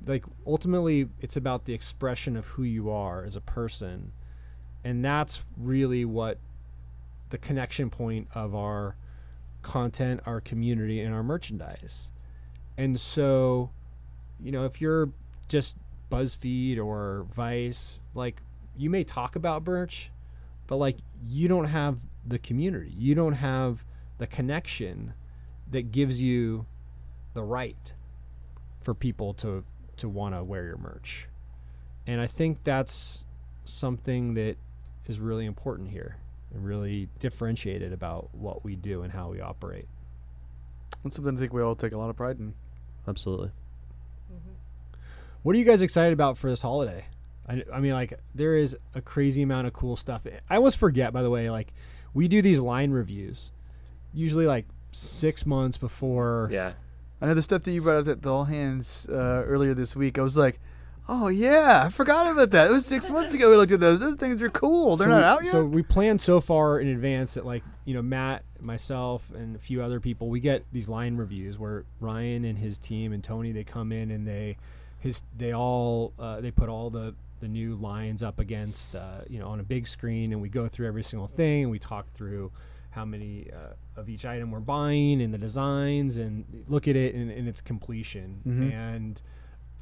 like ultimately, it's about the expression of who you are as a person, and that's really what the connection point of our content, our community, and our merchandise. And so, you know, if you're just BuzzFeed or Vice, like you may talk about birch but like you don't have the community, you don't have the connection that gives you the right for people to to want to wear your merch. And I think that's something that is really important here and really differentiated about what we do and how we operate. That's something I think we all take a lot of pride in. Absolutely. Mm-hmm. What are you guys excited about for this holiday? I, I mean, like, there is a crazy amount of cool stuff. I always forget, by the way, like, we do these line reviews usually like six months before. Yeah. I know the stuff that you brought up at the All Hands uh, earlier this week. I was like, oh yeah, I forgot about that. It was six months ago we looked at those. Those things are cool. They're so not we, out yet. So we planned so far in advance that like you know Matt, myself, and a few other people, we get these line reviews where Ryan and his team and Tony they come in and they his they all uh, they put all the the new lines up against uh, you know on a big screen and we go through every single thing and we talk through how many uh, of each item we're buying and the designs and look at it in, in its completion Mhm. and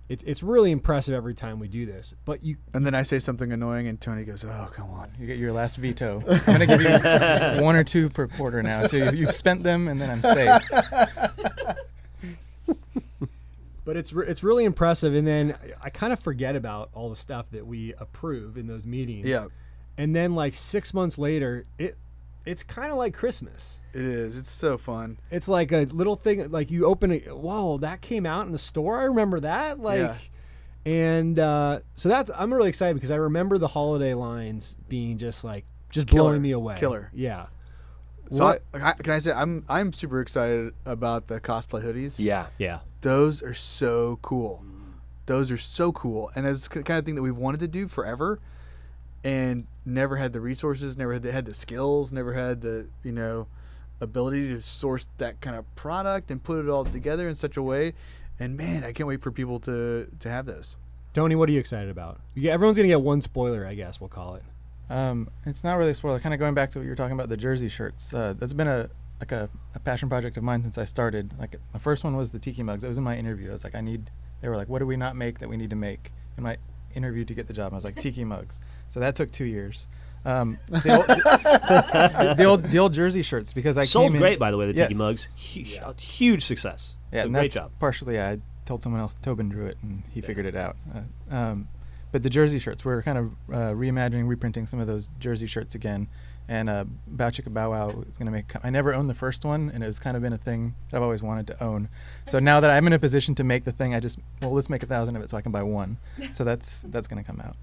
it's it's really impressive every time we do this but you and then I say something annoying, and Tony goes, "Oh, come on." You get your last veto. I'm gonna give you one or two per quarter now. So you- you've spent them, and then I'm safe. but it's re- it's really impressive and then I, I kind of forget about all the stuff that we approve in those meetings Yeah, and then like six months later it it's kind of like christmas it is. It's so fun. it's like a little thing like you open it whoa that came out in the store i remember that like Yeah. and uh, so that's i'm really excited because i remember the holiday lines being just like just Killer. blowing me away Killer. yeah So What- I, I- can I say I'm I'm super excited about the cosplay hoodies. Yeah. Yeah. Those are so cool. Those are so cool, and it's the kind of thing that we've wanted to do forever, and never had the resources, never had the, had the skills, never had the you know ability to source that kind of product and put it all together in such a way. And man, I can't wait for people to to have those. Tony, what are you excited about? Yeah, everyone's gonna get one spoiler, I guess we'll call it. Um, it's not really a spoiler. Kind of going back to what you were talking about the jersey shirts. Uh, that's been a like a, a passion project of mine since I started. Like my first one was the tiki mugs. It was in my interview. I was like, I need. They were like, what do we not make that we need to make? In my interview to get the job, I was like, tiki mugs. So that took two years. Um, the, old, the, the old the old jersey shirts because I Sold came in- great, by the way. The Tiki mugs, huge, huge success. Yeah, So and great that's job. partially. I told someone else. Tobin drew it, and he figured it out. Uh, um, but the jersey shirts, we're kind of uh, reimagining, reprinting some of those jersey shirts again. And uh, Bow Chicka Bow Wow is going to make. I never owned the first one, and it was kind of been a thing that I've always wanted to own. So now that I'm in a position to make the thing, I just well, let's make a thousand of it so I can buy one. So that's that's going to come out.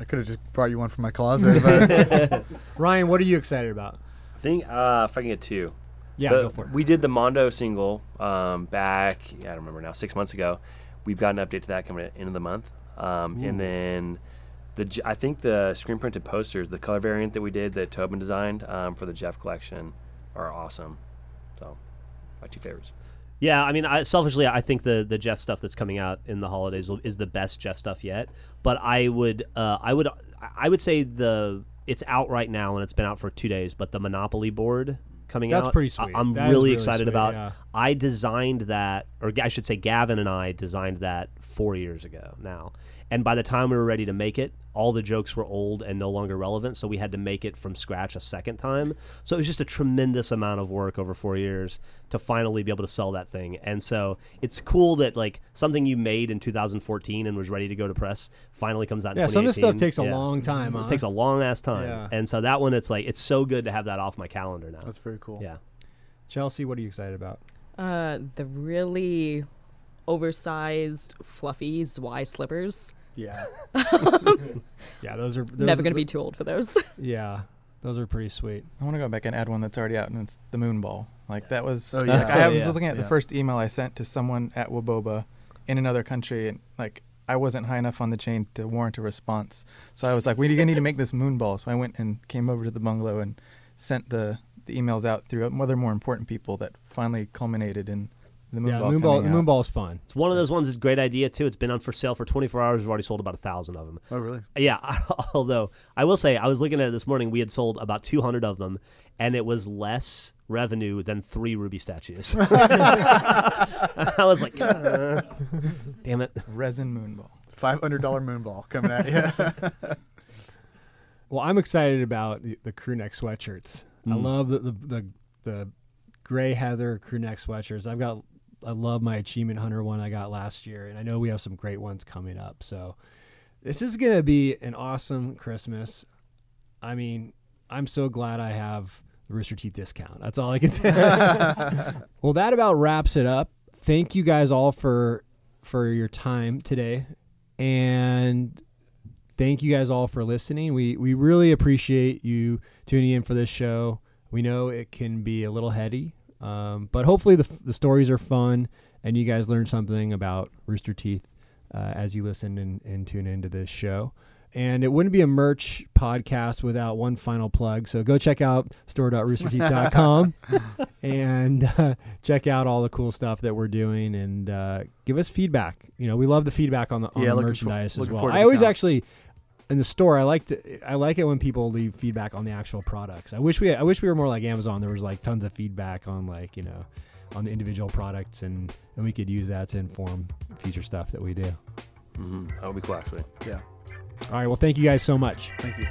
I could have just brought you one from my closet, but Ryan, what are you excited about? I think uh, if I can get two. Yeah, The- go for it. We did the Mondo single um, back, yeah, I don't remember now, six months ago. We've got an update to that coming at the end of the month. Um, and then the I think the screen printed posters, the color variant that we did that Tobin designed um, for the Geoff collection are awesome. So, my two favorites. Yeah, I mean, I, selfishly, I think the the Geoff stuff that's coming out in the holidays is the best Geoff stuff yet. But I would, uh, I would, I would say the it's out right now and it's been out for two days. But the Monopoly board coming That's out, pretty I- sweet. I'm really really excited sweet, about. yeah. I designed that, or I should say, Gavin and I designed that four years ago now. And by the time we were ready to make it, all the jokes were old and no longer relevant. So we had to make it from scratch a second time. So it was just a tremendous amount of work over four years to finally be able to sell that thing. And so it's cool that like something you made in 2014 and was ready to go to press finally comes out. in Yeah, some of this stuff 2018. takes a long time. Huh? It takes a long ass time. Yeah. And so that one, it's like it's so good to have that off my calendar now. that's very cool. yeah. Chelsea, what are you excited about? Uh, the really oversized, fluffy Y slippers. Yeah. Yeah, those are those Never gonna be too old for those. Yeah, those are pretty sweet. I want to go back and add one that's already out, and it's the moon ball. Like that was. Oh, like, yeah. I Oh, was yeah. just looking at Yeah. the first email I sent to someone at Waboba in another country, and like I wasn't high enough on the chain to warrant a response. So I was like, "We need to make this moon ball." So I went and came over to the bungalow and sent the the emails out through other more important people that finally culminated in the moon yeah, ball. the moon ball. coming The moon is fun. It's one of those ones that's a great idea too. It's been on for sale for 24 hours. We've already sold about a thousand of them. Oh, really? Yeah, although I will say, I was looking at it this morning. We had sold about 200 of them, and it was less revenue than three ruby statues. I was like, "Uh, damn it. resin moonball. Five hundred dollar moon ball coming at you. Well, I'm excited about the, the crew neck sweatshirts. I Mm. love the, the the the gray heather crew neck sweatshirts. I've got I love my achievement hunter one I got last year, and I know we have some great ones coming up. So this is gonna be an awesome Christmas. I mean, I'm so glad I have the Rooster Teeth discount. That's all I can say. well, that about wraps it up. Thank you guys all for for your time today, and thank you guys all for listening. We we really appreciate you tuning in for this show. We know it can be a little heady, um, but hopefully the the stories are fun and you guys learn something about Rooster Teeth uh, as you listen and, and tune into this show. And it wouldn't be a merch podcast without one final plug. So go check out store.roosterteeth.com and uh, check out all the cool stuff that we're doing and uh, give us feedback. You know, we love the feedback on the, on Yeah, the looking for- merchandise as well. I always counts. actually in the store. I like to I like it when people leave feedback on the actual products. I wish we I wish we were more like Amazon. There was like tons of feedback on like you know on the individual products and and we could use that to inform future stuff that we do. Mm-hmm. That would be cool, actually. yeah. All right. Well, thank you guys so much. Thank you.